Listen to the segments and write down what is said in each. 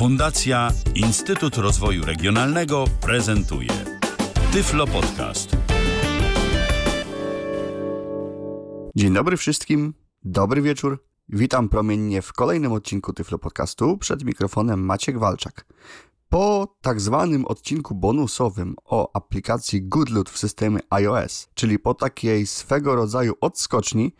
Fundacja Instytut Rozwoju Regionalnego prezentuje Tyflo Podcast. Dzień dobry wszystkim, dobry wieczór. Witam promiennie w kolejnym odcinku Tyflo Podcastu. Przed mikrofonem Maciek Walczak. Po tak zwanym odcinku bonusowym o aplikacji Goodloot w systemie iOS, czyli po takiej swego rodzaju odskoczni,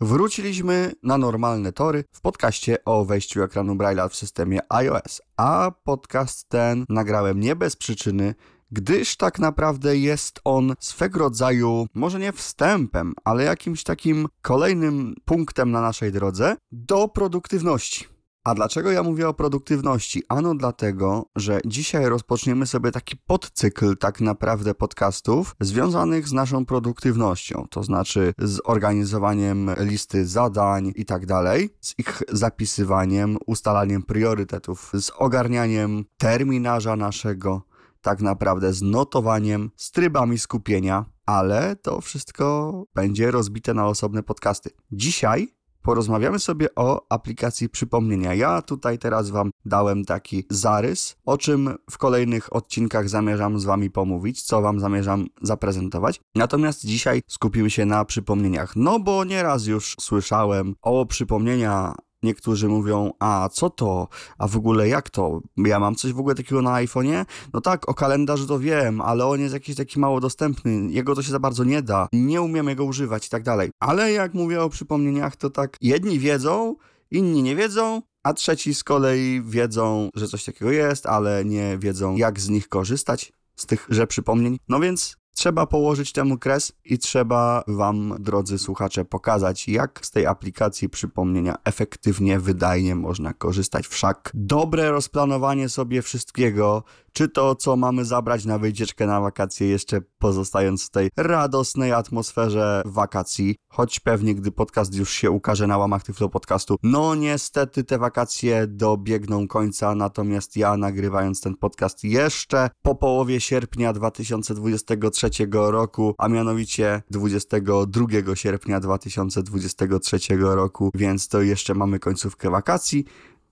wróciliśmy na normalne tory w podcaście o wejściu ekranu Braille'a w systemie iOS. A podcast ten nagrałem nie bez przyczyny, gdyż tak naprawdę jest on swego rodzaju, może nie wstępem, ale jakimś takim kolejnym punktem na naszej drodze do produktywności. A dlaczego ja mówię o produktywności? Ano dlatego, że dzisiaj rozpoczniemy sobie taki podcykl tak naprawdę podcastów związanych z naszą produktywnością, to znaczy z organizowaniem listy zadań i tak dalej, z ich zapisywaniem, ustalaniem priorytetów, z ogarnianiem terminarza naszego, tak naprawdę z notowaniem, z trybami skupienia, ale to wszystko będzie rozbite na osobne podcasty. Dzisiaj porozmawiamy sobie o aplikacji przypomnienia. Ja tutaj teraz Wam dałem taki zarys, o czym w kolejnych odcinkach zamierzam z Wami pomówić, co Wam zamierzam zaprezentować. Natomiast dzisiaj skupimy się na przypomnieniach, no bo nieraz już słyszałem o przypomnienia Niektórzy mówią, a co to? A w ogóle jak to? Ja mam coś w ogóle takiego na iPhone'ie? No tak, o kalendarzu to wiem, ale on jest jakiś taki mało dostępny. Jego to się za bardzo nie da. Nie umiem jego używać i tak dalej. Ale jak mówię o przypomnieniach, to tak jedni wiedzą, inni nie wiedzą, a trzeci z kolei wiedzą, że coś takiego jest, ale nie wiedzą, jak z nich korzystać, z tychże przypomnień. No więc Trzeba położyć temu kres i trzeba Wam, drodzy słuchacze, pokazać, jak z tej aplikacji przypomnienia efektywnie, wydajnie można korzystać. Wszak dobre rozplanowanie sobie wszystkiego, czy to, co mamy zabrać na wycieczkę na wakacje, jeszcze pozostając w tej radosnej atmosferze wakacji, choć pewnie, gdy podcast już się ukaże na łamach Tyflo Podcastu, no niestety te wakacje dobiegną końca, natomiast ja nagrywając ten podcast jeszcze po połowie sierpnia 2023 roku, a mianowicie 22 sierpnia 2023 roku, więc to jeszcze mamy końcówkę wakacji.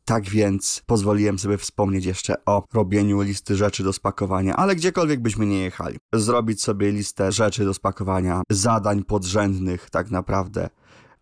Tak więc pozwoliłem sobie wspomnieć jeszcze o robieniu listy rzeczy do spakowania, ale gdziekolwiek byśmy nie jechali. Zrobić sobie listę rzeczy do spakowania, zadań podrzędnych tak naprawdę.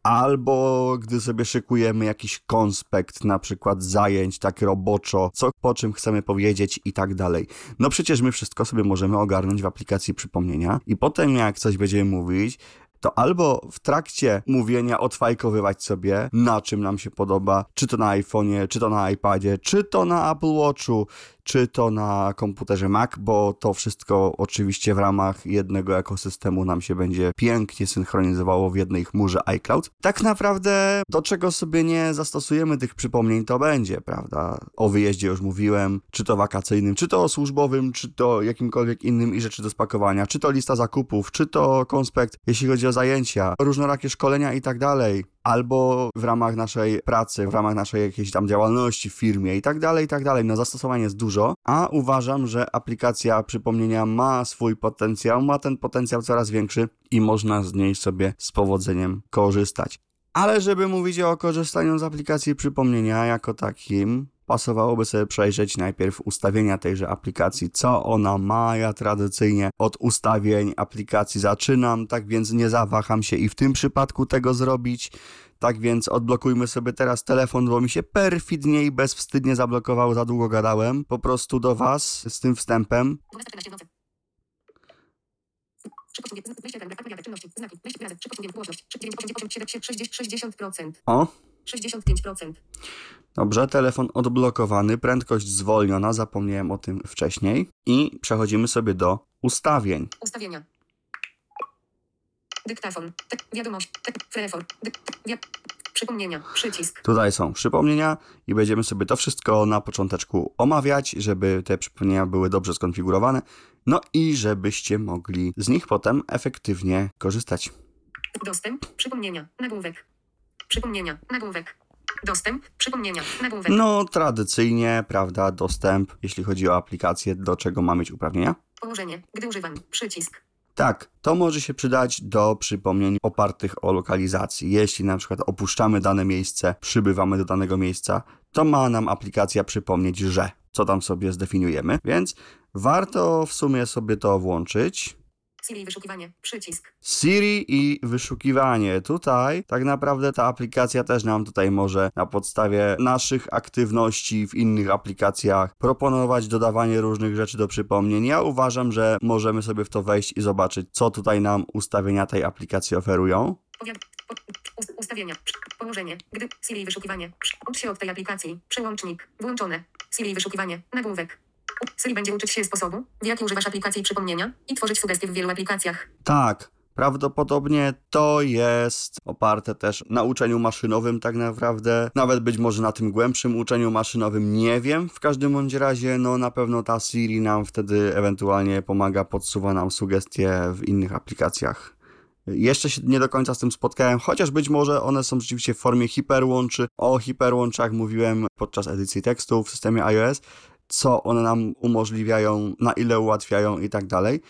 Albo gdy sobie szykujemy jakiś konspekt, na przykład zajęć, tak roboczo, co po czym chcemy powiedzieć i tak dalej. No przecież my wszystko sobie możemy ogarnąć w aplikacji przypomnienia i potem jak coś będziemy mówić, to albo w trakcie mówienia odfajkowywać sobie, na czym nam się podoba, czy to na iPhone'ie, czy to na iPadzie, czy to na Apple Watchu, czy to na komputerze Mac, bo to wszystko oczywiście w ramach jednego ekosystemu nam się będzie pięknie synchronizowało w jednej chmurze iCloud. Tak naprawdę do czego sobie nie zastosujemy tych przypomnień to będzie, prawda? O wyjeździe już mówiłem, czy to wakacyjnym, czy to służbowym, czy to jakimkolwiek innym i rzeczy do spakowania, czy to lista zakupów, czy to konspekt, jeśli chodzi o zajęcia, różnorakie szkolenia i tak dalej albo w ramach naszej pracy, w ramach naszej jakiejś tam działalności w firmie i tak dalej, i tak dalej. No zastosowań jest dużo, a uważam, że aplikacja przypomnienia ma swój potencjał, ma ten potencjał coraz większy i można z niej sobie z powodzeniem korzystać. Ale żeby mówić o korzystaniu z aplikacji przypomnienia jako takim, pasowałoby sobie przejrzeć najpierw ustawienia tejże aplikacji, co ona ma. Ja tradycyjnie od ustawień aplikacji zaczynam, tak więc nie zawaham się i w tym przypadku tego zrobić. Tak więc odblokujmy sobie teraz telefon, bo mi się perfidnie i bezwstydnie zablokował, za długo gadałem. Po prostu do Was z tym wstępem. O, 65%. Dobrze, telefon odblokowany, prędkość zwolniona, zapomniałem o tym wcześniej. I przechodzimy sobie do ustawień. Ustawienia. Dyktafon. Wiadomość. Te, telefon. Przypomnienia. Przycisk. Tutaj są przypomnienia i będziemy sobie to wszystko na począteczku omawiać, żeby te przypomnienia były dobrze skonfigurowane, no i żebyście mogli z nich potem efektywnie korzystać. Dostęp. Przypomnienia. Nagłówek. Przypomnienia. Nagłówek. Dostęp. Przypomnienia. Nagłówek. No, tradycyjnie, prawda, dostęp, jeśli chodzi o aplikację, do czego ma mieć uprawnienia. Położenie. Gdy używam. Przycisk. Tak, to może się przydać do przypomnień opartych o lokalizacji. Jeśli na przykład opuszczamy dane miejsce, przybywamy do danego miejsca, to ma nam aplikacja przypomnieć, że co tam sobie zdefiniujemy, więc warto w sumie sobie to włączyć. Siri wyszukiwanie. Przycisk. Siri i wyszukiwanie. Tutaj tak naprawdę ta aplikacja też nam tutaj może na podstawie naszych aktywności w innych aplikacjach proponować dodawanie różnych rzeczy do przypomnień. Ja uważam, że możemy sobie w to wejść i zobaczyć, co tutaj nam ustawienia tej aplikacji oferują. Powiad... Ustawienia. Położenie. Gdy. Siri wyszukiwanie. Przy- Ucz się od tej aplikacji. Przełącznik. Włączone. Siri wyszukiwanie. Nagłówek. Siri będzie uczyć się sposobu, w jaki używasz aplikacji przypomnienia i tworzyć sugestie w wielu aplikacjach. Tak, prawdopodobnie to jest oparte też na uczeniu maszynowym tak naprawdę, nawet być może na tym głębszym uczeniu maszynowym, nie wiem. W każdym bądź razie, no na pewno ta Siri nam wtedy ewentualnie pomaga, podsuwa nam sugestie w innych aplikacjach. Jeszcze się nie do końca z tym spotkałem, chociaż być może one są rzeczywiście w formie hiperłączy. O hiperłączach mówiłem podczas edycji tekstu w systemie iOS, co one nam umożliwiają, na ile ułatwiają i tak dalej.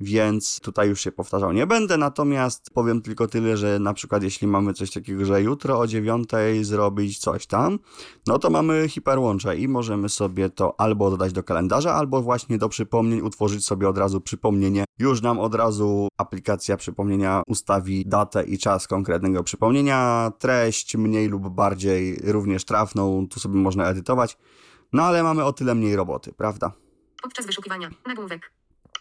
Więc tutaj już się powtarzał nie będę, natomiast powiem tylko tyle, że na przykład jeśli mamy coś takiego, że jutro o dziewiątej zrobić coś tam, no to mamy hiperłącze i możemy sobie to albo dodać do kalendarza, albo właśnie do przypomnień utworzyć sobie od razu przypomnienie. Już nam od razu aplikacja przypomnienia ustawi datę i czas konkretnego przypomnienia, treść mniej lub bardziej również trafną, tu sobie można edytować, no ale mamy o tyle mniej roboty, prawda? Podczas wyszukiwania. Nagłówek.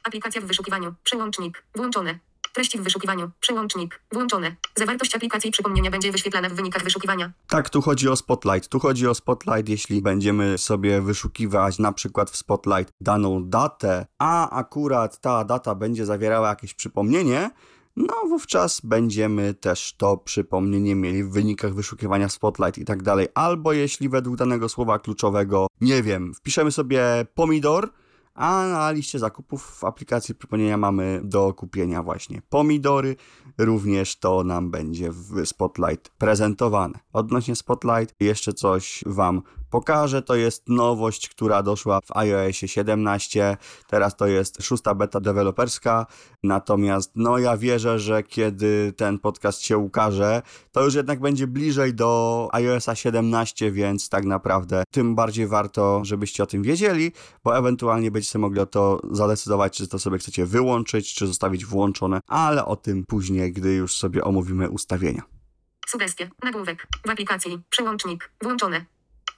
Aplikacja w wyszukiwaniu. Przełącznik. Włączone. Treści w wyszukiwaniu. Przełącznik. Włączone. Zawartość aplikacji przypomnienia będzie wyświetlana w wynikach wyszukiwania. Tak, tu chodzi o Spotlight. Tu chodzi o Spotlight, jeśli będziemy sobie wyszukiwać na przykład w Spotlight daną datę, a akurat ta data będzie zawierała jakieś przypomnienie, no wówczas będziemy też to przypomnienie mieli w wynikach wyszukiwania Spotlight i tak dalej. Albo jeśli według danego słowa kluczowego, nie wiem, wpiszemy sobie pomidor, a na liście zakupów w aplikacji przypomnienia mamy do kupienia właśnie pomidory. Również to nam będzie w Spotlight prezentowane. Odnośnie Spotlight jeszcze coś Wam pokażę. To jest nowość, która doszła w iOSie 17. Teraz to jest szósta beta deweloperska. Natomiast no ja wierzę, że kiedy ten podcast się ukaże, to już jednak będzie bliżej do iOSa 17, więc tak naprawdę tym bardziej warto, żebyście o tym wiedzieli, bo ewentualnie będziecie mogli o to zadecydować, czy to sobie chcecie wyłączyć, czy zostawić włączone, ale o tym później, gdy już sobie omówimy ustawienia. Sugestie. Nagłówek. W aplikacji. Przełącznik. Włączone.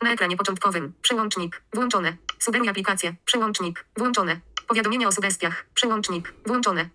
Na ekranie początkowym. Przełącznik. Włączone. Sugeruj aplikację. Przełącznik. Włączone. Powiadomienia o sugestiach. Przełącznik. Włączone.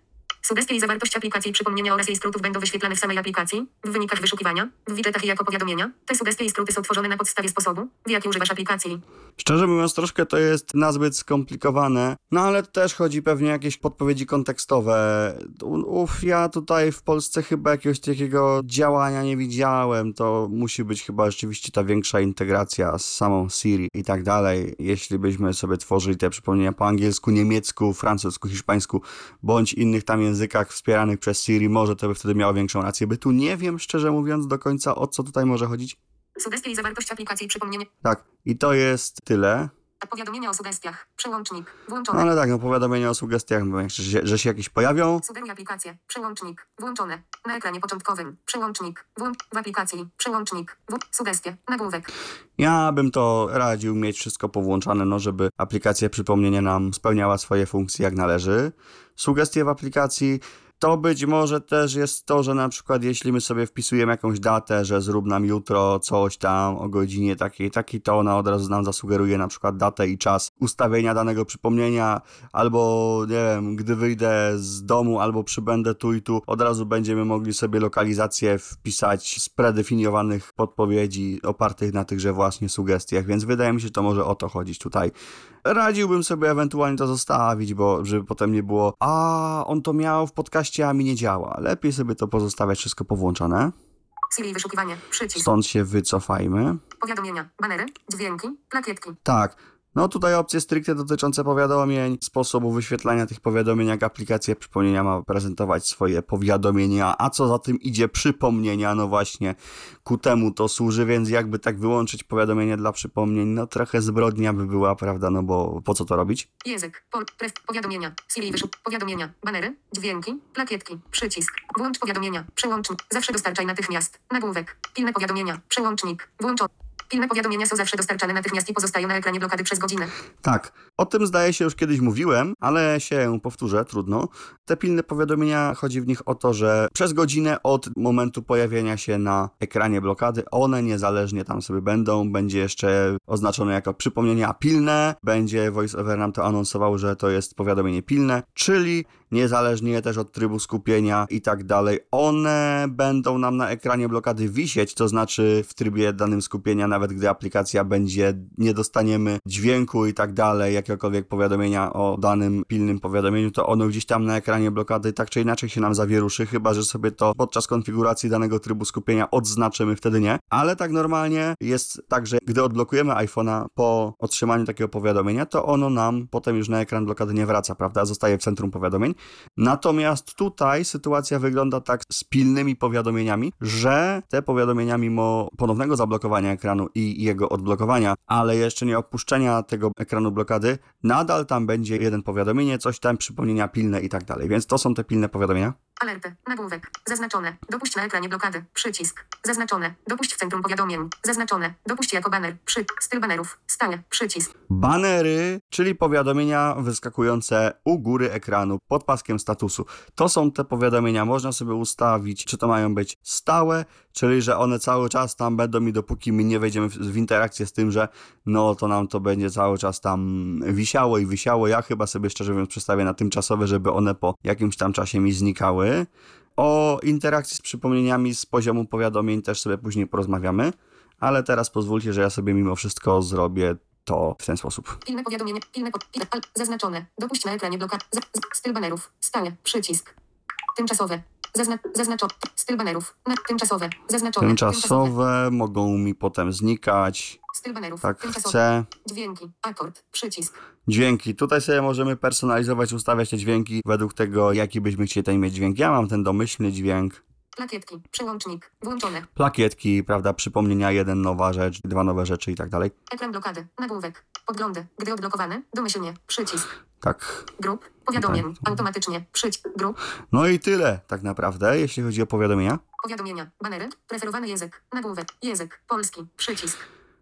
Sugestie i zawartość aplikacji przypomnienia oraz jej skrótów będą wyświetlane w samej aplikacji, w wynikach wyszukiwania, w widgetach i jako powiadomienia. Te sugestie i skróty są tworzone na podstawie sposobu, w jaki używasz aplikacji. Szczerze mówiąc, troszkę to jest nazbyt skomplikowane, no ale też chodzi pewnie o jakieś podpowiedzi kontekstowe. Uf, ja tutaj w Polsce chyba jakiegoś takiego działania nie widziałem. To musi być chyba rzeczywiście ta większa integracja z samą Siri i tak dalej. Jeśli byśmy sobie tworzyli te przypomnienia po angielsku, niemiecku, francusku, hiszpańsku, bądź innych tam językach wspieranych przez Siri, może to by wtedy miało większą rację bytu. Nie wiem, szczerze mówiąc, do końca o co tutaj może chodzić. Sugestie i zawartość aplikacji przypomnienia. Tak, i to jest tyle. Powiadomienia o sugestiach. Przełącznik. No Włączone. ale tak, no powiadomienia o sugestiach, że się, że się jakieś pojawią. Sugeruj aplikację. Przełącznik. Włączone. Na ekranie początkowym. Przełącznik. Włącz. W aplikacji. Przełącznik. W. Sugestie. Nagłówek. Ja bym to radził mieć wszystko powłączane, no żeby aplikacja przypomnienia nam spełniała swoje funkcje jak należy. Sugestie w aplikacji to być może też jest to, że na przykład jeśli my sobie wpisujemy jakąś datę, że zrób nam jutro coś tam o godzinie takiej, takiej, to ona od razu nam zasugeruje na przykład datę i czas ustawienia danego przypomnienia, albo nie wiem, gdy wyjdę z domu, albo przybędę tu i tu, od razu będziemy mogli sobie lokalizację wpisać z predefiniowanych podpowiedzi opartych na tychże właśnie sugestiach, więc wydaje mi się, że to może o to chodzić tutaj. Radziłbym sobie ewentualnie to zostawić, bo żeby potem nie było, a on to miał w podcaście, a mi nie działa. Lepiej sobie to pozostawiać wszystko powłączone. Siri wyszukiwanie. Przycisk. Stąd się wycofajmy. Powiadomienia. Banery. Dźwięki. Plakietki. Tak. No tutaj opcje stricte dotyczące powiadomień, sposobu wyświetlania tych powiadomień, jak aplikacja przypomnienia ma prezentować swoje powiadomienia, a co za tym idzie przypomnienia, no właśnie ku temu to służy, więc jakby tak wyłączyć powiadomienie dla przypomnień, no trochę zbrodnia by była, prawda, no bo po co to robić? Język. Pol. Pref. Powiadomienia. Siri wyszuk. Powiadomienia. Banery. Dźwięki. Plakietki. Przycisk. Włącz powiadomienia. Przełącznik. Zawsze dostarczaj natychmiast. Nagłówek. Pilne powiadomienia. Przełącznik. Włączony. Pilne powiadomienia są zawsze dostarczane natychmiast i pozostają na ekranie blokady przez godzinę. Tak, o tym zdaje się już kiedyś mówiłem, ale się powtórzę, trudno. Te pilne powiadomienia, chodzi w nich o to, że przez godzinę od momentu pojawienia się na ekranie blokady, one niezależnie tam sobie będą, będzie jeszcze oznaczone jako przypomnienia pilne, będzie VoiceOver nam to anonsował, że to jest powiadomienie pilne, czyli niezależnie też od trybu skupienia i tak dalej, one będą nam na ekranie blokady wisieć, to znaczy w trybie danym skupienia, nawet gdy aplikacja będzie, nie dostaniemy dźwięku i tak dalej, jakiegokolwiek powiadomienia o danym pilnym powiadomieniu, to ono gdzieś tam na ekranie blokady tak czy inaczej się nam zawieruszy, chyba że sobie to podczas konfiguracji danego trybu skupienia odznaczymy, wtedy nie. Ale tak normalnie jest tak, że gdy odblokujemy iPhone'a po otrzymaniu takiego powiadomienia, to ono nam potem już na ekran blokady nie wraca, prawda? Zostaje w centrum powiadomień. Natomiast tutaj sytuacja wygląda tak z pilnymi powiadomieniami, że te powiadomienia mimo ponownego zablokowania ekranu i jego odblokowania, ale jeszcze nie opuszczenia tego ekranu blokady, nadal tam będzie jeden powiadomienie, coś tam, przypomnienia pilne i tak dalej. Więc to są te pilne powiadomienia. Alerty. Nagłówek. Zaznaczone. Dopuść na ekranie blokady. Przycisk. Zaznaczone. Dopuść w centrum powiadomień. Zaznaczone. Dopuść jako baner. Przy. Styl banerów. Stałe. Przycisk. Banery, czyli powiadomienia wyskakujące u góry ekranu pod paskiem statusu. To są te powiadomienia, można sobie ustawić, czy to mają być stałe, czyli że one cały czas tam będą i dopóki my nie wejdziemy w, w interakcję z tym, że no to nam to będzie cały czas tam wisiało i wisiało. Ja chyba sobie szczerze mówiąc przestawię na tymczasowe, żeby one po jakimś tam czasie mi znikały. O interakcji z przypomnieniami z poziomu powiadomień też sobie później porozmawiamy, ale teraz pozwólcie, że ja sobie mimo wszystko zrobię to w ten sposób. Pilne powiadomienie. Pilne po, pilne, al, Zaznaczone. Dopuść na ekranie z, styl banerów. Stałe. Przycisk. Tymczasowe. Zazna, zaznaczone. Styl banerów. Na, tymczasowe. Zaznaczone. Tymczasowe mogą mi potem znikać. Styl banerów. Tak Tymczasowe. chcę. Dźwięki. Akord. Przycisk. Dźwięki. Tutaj sobie możemy personalizować, ustawiać te dźwięki według tego, jaki byśmy chcieli tutaj mieć dźwięk. Ja mam ten domyślny dźwięk. Plakietki. Przełącznik. Włączone. Plakietki, prawda, przypomnienia, jeden nowa rzecz, dwa nowe rzeczy i tak dalej. Ekran blokady. Nagłówek. Podglądy. Gdy odblokowany. Domyślnie. Przycisk. Tak. Grup. Powiadomień. Tak. Automatycznie. Przycisk. Grup. No i tyle tak naprawdę, jeśli chodzi o powiadomienia. Powiadomienia. Banery. Preferowany język. Nagłówek. Język. Polski. Przycisk.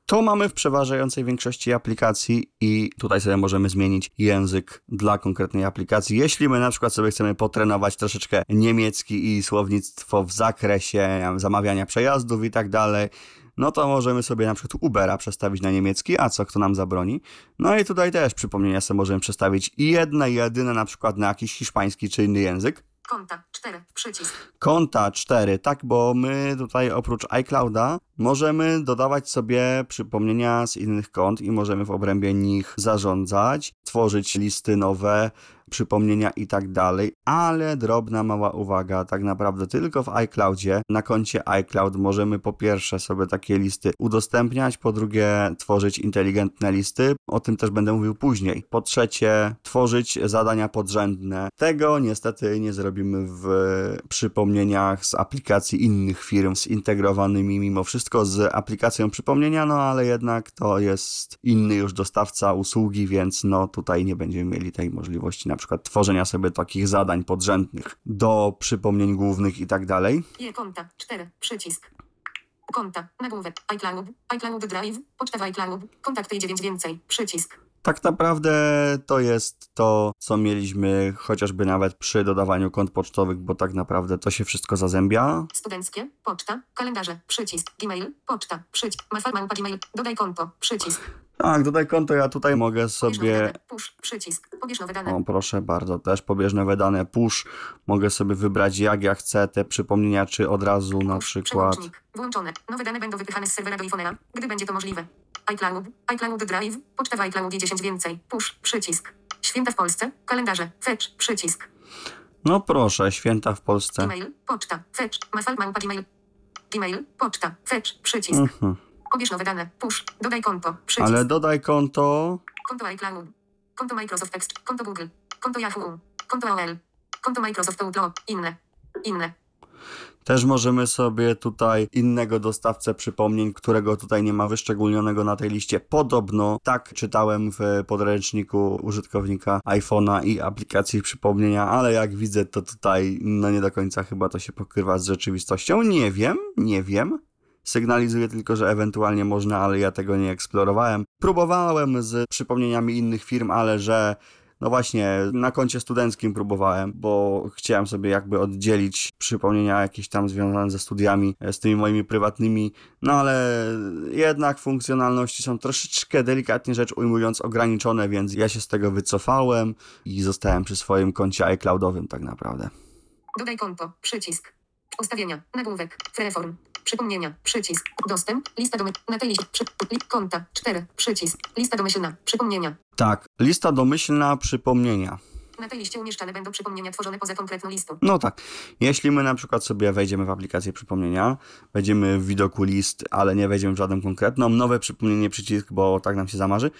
To mamy w przeważającej większości aplikacji i tutaj sobie możemy zmienić język dla konkretnej aplikacji. Jeśli my na przykład sobie chcemy potrenować troszeczkę niemiecki i słownictwo w zakresie zamawiania przejazdów i tak dalej, no to możemy sobie na przykład Ubera przestawić na niemiecki, a co kto nam zabroni. No i tutaj też przypomnienia sobie możemy przestawić jedne, jedyne na przykład na jakiś hiszpański czy inny język. Konta. 4. Przycisk. Konta 4, tak, bo my tutaj oprócz iClouda możemy dodawać sobie przypomnienia z innych kont i możemy w obrębie nich zarządzać, tworzyć listy nowe, przypomnienia i tak dalej, ale drobna mała uwaga, tak naprawdę tylko w iCloudzie, na koncie iCloud możemy po pierwsze sobie takie listy udostępniać, po drugie tworzyć inteligentne listy, o tym też będę mówił później. Po trzecie tworzyć zadania podrzędne. Tego niestety nie zrobimy w przypomnieniach z aplikacji innych firm zintegrowanymi mimo wszystko z aplikacją przypomnienia, no ale jednak to jest inny już dostawca usługi, więc no tutaj nie będziemy mieli tej możliwości na przykład tworzenia sobie takich zadań podrzędnych do przypomnień głównych i tak dalej. Je konta. 4. Przycisk. Konta. Nagłówek. iCloud. iCloud Drive. Poczta w iCloud. Kontakty i 9 więcej. Przycisk. Tak naprawdę to jest to, co mieliśmy chociażby nawet przy dodawaniu kont pocztowych, bo tak naprawdę to się wszystko zazębia. Studenckie. Poczta. Kalendarze. Przycisk. Gmail. Poczta. Przycisk. Mafalmałpa Gmail. Dodaj konto. Przycisk. Tak, dodaj konto, ja tutaj mogę sobie dane. Push. Przycisk. Pobierz nowe dane. O, proszę bardzo, też pobieżne wydane push. Mogę sobie wybrać, jak ja chcę te przypomnienia, czy od razu na Push. przykład. Włączone. Nowe dane będą wypychane z serwera do iPhone'a, gdy będzie to możliwe. iCloud. iCloud Drive. Poczta w iCloud i 10 więcej. Push. Przycisk. Święta w Polsce. Kalendarze. Fetch. Przycisk. No proszę, święta w Polsce. Gmail. Poczta. Fetch. Mafalmałpa Gmail. Gmail. Poczta. Fetch. Przycisk. Mhm. Pobierz nowe dane. Push. Dodaj konto. Przycisk. Ale dodaj konto. Konto iCloud. Konto Microsoft Text. Konto Google. Konto Yahoo. Konto AOL. Konto Microsoft Outlook. Inne. Inne. Też możemy sobie tutaj innego dostawcę przypomnień, którego tutaj nie ma wyszczególnionego na tej liście. Podobno tak czytałem w podręczniku użytkownika iPhone'a i aplikacji przypomnienia, ale jak widzę, to tutaj no nie do końca chyba to się pokrywa z rzeczywistością. Nie wiem, nie wiem. Sygnalizuje tylko, że ewentualnie można, ale ja tego nie eksplorowałem. Próbowałem z przypomnieniami innych firm, ale że no właśnie, na koncie studenckim próbowałem, bo chciałem sobie jakby oddzielić przypomnienia jakieś tam związane ze studiami, e, z tymi moimi prywatnymi, no ale jednak funkcjonalności są troszeczkę delikatnie rzecz ujmując ograniczone, więc ja się z tego wycofałem i zostałem przy swoim koncie iCloudowym tak naprawdę. Dodaj konto. Przycisk. Ustawienia. Nagłówek. Freeform. Przypomnienia. Przycisk. Dostęp. Lista domy. Na tej liście. Przy... Konta. 4. Przycisk. Lista domyślna. Przypomnienia. Tak, lista domyślna przypomnienia. Na tej liście umieszczane będą przypomnienia tworzone poza konkretną listą. No tak. Jeśli my na przykład sobie wejdziemy w aplikację przypomnienia, wejdziemy w widoku list, ale nie wejdziemy w żaden konkretną, nowe przypomnienie przycisk, bo tak nam się zamarzy,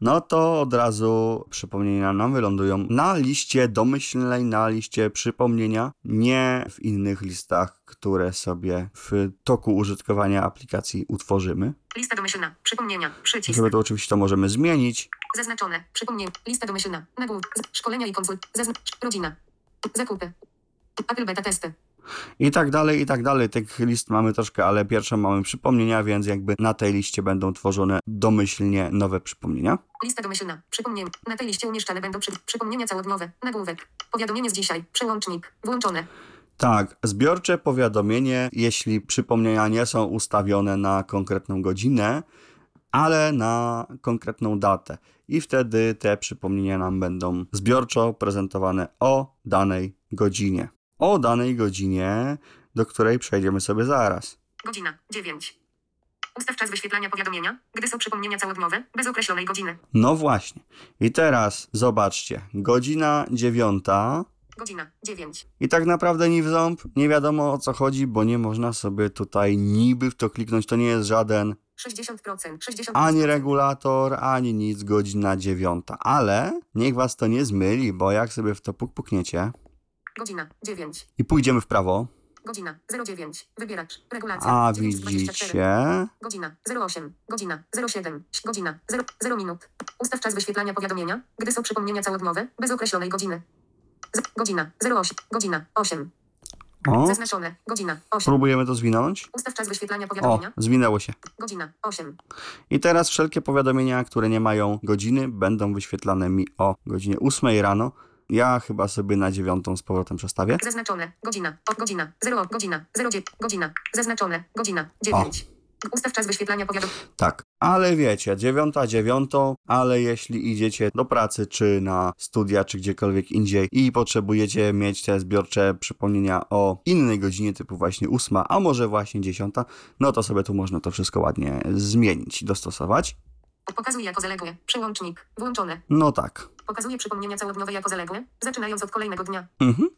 no to od razu przypomnienia nam wylądują na liście domyślnej, na liście przypomnienia, nie w innych listach, które sobie w toku użytkowania aplikacji utworzymy. Lista domyślna. Przypomnienia. Przycisk. Sobie to oczywiście to możemy zmienić. Zaznaczone. Przypomnienie. Lista domyślna. Nagłówek. Szkolenia i konsult. Zaznacz. Rodzina. Zakupy. Apple beta testy. I tak dalej, i tak dalej. Tych list mamy troszkę, ale pierwsze mamy przypomnienia, więc jakby na tej liście będą tworzone domyślnie nowe przypomnienia. Lista domyślna. Przypomnienia. Na tej liście umieszczane będą przy... przypomnienia całodniowe. Nagłówek. Powiadomienie z dzisiaj. Przełącznik. Włączone. Tak, zbiorcze powiadomienie, jeśli przypomnienia nie są ustawione na konkretną godzinę, ale na konkretną datę. I wtedy te przypomnienia nam będą zbiorczo prezentowane o danej godzinie. O danej godzinie, do której przejdziemy sobie zaraz. Godzina. 9. Ustaw czas wyświetlania powiadomienia, gdy są przypomnienia całodniowe, bez określonej godziny. No właśnie. I teraz zobaczcie, godzina dziewiąta. Godzina. 9. I tak naprawdę ni w ząb, nie wiadomo o co chodzi, bo nie można sobie tutaj niby w to kliknąć. To nie jest żaden 60%. 60%. ani regulator, ani nic, godzina dziewiąta. Ale niech was to nie zmyli, bo jak sobie w to puk pukniecie Godzina. 9. i pójdziemy w prawo, Godzina. 09. Wybieracz. Regulacja. a 924. widzicie, Godzina 08, godzina 07, godzina 0, 0 minut. Ustaw czas wyświetlania powiadomienia, gdy są przypomnienia całodniowe, bez określonej godziny. Z, godzina 08, godzina 8. o, Zaznaczone. Godzina 8. próbujemy to zwinąć. Ustaw czas wyświetlania O, powiadomienia. zwinęło się. Godzina 8. I teraz wszelkie powiadomienia, które nie mają godziny, będą wyświetlane mi o godzinie 8 rano. Ja chyba sobie na dziewiątą z powrotem przestawię. Zaznaczone. Godzina. O, godzina 0, godzina 09, godzina. Zaznaczone. Godzina 9. Ustaw czas wyświetlania powiadomienia. Tak, ale wiecie, dziewiąta dziewiątą, ale jeśli idziecie do pracy, czy na studia, czy gdziekolwiek indziej i potrzebujecie mieć te zbiorcze przypomnienia o innej godzinie, typu właśnie ósma, a może właśnie dziesiąta, no to sobie tu można to wszystko ładnie zmienić, dostosować. Pokazuj jako zaległe. Przełącznik. Włączone. No tak. Pokazuje przypomnienia całodniowe jako zaległe, zaczynając od kolejnego dnia. Mhm.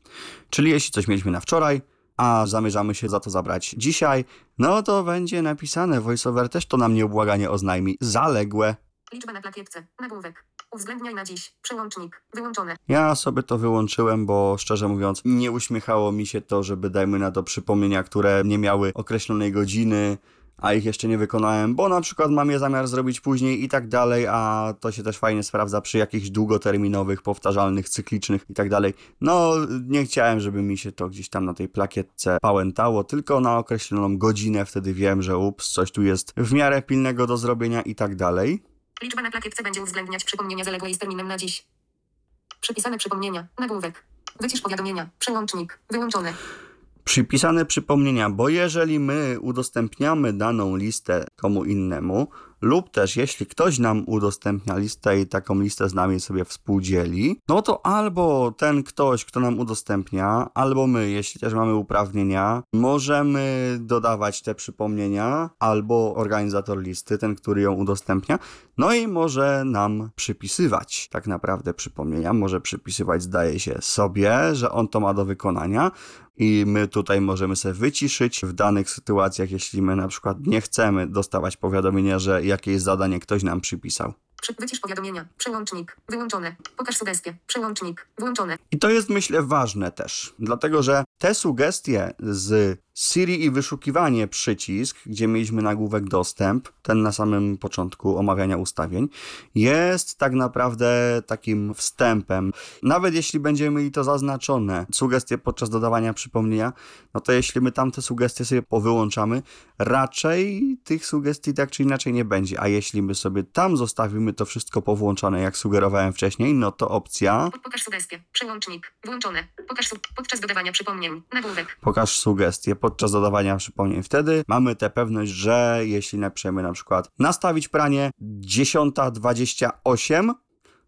Czyli jeśli coś mieliśmy na wczoraj, a zamierzamy się za to zabrać dzisiaj, no to będzie napisane, voiceover też to nam nieubłaganie oznajmi, zaległe. Liczba na plakietce. Nagłówek. Uwzględniaj na dziś. Przełącznik. Wyłączone. Ja sobie to wyłączyłem, bo szczerze mówiąc, nie uśmiechało mi się to, żeby dajmy na to przypomnienia, które nie miały określonej godziny, a ich jeszcze nie wykonałem, bo na przykład mam je zamiar zrobić później i tak dalej, a to się też fajnie sprawdza przy jakichś długoterminowych, powtarzalnych, cyklicznych i tak dalej. No, nie chciałem, żeby mi się to gdzieś tam na tej plakietce pałętało, tylko na określoną godzinę, wtedy wiem, że ups, coś tu jest w miarę pilnego do zrobienia i tak dalej. Liczba na plakietce będzie uwzględniać przypomnienia zaległe z terminem na dziś. Przypisane przypomnienia. Nagłówek. Wycisz powiadomienia. Przełącznik. Wyłączone. Przypisane przypomnienia, bo jeżeli my udostępniamy daną listę komu innemu, lub też jeśli ktoś nam udostępnia listę i taką listę z nami sobie współdzieli, no to albo ten ktoś, kto nam udostępnia, albo my, jeśli też mamy uprawnienia, możemy dodawać te przypomnienia, albo organizator listy, ten, który ją udostępnia, no i może nam przypisywać tak naprawdę przypomnienia, może przypisywać, zdaje się, sobie, że on to ma do wykonania, i my tutaj możemy sobie wyciszyć w danych sytuacjach, jeśli my na przykład nie chcemy dostawać powiadomienia, że jakieś zadanie ktoś nam przypisał. Przy, wycisz powiadomienia. Przełącznik. Wyłączone. Pokaż sugestie. Przełącznik. Włączone. I to jest myślę ważne też, dlatego że te sugestie z Siri i wyszukiwanie przycisk, gdzie mieliśmy nagłówek dostęp, ten na samym początku omawiania ustawień, jest tak naprawdę takim wstępem. Nawet jeśli będziemy mieli to zaznaczone, sugestie podczas dodawania przypomnienia, no to jeśli my tam te sugestie sobie powyłączamy, raczej tych sugestii tak czy inaczej nie będzie. A jeśli my sobie tam zostawimy to wszystko powłączone, jak sugerowałem wcześniej, no to opcja Po- Pokaż sugestie. Przełącznik. Włączone. Pokaż su- podczas dodawania przypomnień. Nagłówek. pokaż sugestie podczas dodawania przypomnień. Wtedy mamy tę pewność, że jeśli napiszemy na przykład nastawić pranie 10.28,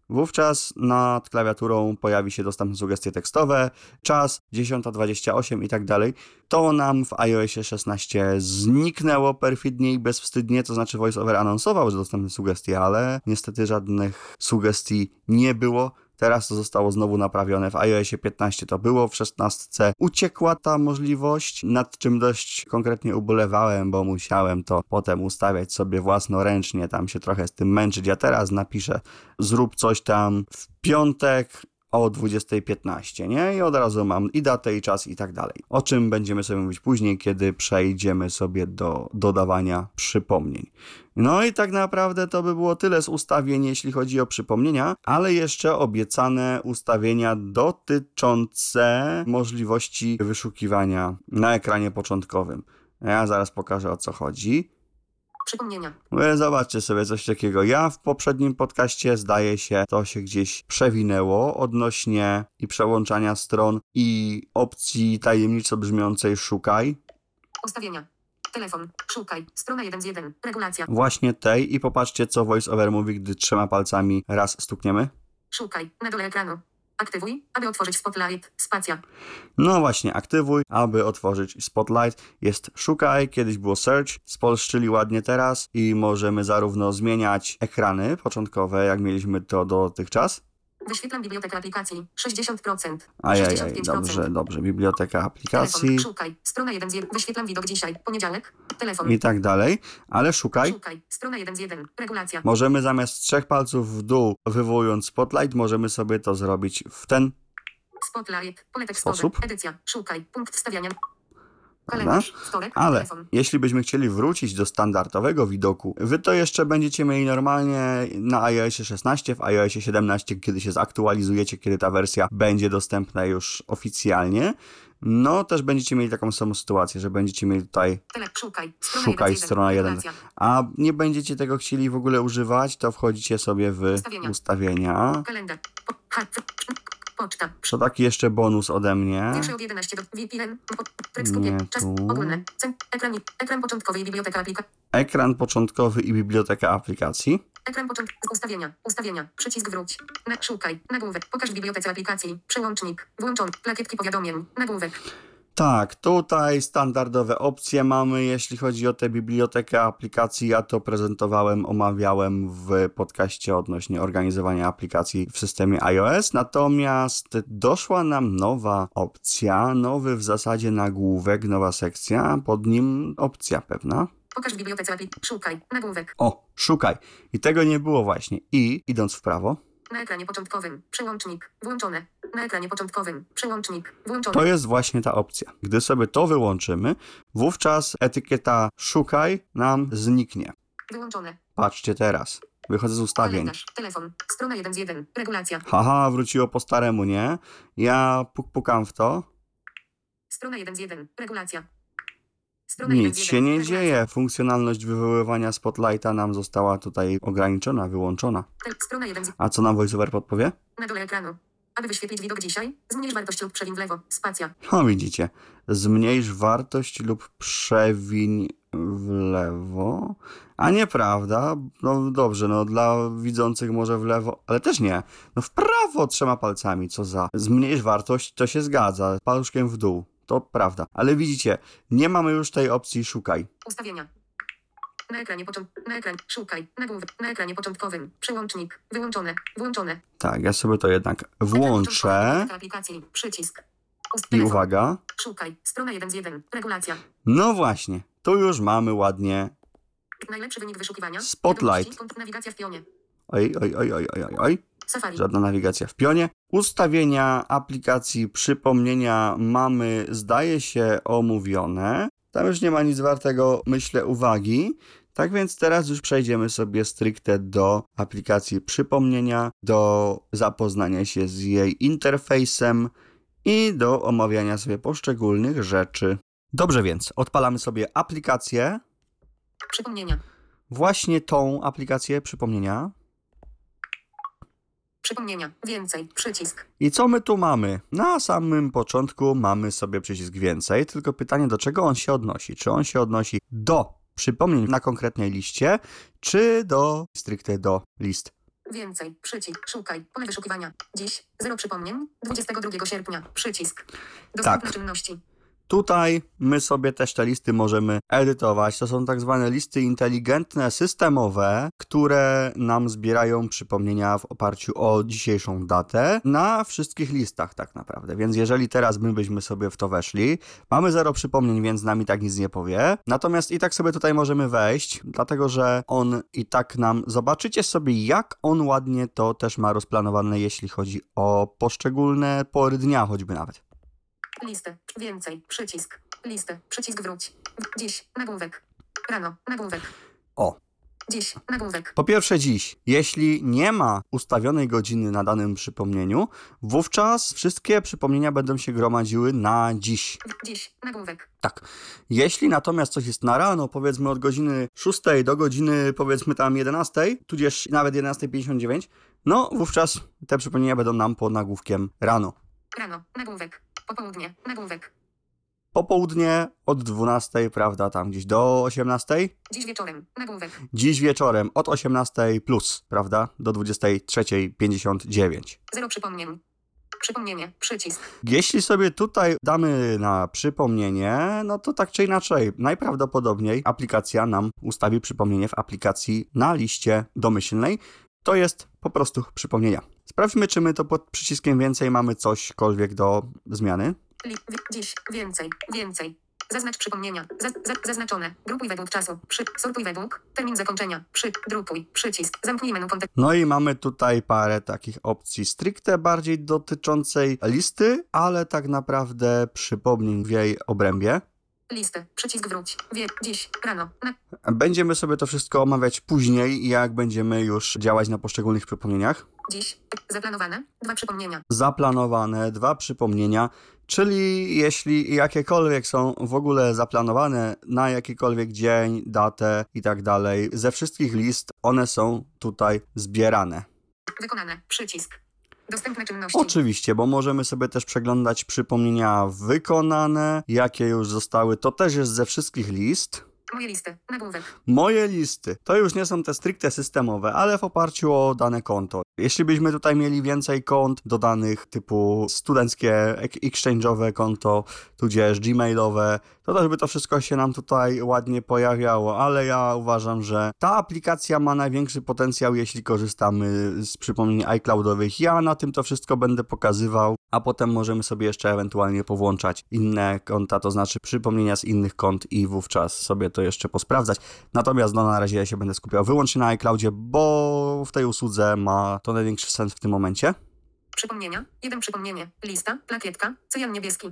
wówczas nad klawiaturą pojawi się dostępne sugestie tekstowe, czas 10.28 i tak dalej. To nam w iOSie 16 zniknęło perfidnie i bezwstydnie, to znaczy VoiceOver anonsował, że dostępne sugestie, ale niestety żadnych sugestii nie było. Teraz to zostało znowu naprawione. W iOSie 15 to było, w 16 uciekła ta możliwość, nad czym dość konkretnie ubolewałem, bo musiałem to potem ustawiać sobie własnoręcznie, tam się trochę z tym męczyć. Ja teraz napiszę, zrób coś tam w piątek o 20.15, nie? I od razu mam i datę, i czas, i tak dalej. O czym będziemy sobie mówić później, kiedy przejdziemy sobie do dodawania przypomnień. No i tak naprawdę to by było tyle z ustawień, jeśli chodzi o przypomnienia, ale jeszcze obiecane ustawienia dotyczące możliwości wyszukiwania na ekranie początkowym. Ja zaraz pokażę o co chodzi. Przypomnienia. Wy Zobaczcie sobie coś takiego. Ja w poprzednim podcaście, zdaje się, to się gdzieś przewinęło odnośnie i przełączania stron i opcji tajemniczo brzmiącej szukaj. Ustawienia. Telefon. Szukaj. Strona 1 z 1. Regulacja. Właśnie tej i popatrzcie co VoiceOver mówi, gdy trzema palcami raz stukniemy. Szukaj. Na dole ekranu. Aktywuj, aby otworzyć Spotlight. Spacja. No właśnie, aktywuj, aby otworzyć Spotlight. Jest szukaj, kiedyś było search, spolszczyli ładnie teraz i możemy zarówno zmieniać ekrany początkowe, jak mieliśmy to dotychczas. Wyświetlam bibliotekę aplikacji. 60%. Ajajaj, 65%. dobrze, dobrze. Biblioteka aplikacji Telefon. Szukaj. Strona 1 z 1. Wyświetlam widok dzisiaj. Poniedziałek. Telefon. i tak dalej, ale szukaj. Szukaj. Strona 1 z 1. Regulacja. Możemy zamiast trzech palców w dół, wywołując Spotlight, możemy sobie to zrobić w ten Spotlight. Pole tekstowe. Sposób. Edycja. Szukaj. Punkt wstawiania. Kalendarz. Ale Telefon. jeśli byśmy chcieli wrócić do standardowego widoku, wy to jeszcze będziecie mieli normalnie na iOSie 16, w iOSie 17, kiedy się zaktualizujecie, kiedy ta wersja będzie dostępna już oficjalnie. No, też będziecie mieli taką samą sytuację, że będziecie mieli tutaj. Szukaj. Strona Szukaj, 1 z 1. strona 1. Regulacja. a nie będziecie tego chcieli w ogóle używać, to wchodzicie sobie w Ustawienia. ustawienia. Kalendarz. Poczta. Taki jeszcze bonus ode mnie. Większe od 11 do VPN. Nie Czas ogólny. Ekran, ekran początkowy i biblioteka aplikacji. Ekran początkowy i biblioteka aplikacji. Ekran początkowy. Ustawienia. Ustawienia. Przycisk wróć. Na, szukaj. Nagłówek. Pokaż bibliotece aplikacji. Przełącznik. Włączony. Plakietki powiadomień. Nagłówek. Tak, tutaj standardowe opcje mamy, jeśli chodzi o tę bibliotekę aplikacji. Ja to prezentowałem, omawiałem w podcaście odnośnie organizowania aplikacji w systemie iOS. Natomiast doszła nam nowa opcja, nowy w zasadzie nagłówek, nowa sekcja, pod nim opcja pewna. Pokaż w bibliotece aplikacji. Szukaj. Nagłówek. O, szukaj. I tego nie było właśnie. I idąc w prawo, Na ekranie początkowym. Przełącznik. Włączone. Na ekranie początkowym. Przełącznik. Włączony. To jest właśnie ta opcja. Gdy sobie to wyłączymy, wówczas etykieta szukaj nam zniknie. Wyłączone. Patrzcie teraz. Wychodzę z ustawień. Kalendarz. Telefon. Strona 1 z 1. Regulacja. Haha, wróciło po staremu, nie? Ja puk pukam w to. Strona 1 z 1. Regulacja. Strona 1 Nic z 1. się nie dzieje. Funkcjonalność wywoływania spotlighta nam została tutaj ograniczona, wyłączona. Tel- Strona 1 z A co nam VoiceOver podpowie? Na dole ekranu. Aby wyświetlić widok dzisiaj, zmniejsz wartość lub przewiń w lewo. Spacja. O, widzicie. Zmniejsz wartość lub przewiń w lewo. A nieprawda. No dobrze, no dla widzących może w lewo, ale też nie. No w prawo trzema palcami, co za. Zmniejsz wartość, to się zgadza. Paluszkiem w dół. To prawda. Ale widzicie, nie mamy już tej opcji szukaj. Ustawienia. Na ekranie począt... Na ekran. Szukaj. Nagłówek. Na ekranie początkowym. Przełącznik. Wyłączone. Włączone. Tak, ja sobie to jednak włączę. Aplikacji. Przycisk. I uwaga. Szukaj. Strona 1 z 1. Regulacja. No właśnie, tu już mamy ładnie Najlepszy wynik wyszukiwania. Spotlight. Nawigacja w pionie. Oj, oj, oj, oj, oj, oj, oj. Safari. Żadna nawigacja w pionie. Ustawienia aplikacji przypomnienia mamy, zdaje się, omówione. Tam już nie ma nic wartego, myślę, uwagi. Tak więc teraz już przejdziemy sobie stricte do aplikacji przypomnienia, do zapoznania się z jej interfejsem i do omawiania sobie poszczególnych rzeczy. Dobrze więc, odpalamy sobie aplikację, Przypomnienia. właśnie tą aplikację przypomnienia. Przypomnienia. Więcej. Przycisk. I co my tu mamy? Na samym początku mamy sobie przycisk więcej, tylko pytanie do czego on się odnosi? Czy on się odnosi do przypomnień na konkretnej liście, czy do stricte do list? Więcej. Przycisk. Szukaj. Pole wyszukiwania. Dziś. Zero przypomnień. 22 sierpnia. Przycisk. Dostępne Tak. czynności. Tutaj my sobie też te listy możemy edytować. To są tak zwane listy inteligentne, systemowe, które nam zbierają przypomnienia w oparciu o dzisiejszą datę na wszystkich listach tak naprawdę. Więc jeżeli teraz my byśmy sobie w to weszli, mamy zero przypomnień, więc nam i tak nic nie powie. Natomiast i tak sobie tutaj możemy wejść, dlatego że on i tak nam, zobaczycie sobie jak on ładnie to też ma rozplanowane, jeśli chodzi o poszczególne pory dnia choćby nawet. Listę. Więcej. Przycisk. Listę. Przycisk wróć. Dziś. Nagłówek. Rano. Nagłówek. O, Dziś. Nagłówek. Po pierwsze dziś, jeśli nie ma ustawionej godziny na danym przypomnieniu, wówczas wszystkie przypomnienia będą się gromadziły na dziś. Dziś. Nagłówek. Tak. Jeśli natomiast coś jest na rano, powiedzmy od godziny 6 do godziny powiedzmy tam 11, tudzież nawet 11.59, no wówczas te przypomnienia będą nam pod nagłówkiem rano. Rano. Nagłówek. Popołudnie. Nagłówek. Popołudnie od 12, prawda, tam gdzieś do 18. Dziś wieczorem. Nagłówek. Dziś wieczorem od 18 plus, prawda, do 23.59. Zero przypomnień. Przypomnienie. Przycisk. Jeśli sobie tutaj damy na przypomnienie, no to tak czy inaczej, najprawdopodobniej aplikacja nam ustawi przypomnienie w aplikacji na liście domyślnej. To jest po prostu przypomnienia. Sprawdźmy, czy my to pod przyciskiem więcej mamy cośkolwiek do zmiany. Dziś. Więcej. Więcej. Zaznacz przypomnienia. Zaz, za, zaznaczone. Grupuj według czasu. Przy, sortuj według. Termin zakończenia. Przy, drukuj. Przycisk. Zamknij menu kontekst. No i mamy tutaj parę takich opcji stricte bardziej dotyczącej listy, ale tak naprawdę przypomnień w jej obrębie. Listę. Przycisk wróć. Wie. Dziś. Rano. Na, Będziemy sobie to wszystko omawiać później, jak będziemy już działać na poszczególnych przypomnieniach. dziś. Zaplanowane. Dwa przypomnienia. Zaplanowane dwa przypomnienia, czyli jeśli jakiekolwiek są w ogóle zaplanowane na jakikolwiek dzień, datę i tak dalej, ze wszystkich list one są tutaj zbierane. Wykonane. Przycisk. Dostępne czynności. Oczywiście, bo możemy sobie też przeglądać przypomnienia wykonane, jakie już zostały. To też jest ze wszystkich list. Moje listy. Nagłówek. Moje listy to już nie są te stricte systemowe, ale w oparciu o dane konto. Jeśli byśmy tutaj mieli więcej kont dodanych typu studenckie, exchange'owe konto, tudzież gmailowe, to też by to wszystko się nam tutaj ładnie pojawiało, ale ja uważam, że ta aplikacja ma największy potencjał, jeśli korzystamy z przypomnień iCloudowych. Ja na tym to wszystko będę pokazywał, a potem możemy sobie jeszcze ewentualnie powłączać inne konta, to znaczy przypomnienia z innych kont i wówczas sobie to jeszcze posprawdzać. Natomiast no, na razie ja się będę skupiał wyłącznie na iCloudzie, bo w tej usłudze ma to największy sens w tym momencie. Przypomnienia. Jeden przypomnienie. Lista. Plakietka. Cyjan niebieski.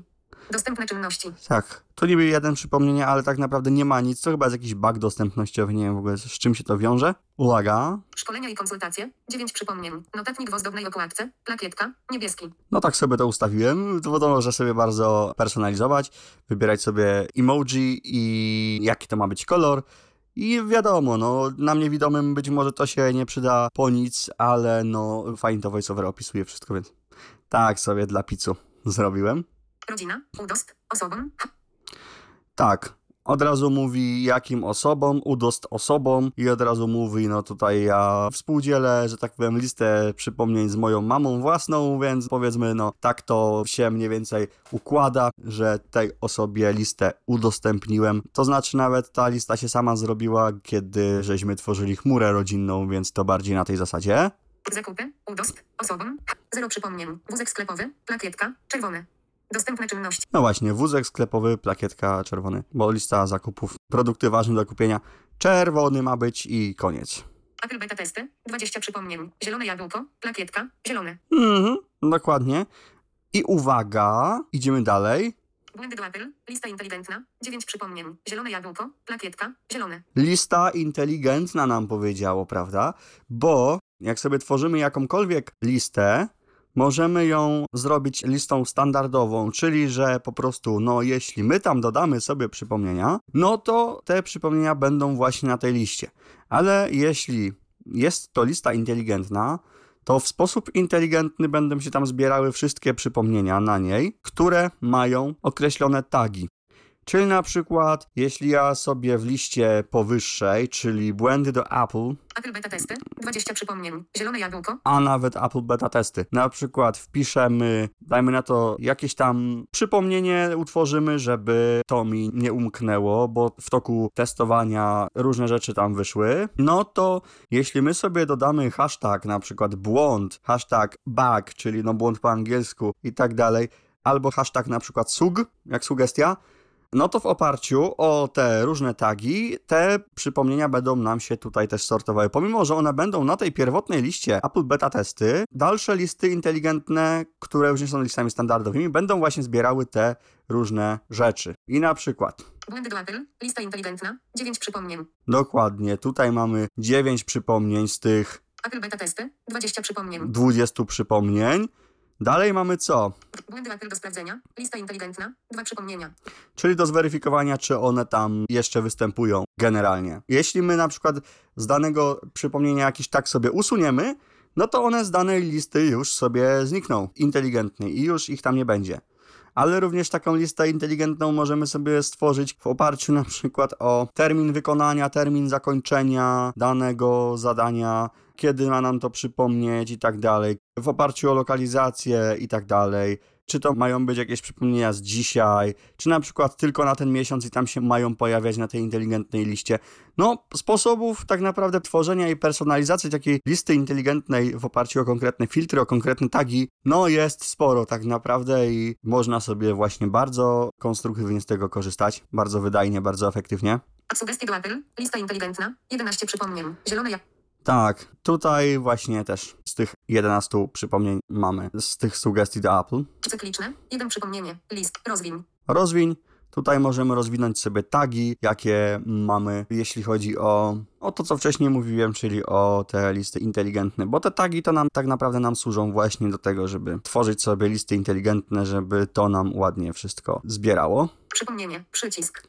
Dostępne czynności. Tak, to niby jeden przypomnienie, ale tak naprawdę nie ma nic. To chyba jest jakiś bug dostępnościowy, nie wiem w ogóle z czym się to wiąże. Uwaga, Szkolenia i konsultacje. Dziewięć przypomnień. Notatnik w ozdobnej okładce. Plakietka. Niebieski. No tak sobie to ustawiłem, to to może sobie bardzo personalizować, wybierać sobie emoji i jaki to ma być kolor. I wiadomo, no na mnie widomym być może to się nie przyda po nic, ale no fajnie to VoiceOver opisuje wszystko, więc tak sobie dla picu zrobiłem. Rodzina. Udost. Osobom. Tak, od razu mówi jakim osobom, udost osobom i od razu mówi, no tutaj ja współdzielę, że tak powiem, listę przypomnień z moją mamą własną, więc powiedzmy, no tak to się mniej więcej układa, że tej osobie listę udostępniłem. To znaczy nawet ta lista się sama zrobiła, kiedy żeśmy tworzyli chmurę rodzinną, więc to bardziej na tej zasadzie. Zakupy. Udost. Osobom. Zero przypomnień. Wózek sklepowy. Plakietka. Czerwone. Dostępne czynności. No właśnie, wózek sklepowy, plakietka czerwony, bo lista zakupów, produkty ważne do kupienia, czerwony ma być i koniec. Apple beta testy. 20 przypomnień. Zielone jabłko. Plakietka. Zielone. Mhm, dokładnie. I uwaga, idziemy dalej. Błędy do Apple. Lista inteligentna. 9 przypomnień. Zielone jabłko. Plakietka. Zielone. Lista inteligentna nam powiedziało, prawda? Bo jak sobie tworzymy jakąkolwiek listę, możemy ją zrobić listą standardową, czyli że po prostu, no jeśli my tam dodamy sobie przypomnienia, no to te przypomnienia będą właśnie na tej liście. Ale jeśli jest to lista inteligentna, to w sposób inteligentny będą się tam zbierały wszystkie przypomnienia na niej, które mają określone tagi. Czyli na przykład, jeśli ja sobie w liście powyższej, czyli błędy do Apple, Apple beta testy. 20 przypomnień. Zielone jabłko. a nawet Apple beta testy, na przykład wpiszemy, dajmy na to jakieś tam przypomnienie, utworzymy, żeby to mi nie umknęło, bo w toku testowania różne rzeczy tam wyszły, no to jeśli my sobie dodamy hashtag, na przykład błąd, hashtag bug, czyli no błąd po angielsku i tak dalej, albo hashtag na przykład sug, jak sugestia, no to w oparciu o te różne tagi, te przypomnienia będą nam się tutaj też sortowały. Pomimo, że one będą na tej pierwotnej liście Apple Beta Testy, dalsze listy inteligentne, które już nie są listami standardowymi, będą właśnie zbierały te różne rzeczy. I na przykład, Błędy do Apple. Lista inteligentna. 9 przypomnień. dokładnie, tutaj mamy 9 przypomnień z tych Apple beta testy. 20 przypomnień. 20 przypomnień. Dalej mamy co? Błędy Apple do sprawdzenia. Lista inteligentna. 2 przypomnienia. czyli do zweryfikowania, czy one tam jeszcze występują generalnie. Jeśli my na przykład z danego przypomnienia jakiś tak sobie usuniemy, no to one z danej listy już sobie znikną inteligentnej i już ich tam nie będzie. Ale również taką listę inteligentną możemy sobie stworzyć w oparciu na przykład o termin wykonania, termin zakończenia danego zadania, kiedy ma nam to przypomnieć i tak dalej, w oparciu o lokalizację i tak dalej. Czy to mają być jakieś przypomnienia z dzisiaj, czy na przykład tylko na ten miesiąc i tam się mają pojawiać na tej inteligentnej liście. No, sposobów tak naprawdę tworzenia i personalizacji takiej listy inteligentnej w oparciu o konkretne filtry, o konkretne tagi, no jest sporo tak naprawdę i można sobie właśnie bardzo konstruktywnie z tego korzystać, bardzo wydajnie, bardzo efektywnie. Sugestie do Apple. Lista inteligentna. 11 przypomnień. Zielone jabłko. Tak, tutaj właśnie też z tych 11 przypomnień mamy, z tych sugestii do Apple. Cykliczne. 1 przypomnienie. List. Rozwiń. Rozwiń. Tutaj możemy rozwinąć sobie tagi, jakie mamy, jeśli chodzi o, o to, co wcześniej mówiłem, czyli o te listy inteligentne, bo te tagi to nam tak naprawdę nam służą właśnie do tego, żeby tworzyć sobie listy inteligentne, żeby to nam ładnie wszystko zbierało. Przypomnienie. Przycisk.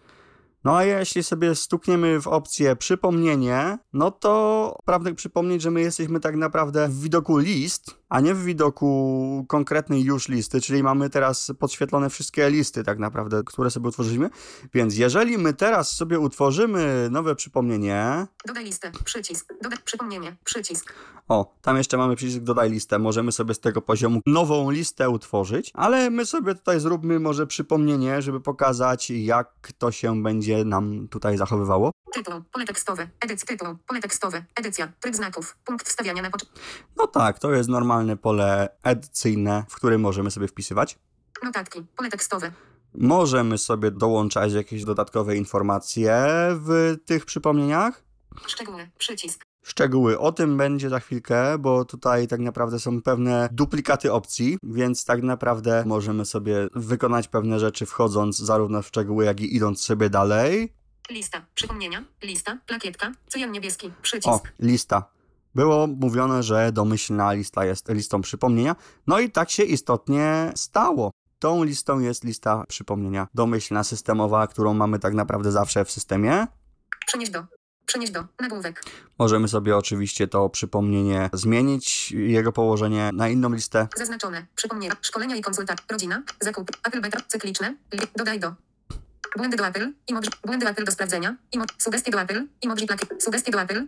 No a jeśli sobie stukniemy w opcję przypomnienie, no to prawdę przypomnieć, że my jesteśmy tak naprawdę w widoku list, a nie w widoku konkretnej już listy, czyli mamy teraz podświetlone wszystkie listy tak naprawdę, które sobie utworzyliśmy. Więc jeżeli my teraz sobie utworzymy nowe przypomnienie, Dodaj listę. Przycisk. Dodaj przypomnienie. Przycisk. o, tam jeszcze mamy przycisk dodaj listę, możemy sobie z tego poziomu nową listę utworzyć, ale my sobie tutaj zróbmy może przypomnienie, żeby pokazać jak to się będzie nam tutaj zachowywało. Tytuł. Pole tekstowe. Edycja. Tytuł. Pole tekstowe. Edycja. Tryb znaków. Punkt wstawiania na początku. No tak, to jest normalne pole edycyjne, w którym możemy sobie wpisywać. Notatki. Pole tekstowe. Możemy sobie dołączać jakieś dodatkowe informacje w tych przypomnieniach. Szczegóły. Przycisk. Szczegóły o tym będzie za chwilkę, bo tutaj tak naprawdę są pewne duplikaty opcji, więc tak naprawdę możemy sobie wykonać pewne rzeczy wchodząc zarówno w szczegóły, jak i idąc sobie dalej. Lista. Przypomnienia. Lista. Plakietka. Cyjan niebieski. O, Przycisk. lista. Było mówione, że domyślna lista jest listą przypomnienia, no i tak się istotnie stało. Tą listą jest lista przypomnienia domyślna, systemowa, którą mamy tak naprawdę zawsze w systemie. Przenieść do. Przenieść do. Nagłówek. Możemy sobie oczywiście to przypomnienie zmienić, jego położenie na inną listę. Zaznaczone. Przypomnienia. Szkolenia i konsultacje. Rodzina. Zakup. Apple beta. Cykliczne. Li- dodaj do. Błędy do Apple. Emoji. Błędy Apple do sprawdzenia. Emo- sugestie do Apple. Emoji plakiet. Sugestie do Apple.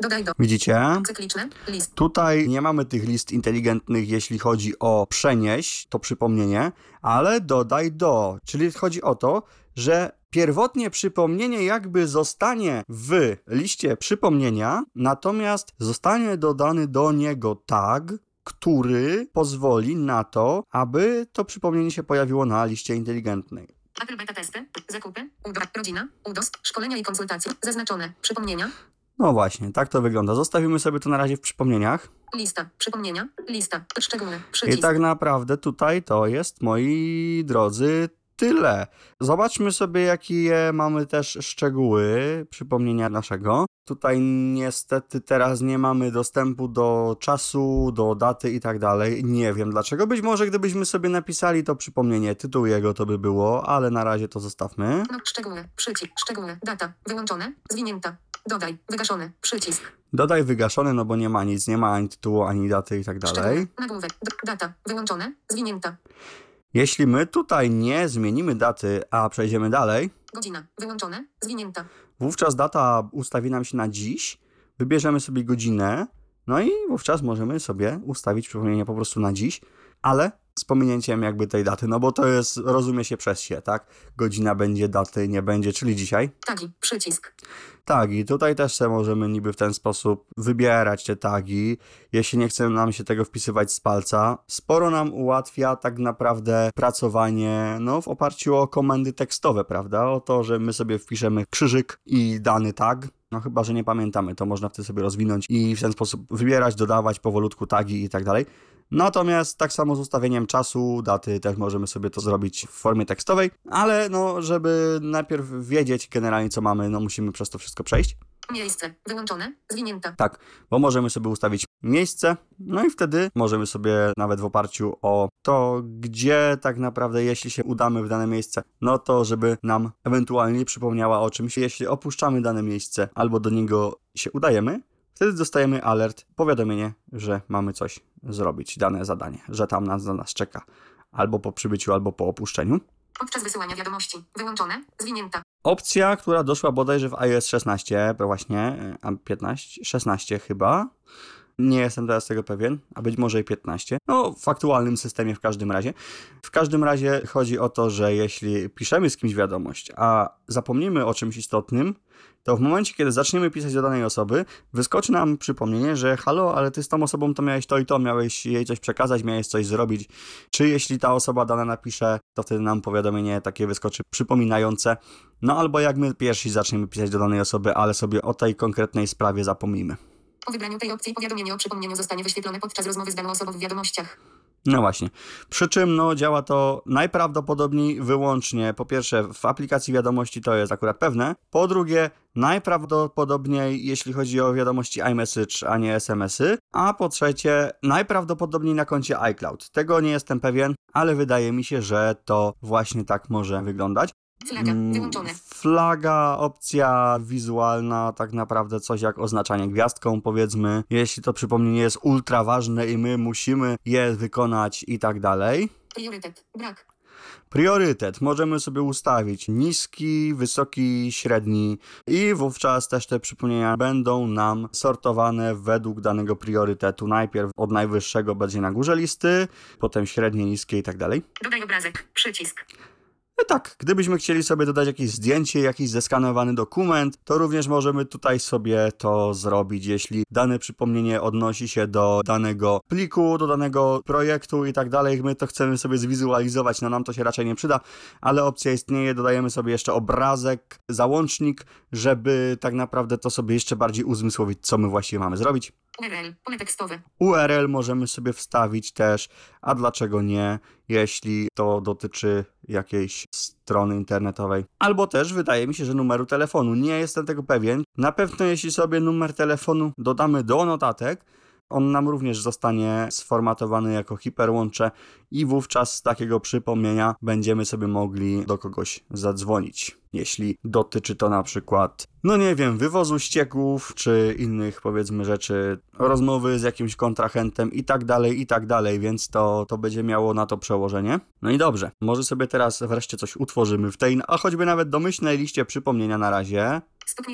Dodaj do. Widzicie? Cykliczne. List. Tutaj nie mamy tych list inteligentnych, jeśli chodzi o przenieść to przypomnienie, ale dodaj do. Czyli chodzi o to, że pierwotnie przypomnienie jakby zostanie w liście przypomnienia, natomiast zostanie dodany do niego tag, który pozwoli na to, aby to przypomnienie się pojawiło na liście inteligentnej. Apple beta testy. Zakupy. UDO. Rodzina. UDOS. Szkolenia i konsultacje. Zaznaczone. Przypomnienia. No właśnie, tak to wygląda. Zostawimy sobie to na razie w przypomnieniach. Lista. Przypomnienia. Lista. Szczegóły. I Przycisk. tak naprawdę tutaj to jest, moi drodzy, tyle. Zobaczmy sobie, jakie mamy też szczegóły przypomnienia naszego. Tutaj niestety teraz nie mamy dostępu do czasu, do daty i tak dalej. Nie wiem dlaczego. Być może gdybyśmy sobie napisali to przypomnienie, tytuł jego to by było, ale na razie to zostawmy. No, szczegóły. Przycisk. Szczegóły. Data. Wyłączone. Zwinięta. Dodaj. Wygaszone. Przycisk. Dodaj wygaszony, no bo nie ma nic, nie ma ani tytułu, ani daty i tak dalej. Szczegóły. Nagłówek. Data. Wyłączone. Zwinięta. Jeśli my tutaj nie zmienimy daty, a przejdziemy dalej, Godzina. Wyłączone. Zwinięta. wówczas data ustawi nam się na dziś, wybierzemy sobie godzinę, no i wówczas możemy sobie ustawić przypomnienie po prostu na dziś, ale z pominięciem jakby tej daty, no bo to jest, rozumie się przez się, tak? Godzina będzie, daty nie będzie, czyli dzisiaj. Tagi. Przycisk. Tagi, tutaj też sobie możemy niby w ten sposób wybierać te tagi, jeśli nie chce nam się tego wpisywać z palca. Sporo nam ułatwia tak naprawdę pracowanie no, w oparciu o komendy tekstowe, prawda? O to, że my sobie wpiszemy krzyżyk i dany tag. No chyba, że nie pamiętamy, to można wtedy sobie rozwinąć i w ten sposób wybierać, dodawać powolutku tagi i tak dalej. Natomiast tak samo z ustawieniem czasu, daty też możemy sobie to zrobić w formie tekstowej, ale no, żeby najpierw wiedzieć generalnie co mamy, no musimy przez to wszystko przejść. Miejsce. Wyłączone. Zwinięta. Tak, bo możemy sobie ustawić miejsce, no i wtedy możemy sobie nawet w oparciu o to, gdzie tak naprawdę, jeśli się udamy w dane miejsce, no to żeby nam ewentualnie przypomniała o czymś. Jeśli opuszczamy dane miejsce albo do niego się udajemy, wtedy dostajemy alert, powiadomienie, że mamy coś zrobić, dane zadanie, że tam nas, na nas czeka. Albo po przybyciu, albo po opuszczeniu. Podczas wysyłania wiadomości. Wyłączone. Zwinięta. Opcja, która doszła bodajże w iOS 16, to właśnie, a 15, 16 chyba. Nie jestem teraz tego pewien, a być może i 15. No, w aktualnym systemie w każdym razie. W każdym razie chodzi o to, że jeśli piszemy z kimś wiadomość, a zapomnimy o czymś istotnym, to w momencie, kiedy zaczniemy pisać do danej osoby, wyskoczy nam przypomnienie, że halo, ale ty z tą osobą to miałeś to i to, miałeś jej coś przekazać, miałeś coś zrobić. Czy jeśli ta osoba dana napisze, to wtedy nam powiadomienie takie wyskoczy przypominające. No albo jak my pierwsi zaczniemy pisać do danej osoby, ale sobie o tej konkretnej sprawie zapomnimy. Po wybraniu tej opcji powiadomienie o przypomnieniu zostanie wyświetlone podczas rozmowy z daną osobą w wiadomościach. No właśnie. Przy czym no, działa to najprawdopodobniej wyłącznie, po pierwsze w aplikacji wiadomości to jest akurat pewne, po drugie najprawdopodobniej jeśli chodzi o wiadomości iMessage, a nie SMS-y, a po trzecie najprawdopodobniej na koncie iCloud. Tego nie jestem pewien, ale wydaje mi się, że to właśnie tak może wyglądać. Flaga. Mm, Wyłączone. Flaga, opcja wizualna, tak naprawdę coś jak oznaczanie gwiazdką, powiedzmy. Jeśli to przypomnienie jest ultra ważne i my musimy je wykonać i tak dalej. Priorytet. Brak. Priorytet możemy sobie ustawić niski, wysoki, średni i wówczas też te przypomnienia będą nam sortowane według danego priorytetu. Najpierw od najwyższego będzie na górze listy, potem średnie, niskie i tak dalej. Dodaj obrazek. Przycisk. No tak, gdybyśmy chcieli sobie dodać jakieś zdjęcie, jakiś zeskanowany dokument, to również możemy tutaj sobie to zrobić, jeśli dane przypomnienie odnosi się do danego pliku, do danego projektu i tak dalej. My to chcemy sobie zwizualizować, no nam to się raczej nie przyda, ale opcja istnieje, dodajemy sobie jeszcze obrazek, załącznik, żeby tak naprawdę to sobie jeszcze bardziej uzmysłowić, co my właściwie mamy zrobić. URL. Pole tekstowe. URL możemy sobie wstawić też, a dlaczego nie, jeśli to dotyczy jakiejś strony internetowej. Albo też wydaje mi się, że numeru telefonu. Nie jestem tego pewien. Na pewno jeśli sobie numer telefonu dodamy do notatek, on nam również zostanie sformatowany jako hiperłącze i wówczas z takiego przypomnienia będziemy sobie mogli do kogoś zadzwonić. Jeśli dotyczy to na przykład, no nie wiem, wywozu ścieków, czy innych powiedzmy rzeczy, rozmowy z jakimś kontrahentem i tak dalej, i tak dalej, więc to, to będzie miało na to przełożenie. No i dobrze, może sobie teraz wreszcie coś utworzymy w tej, a choćby nawet domyślnej liście przypomnienia na razie.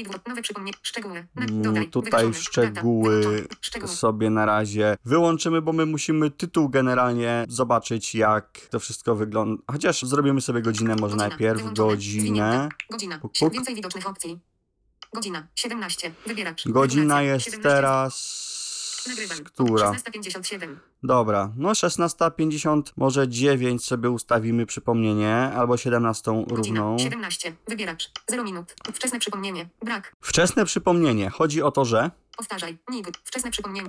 Dwóch. Nowe przypomnienie. Szczegóły. Mm, dodaj. Tutaj. Szczegóły. sobie na razie wyłączymy, bo my musimy tytuł generalnie zobaczyć, jak to wszystko wygląda. Chociaż zrobimy sobie godzinę może Godzina. najpierw, Wyłączone. godzinę. Godzina. Puk, puk. Więcej widocznych opcji. Godzina. 17. Wybieracz. Godzina Regulacja. jest 17. teraz Nagrywam. Która? 16.57. Dobra, no 16.50, może 9 sobie ustawimy przypomnienie, albo 17 Godzina. równą. 17. Wybieracz. 0 minut. Wczesne przypomnienie. Brak. Wczesne przypomnienie. Chodzi o to, że Powtarzaj. Nigdy. Wczesne przypomnienie.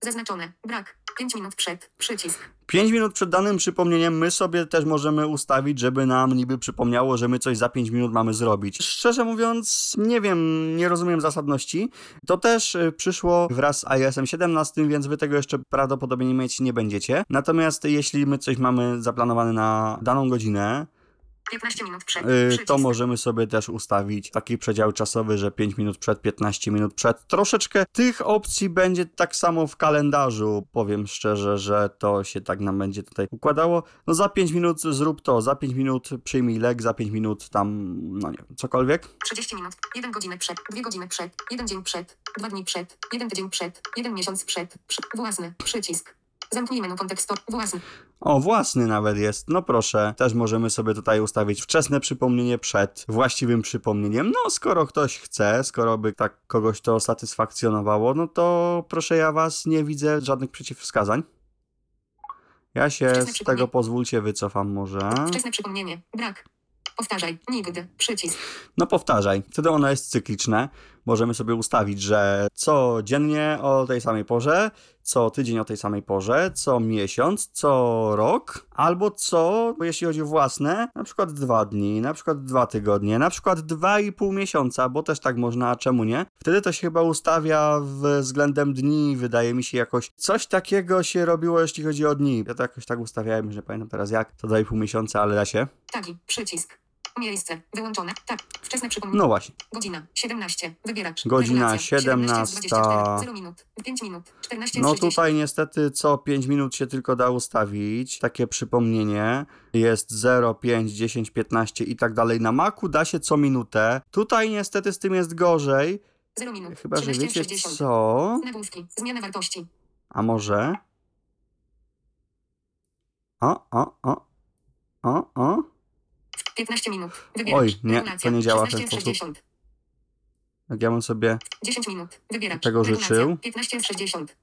Zaznaczone. Brak. 5 minut przed. Przycisk. 5 minut przed danym przypomnieniem my sobie też możemy ustawić, żeby nam niby przypomniało, że my coś za 5 minut mamy zrobić. Szczerze mówiąc, nie wiem, nie rozumiem zasadności. To też y, przyszło wraz z iOS 17, więc wy tego jeszcze prawdopodobnie mieć nie będziecie. Natomiast jeśli my coś mamy zaplanowane na daną godzinę, 15 minut przed. y, to możemy sobie też ustawić taki przedział czasowy, że 5 minut przed, 15 minut przed. Troszeczkę tych opcji będzie tak samo w kalendarzu. Powiem szczerze, że to się tak nam będzie tutaj układało. No za 5 minut zrób to, za 5 minut przyjmij lek, za 5 minut tam, no nie wiem, cokolwiek. 30 minut. 1 godzinę przed. 2 godziny przed. 1 dzień przed. 2 dni przed. 1 tydzień przed. 1 miesiąc przed. Przy... Własny. Przycisk. Zamknij menu kontekstu. Własny. O, własny nawet jest. No proszę, też możemy sobie tutaj ustawić wczesne przypomnienie przed właściwym przypomnieniem. No, skoro ktoś chce, skoro by tak kogoś to satysfakcjonowało, no to proszę ja was, nie widzę żadnych przeciwwskazań. Ja się Wczesne z tego pozwólcie wycofam może. Wczesne przypomnienie. Brak. Powtarzaj. Nigdy. Przycisk. No powtarzaj, wtedy ono jest cykliczne. Możemy sobie ustawić, że codziennie o tej samej porze, co tydzień o tej samej porze, co miesiąc, co rok, albo co, jeśli chodzi o własne, na przykład dwa dni, na przykład dwa tygodnie, na przykład dwa i pół miesiąca, bo też tak można, a czemu nie? Wtedy to się chyba ustawia względem dni, wydaje mi się jakoś. Coś takiego się robiło, jeśli chodzi o dni. Ja to jakoś tak ustawiałem, że nie pamiętam teraz jak, to dwa i pół miesiąca, ale da się. Tagi. Przycisk. Miejsce. Wyłączone. Tak. Wczesne przypomnienie. No właśnie. Godzina 17. Wybieracz. Godzina Regulacja. 17. 24, 0 minut. 5 minut. 14 No 60. tutaj niestety co 5 minut się tylko da ustawić, takie przypomnienie. Jest 0, 5, 10, 15 i tak dalej. Na Macu da się co minutę. Tutaj niestety z tym jest gorzej. 0 minut. Chyba, że 13, wiecie 60. co? Nagłówki. Zmiana wartości. A może? O, o, o. O, o. 15 minut. Wybieracz. Oj, nie, to nie działa w ten 16, sposób. 60. Jak ja bym sobie 10 minut. Wybieracz. Tego życzył. 15 z 60.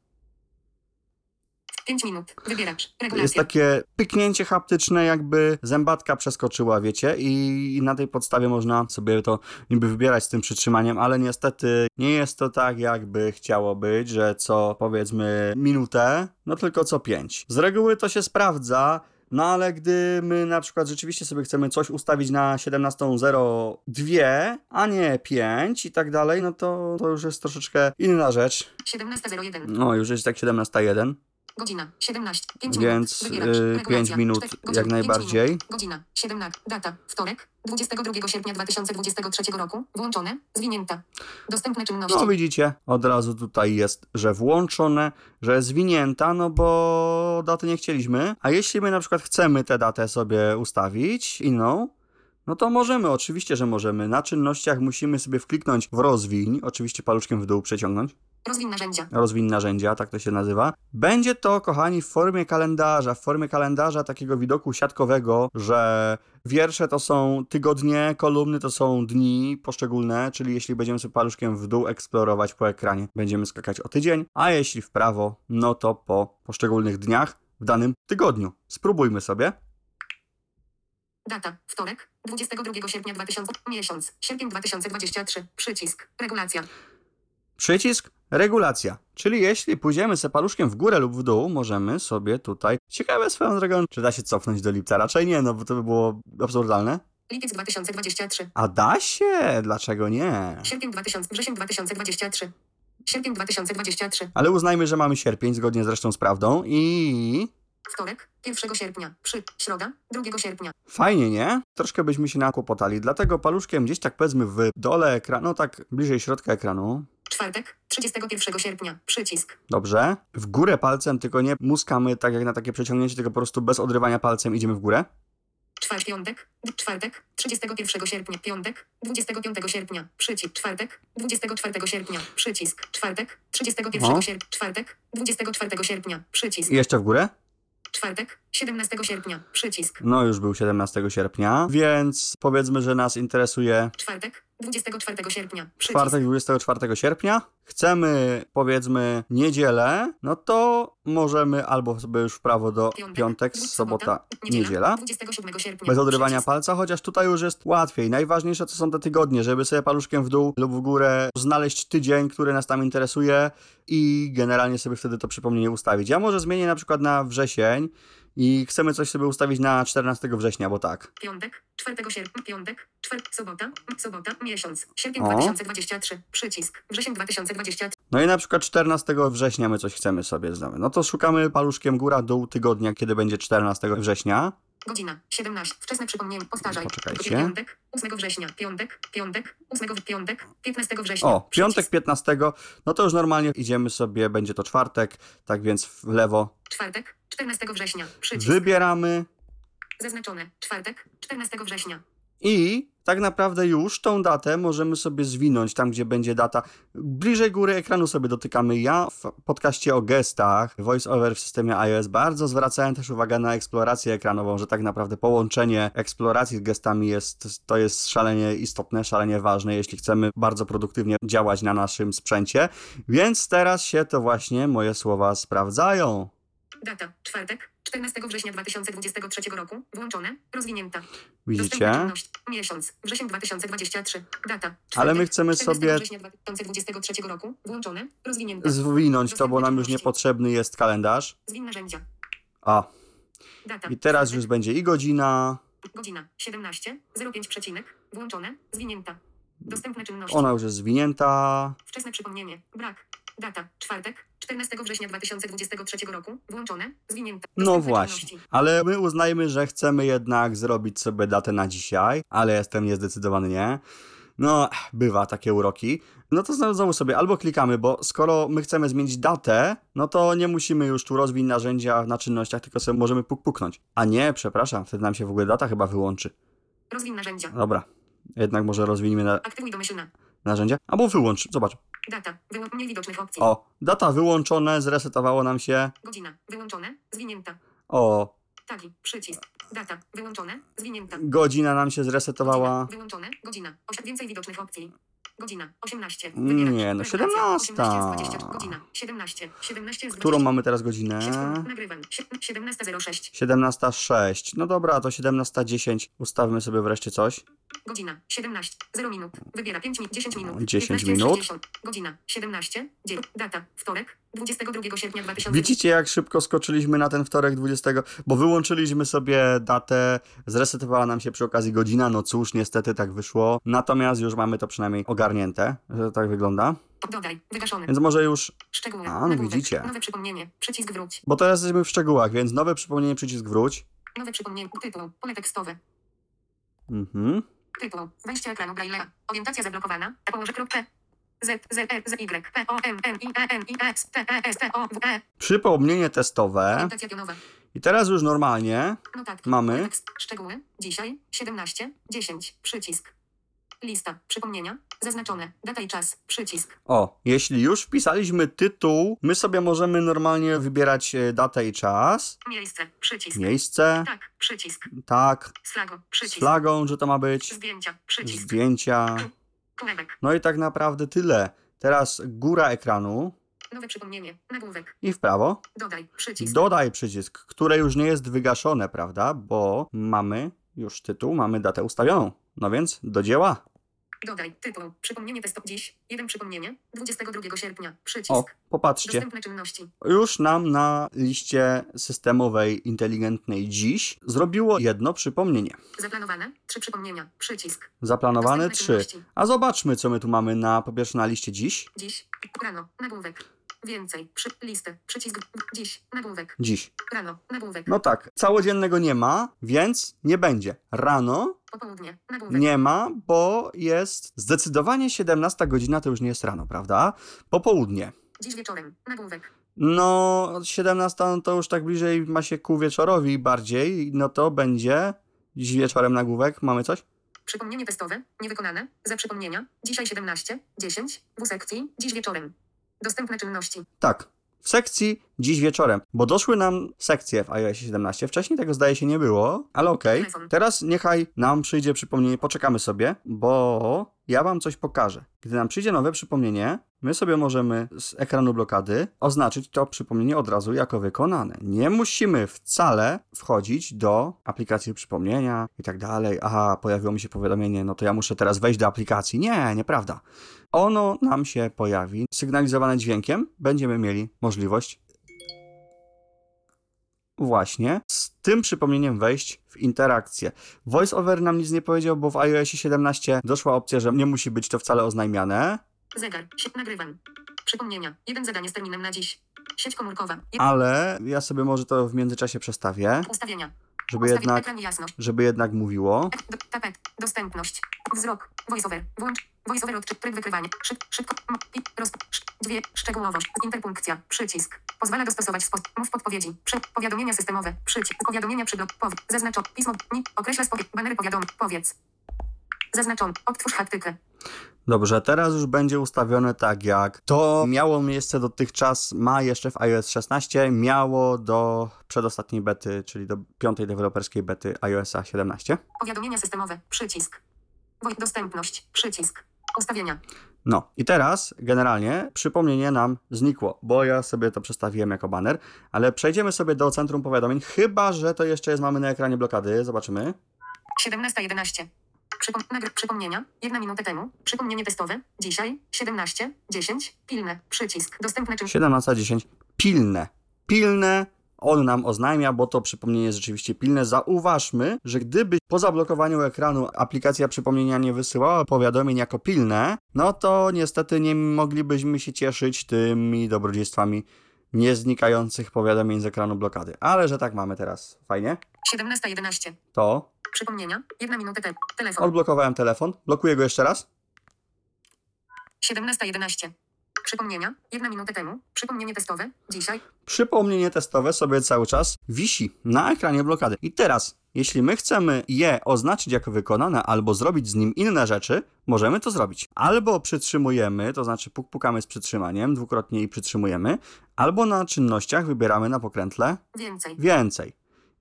5 minut. Wybieracz. jest Regulacja. takie pyknięcie haptyczne, jakby zębatka przeskoczyła, wiecie, i na tej podstawie można sobie to niby wybierać z tym przytrzymaniem, ale niestety nie jest to tak, jakby chciało być, że co powiedzmy minutę, no tylko co pięć. Z reguły to się sprawdza. No ale gdy my na przykład rzeczywiście sobie chcemy coś ustawić na 17.02, a nie 5 i tak dalej, no to, to już jest troszeczkę inna rzecz. 17.01. No już jest tak 17.01. Godzina 17. 5 Więc, minut. Y, Regulacja. pięć minut Cztery- jak najbardziej. minut. Godzina 17. Data. Wtorek. 22 sierpnia 2023 roku. Włączone. Zwinięta. Dostępne czynności. No widzicie, od razu tutaj jest, że włączone, że zwinięta, no bo daty nie chcieliśmy. A jeśli my na przykład chcemy tę datę sobie ustawić, inną, no to możemy, oczywiście, że możemy. Na czynnościach musimy sobie wkliknąć w rozwiń, oczywiście paluszkiem w dół przeciągnąć. Rozwin narzędzia. Rozwin narzędzia, tak to się nazywa. Będzie to, kochani, w formie kalendarza, w formie kalendarza takiego widoku siatkowego, że wiersze to są tygodnie, kolumny to są dni poszczególne, czyli jeśli będziemy sobie paluszkiem w dół eksplorować po ekranie, będziemy skakać o tydzień, a jeśli w prawo, no to po poszczególnych dniach w danym tygodniu. Spróbujmy sobie. Data. Wtorek. 22 sierpnia 2000. Miesiąc. Sierpień 2023. Przycisk. Regulacja. Przycisk regulacja. Czyli jeśli pójdziemy sobie paluszkiem w górę lub w dół, możemy sobie tutaj. Ciekawe swoją drogą, czy da się cofnąć do lipca? Raczej nie, no bo to by było absurdalne. Lipiec 2023. A da się? Dlaczego nie? Sierpień 2000. Wrzesień 2023. Sierpień 2023. Ale uznajmy, że mamy sierpień, zgodnie zresztą z prawdą i... Wtorek. 1 sierpnia. Przy. Środa. 2 sierpnia. Fajnie, nie? Troszkę byśmy się nakłopotali, dlatego paluszkiem gdzieś tak powiedzmy w dole ekranu, no tak bliżej środka ekranu. Czwartek. 31 sierpnia. Przycisk. Dobrze. W górę palcem, tylko nie muskamy tak jak na takie przeciągnięcie, tylko po prostu bez odrywania palcem idziemy w górę. Czwartek. Piątek. Czwartek. 31 sierpnia. Piątek. 25 sierpnia. Przycisk. Czwartek. 24 sierpnia. Przycisk. Czwartek. 31 No. sierpnia. Czwartek. 24 sierpnia. Przycisk. I jeszcze w górę. Czwartek. 17 sierpnia. Przycisk. No już był 17 sierpnia, więc powiedzmy, że nas interesuje Czwartek. 24 sierpnia. Przycisk. czwartek 24 sierpnia. Chcemy powiedzmy niedzielę, no to możemy albo sobie już w prawo do piątek, sobota, niedziela. 27 sierpnia. Bez odrywania Przycisk. palca, chociaż tutaj już jest łatwiej. Najważniejsze to są te tygodnie, żeby sobie paluszkiem w dół lub w górę znaleźć tydzień, który nas tam interesuje i generalnie sobie wtedy to przypomnienie ustawić. Ja może zmienię na przykład na wrzesień i chcemy coś sobie ustawić na 14 września, bo tak. Piątek. 4 sierpnia. Piątek. Czwartek. Sobota. Sobota. Miesiąc. Sierpień O. 2023. Przycisk. Wrzesień 2023. No i na przykład 14 września my coś chcemy sobie znowu. No to szukamy paluszkiem góra, dół tygodnia, kiedy będzie 14 września. Godzina 17. Wczesne przypomnienie. Powtarzaj. Poczekajcie. Piątek. 8 września. Piątek. Piątek. 8 piątek. 15 września. O, piątek Przycisk. 15, no to już normalnie idziemy sobie, będzie to czwartek, tak więc w lewo Czwartek. 14 września. Przycisk. wybieramy Zaznaczone. Czwartek. 14 września. i tak naprawdę już tą datę możemy sobie zwinąć tam, gdzie będzie data. Bliżej góry ekranu sobie dotykamy. Ja w podcaście o gestach, voice-over w systemie iOS bardzo zwracałem też uwagę na eksplorację ekranową, że tak naprawdę połączenie eksploracji z gestami jest, to jest szalenie istotne, szalenie ważne, jeśli chcemy bardzo produktywnie działać na naszym sprzęcie. Więc teraz się to właśnie moje słowa sprawdzają. Data. Czwartek. 14 września 2023 roku. Włączone. Rozwinięta. Widzicie? Miesiąc. Wrzesień 2023. Data. Ale my chcemy 14 sobie września 2023 roku. Włączone. Rozwinięte. zwinąć to, bo nam już niepotrzebny jest kalendarz. Zwin narzędzia. A, Data. i teraz już będzie i godzina, Godzina 17. 05 przecinek. Włączone. Zwinięta. Dostępne czynności. ona już jest zwinięta. Wczesne przypomnienie. Brak. Data. Czwartek. 14 września 2023 roku. Włączone. Zwinięta. No właśnie. Ale my uznajmy, że chcemy jednak zrobić sobie datę na dzisiaj, ale jestem niezdecydowany, nie? No, bywa takie uroki. No to znowu- sobie albo klikamy, bo skoro my chcemy zmienić datę, no to nie musimy już tu rozwinąć narzędzia na czynnościach, tylko sobie możemy puk puknąć. A nie, przepraszam, wtedy nam się w ogóle data chyba wyłączy. Rozwin narzędzia. Dobra, jednak może rozwiniemy na Aktywuj domyślna. narzędzia. Albo wyłącz, zobacz. Data. Wyłącz mniej widocznych opcji. O, data wyłączone, zresetowało nam się. Godzina. Wyłączone. Zwinięta. O, Tagi. Przycisk. Data. Wyłączone. Zwinięta. godzina nam się zresetowała. Godzina. Wyłączone. Godzina. Osi- więcej widocznych opcji. Godzina. 18. Nie, no, Regulacja. 17. 18 jest 20. Godzina. 17. 17 jest Którą 20. mamy teraz godzinę? Nagrywam. Sie- 17.06. 17.06. No dobra, to 17.10. Ustawmy sobie wreszcie coś. Godzina. 17. 0 minut. Wybiera 5 minut. 10 minut. 10 15, minut. 60. Godzina. 17. Dzień. Data. Wtorek. 22 sierpnia 2000. Widzicie, jak szybko skoczyliśmy na ten wtorek 20, bo wyłączyliśmy sobie datę, zresetowała nam się przy okazji godzina. No cóż, niestety tak wyszło. Natomiast już mamy to przynajmniej ogarnięte, że tak wygląda. Dodaj. Wygaszony. Więc może już, Szczegóły. A, no widzicie. Nowe przypomnienie. Przycisk wróć. bo teraz jesteśmy w szczegółach, więc nowe przypomnienie, przycisk wróć. Nowe przypomnienie. Tytuł. Pole tekstowe. Mhm. Tytuł. Wejście ekranu Braille'a. Orientacja zablokowana. Położę kropkę. Z, Z, Z, P, O, M, N, I, N, I, S, T, S, T, O, W. Przypomnienie testowe. I teraz już normalnie Notatki. Mamy. Szczegóły. Dzisiaj. 17. 10. Przycisk. Lista. Przypomnienia. Zaznaczone. Data i czas. Przycisk. O, jeśli już wpisaliśmy tytuł, my sobie możemy normalnie wybierać e, datę i czas, Miejsce. Przycisk. miejsce, Tak. Przycisk. tak, Z flagą. z Przycisk. flagą, że to ma być, Zdjęcia. Przycisk. zdjęcia. Kulewek. No i tak naprawdę tyle. Teraz góra ekranu Nowe przypomnienie. Nagłówek. i w prawo. Dodaj. Przycisk. Dodaj przycisk, które już nie jest wygaszone, prawda? Bo mamy już tytuł, mamy datę ustawioną. No więc do dzieła. Dodaj. Tytuł. Przypomnienie testo. Dziś. Jeden przypomnienie. 22 sierpnia. Przycisk. O, popatrzcie. Już nam na liście systemowej inteligentnej dziś zrobiło jedno przypomnienie. Zaplanowane. Trzy przypomnienia. Przycisk. Zaplanowane trzy. A zobaczmy, co my tu mamy na, po pierwsze na liście dziś. Dziś. Rano. Nagłówek. Więcej. Przy, listę. Przycisk. Dziś. Nagłówek. Dziś. Rano. Nagłówek. No tak, całodziennego nie ma, więc nie będzie. Rano Popołudnie. Nagłówek. nie ma, bo jest zdecydowanie 17 godzina to już nie jest rano, prawda? Popołudnie. Dziś wieczorem. Nagłówek. No, 17 no to już tak bliżej ma się ku wieczorowi bardziej, no to będzie dziś wieczorem nagłówek. Mamy coś? Przypomnienie testowe. Niewykonane. Za przypomnienia. Dzisiaj 17. 10. W sekcji. Dziś wieczorem. Dostępne czynności. Tak. W sekcji dziś wieczorem, bo doszły nam sekcje w iOS 17. Wcześniej tego zdaje się nie było, ale okej. Telefon. Teraz niechaj nam przyjdzie przypomnienie, poczekamy sobie, bo ja wam coś pokażę. Gdy nam przyjdzie nowe przypomnienie, my sobie możemy z ekranu blokady oznaczyć to przypomnienie od razu jako wykonane. Nie musimy wcale wchodzić do aplikacji przypomnienia i tak dalej. Aha, pojawiło mi się powiadomienie, no to ja muszę teraz wejść do aplikacji. Nie, nieprawda. Ono nam się pojawi, sygnalizowane dźwiękiem, będziemy mieli możliwość właśnie z tym przypomnieniem wejść w interakcję. VoiceOver nam nic nie powiedział, bo w iOSie 17 doszła opcja, że nie musi być to wcale oznajmiane, Zegar. Sie- nagrywam. Przypomnienia. Jeden zadanie z terminem na dziś. Sieć komórkowa. Jed- ale ja sobie może to w międzyczasie przestawię, Ustawienia. Żeby Ustawić jednak, ekran i jasność. żeby jednak mówiło. Do- Tapet. Dostępność. Wzrok. Voiceover. Włącz. Voiceover odczyt. Tryb wykrywania. Szyb, szybko. Roz, dwie. Szczegółowość. Interpunkcja. Przycisk. Pozwala dostosować spos. Mów podpowiedzi. Przy, powiadomienia systemowe. Przycisk. Powiadomienia przy pow, Zaznaczo. Pismo. Ni, określa spowiedź. Banery powiadom. Powiedz. Zaznaczony. Odtwórz haptykę. Dobrze, teraz już będzie ustawione tak jak to miało miejsce dotychczas, ma jeszcze w iOS 16, miało do przedostatniej bety, czyli do piątej deweloperskiej bety iOSa 17. Powiadomienia systemowe. Przycisk. Dostępność. Przycisk. Ustawienia. No i teraz generalnie przypomnienie nam znikło, bo ja sobie to przestawiłem jako banner, ale przejdziemy sobie do centrum powiadomień, chyba że to jeszcze jest mamy na ekranie blokady, zobaczymy. 17.11. Przypom- przypomnienia. Jedna minutę temu. Przypomnienie testowe. Dzisiaj. 17.10. Pilne. Przycisk. Dostępne czym. 17.10. Pilne. Pilne. On nam oznajmia, bo to przypomnienie jest rzeczywiście pilne. Zauważmy, że gdyby po zablokowaniu ekranu aplikacja przypomnienia nie wysyłała powiadomień jako pilne, no to niestety nie moglibyśmy się cieszyć tymi dobrodziejstwami nieznikających powiadomień z ekranu blokady. Ale że tak mamy teraz. Fajnie. 17.11. To Przypomnienia. Jedna minutę temu. Telefon. odblokowałem telefon. Blokuję go jeszcze raz. 17.11. Przypomnienia. Jedna minutę temu. Przypomnienie testowe. Dzisiaj. przypomnienie testowe sobie cały czas wisi na ekranie blokady. I teraz, jeśli my chcemy je oznaczyć jako wykonane albo zrobić z nim inne rzeczy, możemy to zrobić. Albo przytrzymujemy, to znaczy puk pukamy z przytrzymaniem, dwukrotnie i przytrzymujemy, albo na czynnościach wybieramy na pokrętle Więcej. więcej.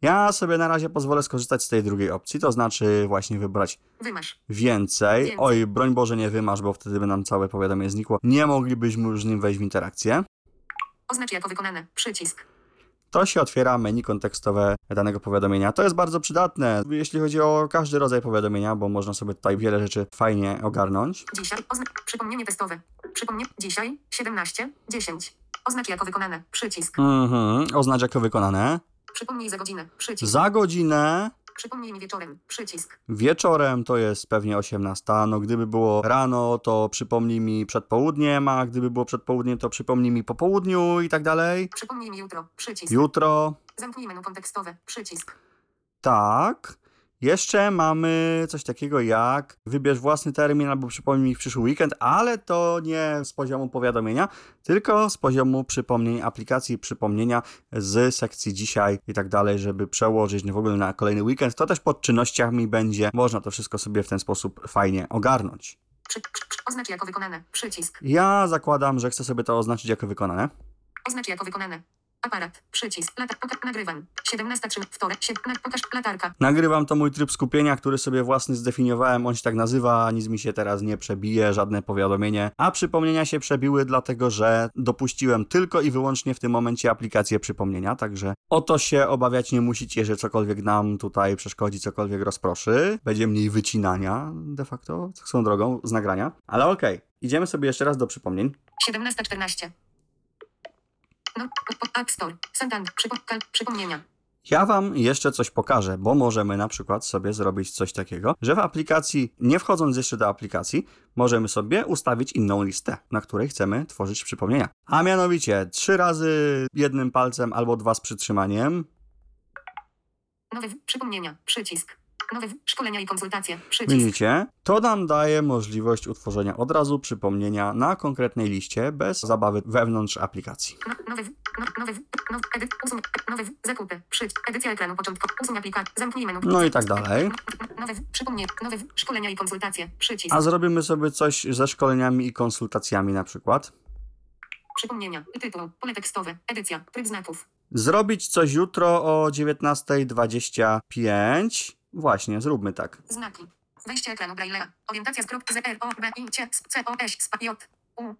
Ja sobie na razie pozwolę skorzystać z tej drugiej opcji, to znaczy właśnie wybrać Wymasz. więcej. Więcej. Oj, broń Boże nie wymasz, bo wtedy by nam całe powiadomienie znikło. Nie moglibyśmy już z nim wejść w interakcję. Oznacz jako wykonane. Przycisk. to się otwiera menu kontekstowe danego powiadomienia. To jest bardzo przydatne, jeśli chodzi o każdy rodzaj powiadomienia, bo można sobie tutaj wiele rzeczy fajnie ogarnąć. Dzisiaj. Ozna- przypomnienie testowe. Przypomnie. Dzisiaj. 17.10. Oznacz jako wykonane. Przycisk. Mhm, oznacz jako wykonane. Przypomnij za godzinę. Przycisk. Za godzinę Przypomnij mi wieczorem. Przycisk. wieczorem to jest pewnie 18. No gdyby było rano, to przypomnij mi przed południem, a gdyby było przed południem, to przypomnij mi po południu i tak dalej. Przypomnij mi jutro. Przycisk. Jutro, Zamknij menu kontekstowe. Przycisk. tak. Jeszcze mamy coś takiego jak wybierz własny termin albo przypomnij mi w przyszły weekend, ale to nie z poziomu powiadomienia, tylko z poziomu przypomnień aplikacji, przypomnienia z sekcji dzisiaj i tak dalej, żeby przełożyć w ogóle na kolejny weekend. To też pod czynnościami będzie. Można to wszystko sobie w ten sposób fajnie ogarnąć. Przy, przy, przy, oznacz jako wykonane. Przycisk. Ja zakładam, że chcę sobie to oznaczyć jako wykonane. Oznacz jako wykonane. Aparat. Przycisk. Lata. Poka- nagrywam. 17.3. Wtorek. Sie- na- pokaż. Latarka. Nagrywam to mój tryb skupienia, który sobie własny zdefiniowałem. On się tak nazywa, nic mi się teraz nie przebije, żadne powiadomienie. A przypomnienia się przebiły, dlatego że dopuściłem tylko i wyłącznie w tym momencie aplikację przypomnienia. Także o to się obawiać nie musicie, że cokolwiek nam tutaj przeszkodzi, cokolwiek rozproszy. Będzie mniej wycinania de facto, swoją drogą, z nagrania. Ale okej, idziemy sobie jeszcze raz do przypomnień. 17.14. No. App Store. Santander. Przypomnienia. Ja Wam jeszcze coś pokażę, bo możemy na przykład sobie zrobić coś takiego, że w aplikacji, nie wchodząc jeszcze do aplikacji, możemy sobie ustawić inną listę, na której chcemy tworzyć przypomnienia. A mianowicie trzy razy jednym palcem albo dwa z przytrzymaniem. Nowe. Przypomnienia. Przycisk. Nowe. w- Szkolenia i konsultacje. Przycisk. Widzicie? To nam daje możliwość utworzenia od razu przypomnienia na konkretnej liście bez zabawy wewnątrz aplikacji. W- w- edyt, w- zakupy, edycja ekranu początkowy, usuń aplikację, zamknij menu. No i tak dalej. Nowy, w- przypomnienie, nowy, w- szkolenia i konsultacje, przycisk, A zrobimy sobie coś ze szkoleniami i konsultacjami na przykład. Przypomnienia. Tytuł. Pole tekstowe. Edycja. Tryb znaków. Zrobić coś jutro o 19.25. Właśnie, zróbmy tak. Znaki. Wejście ekranu Braille'a. Orientacja z kropki Z R O B I C C O S spa J U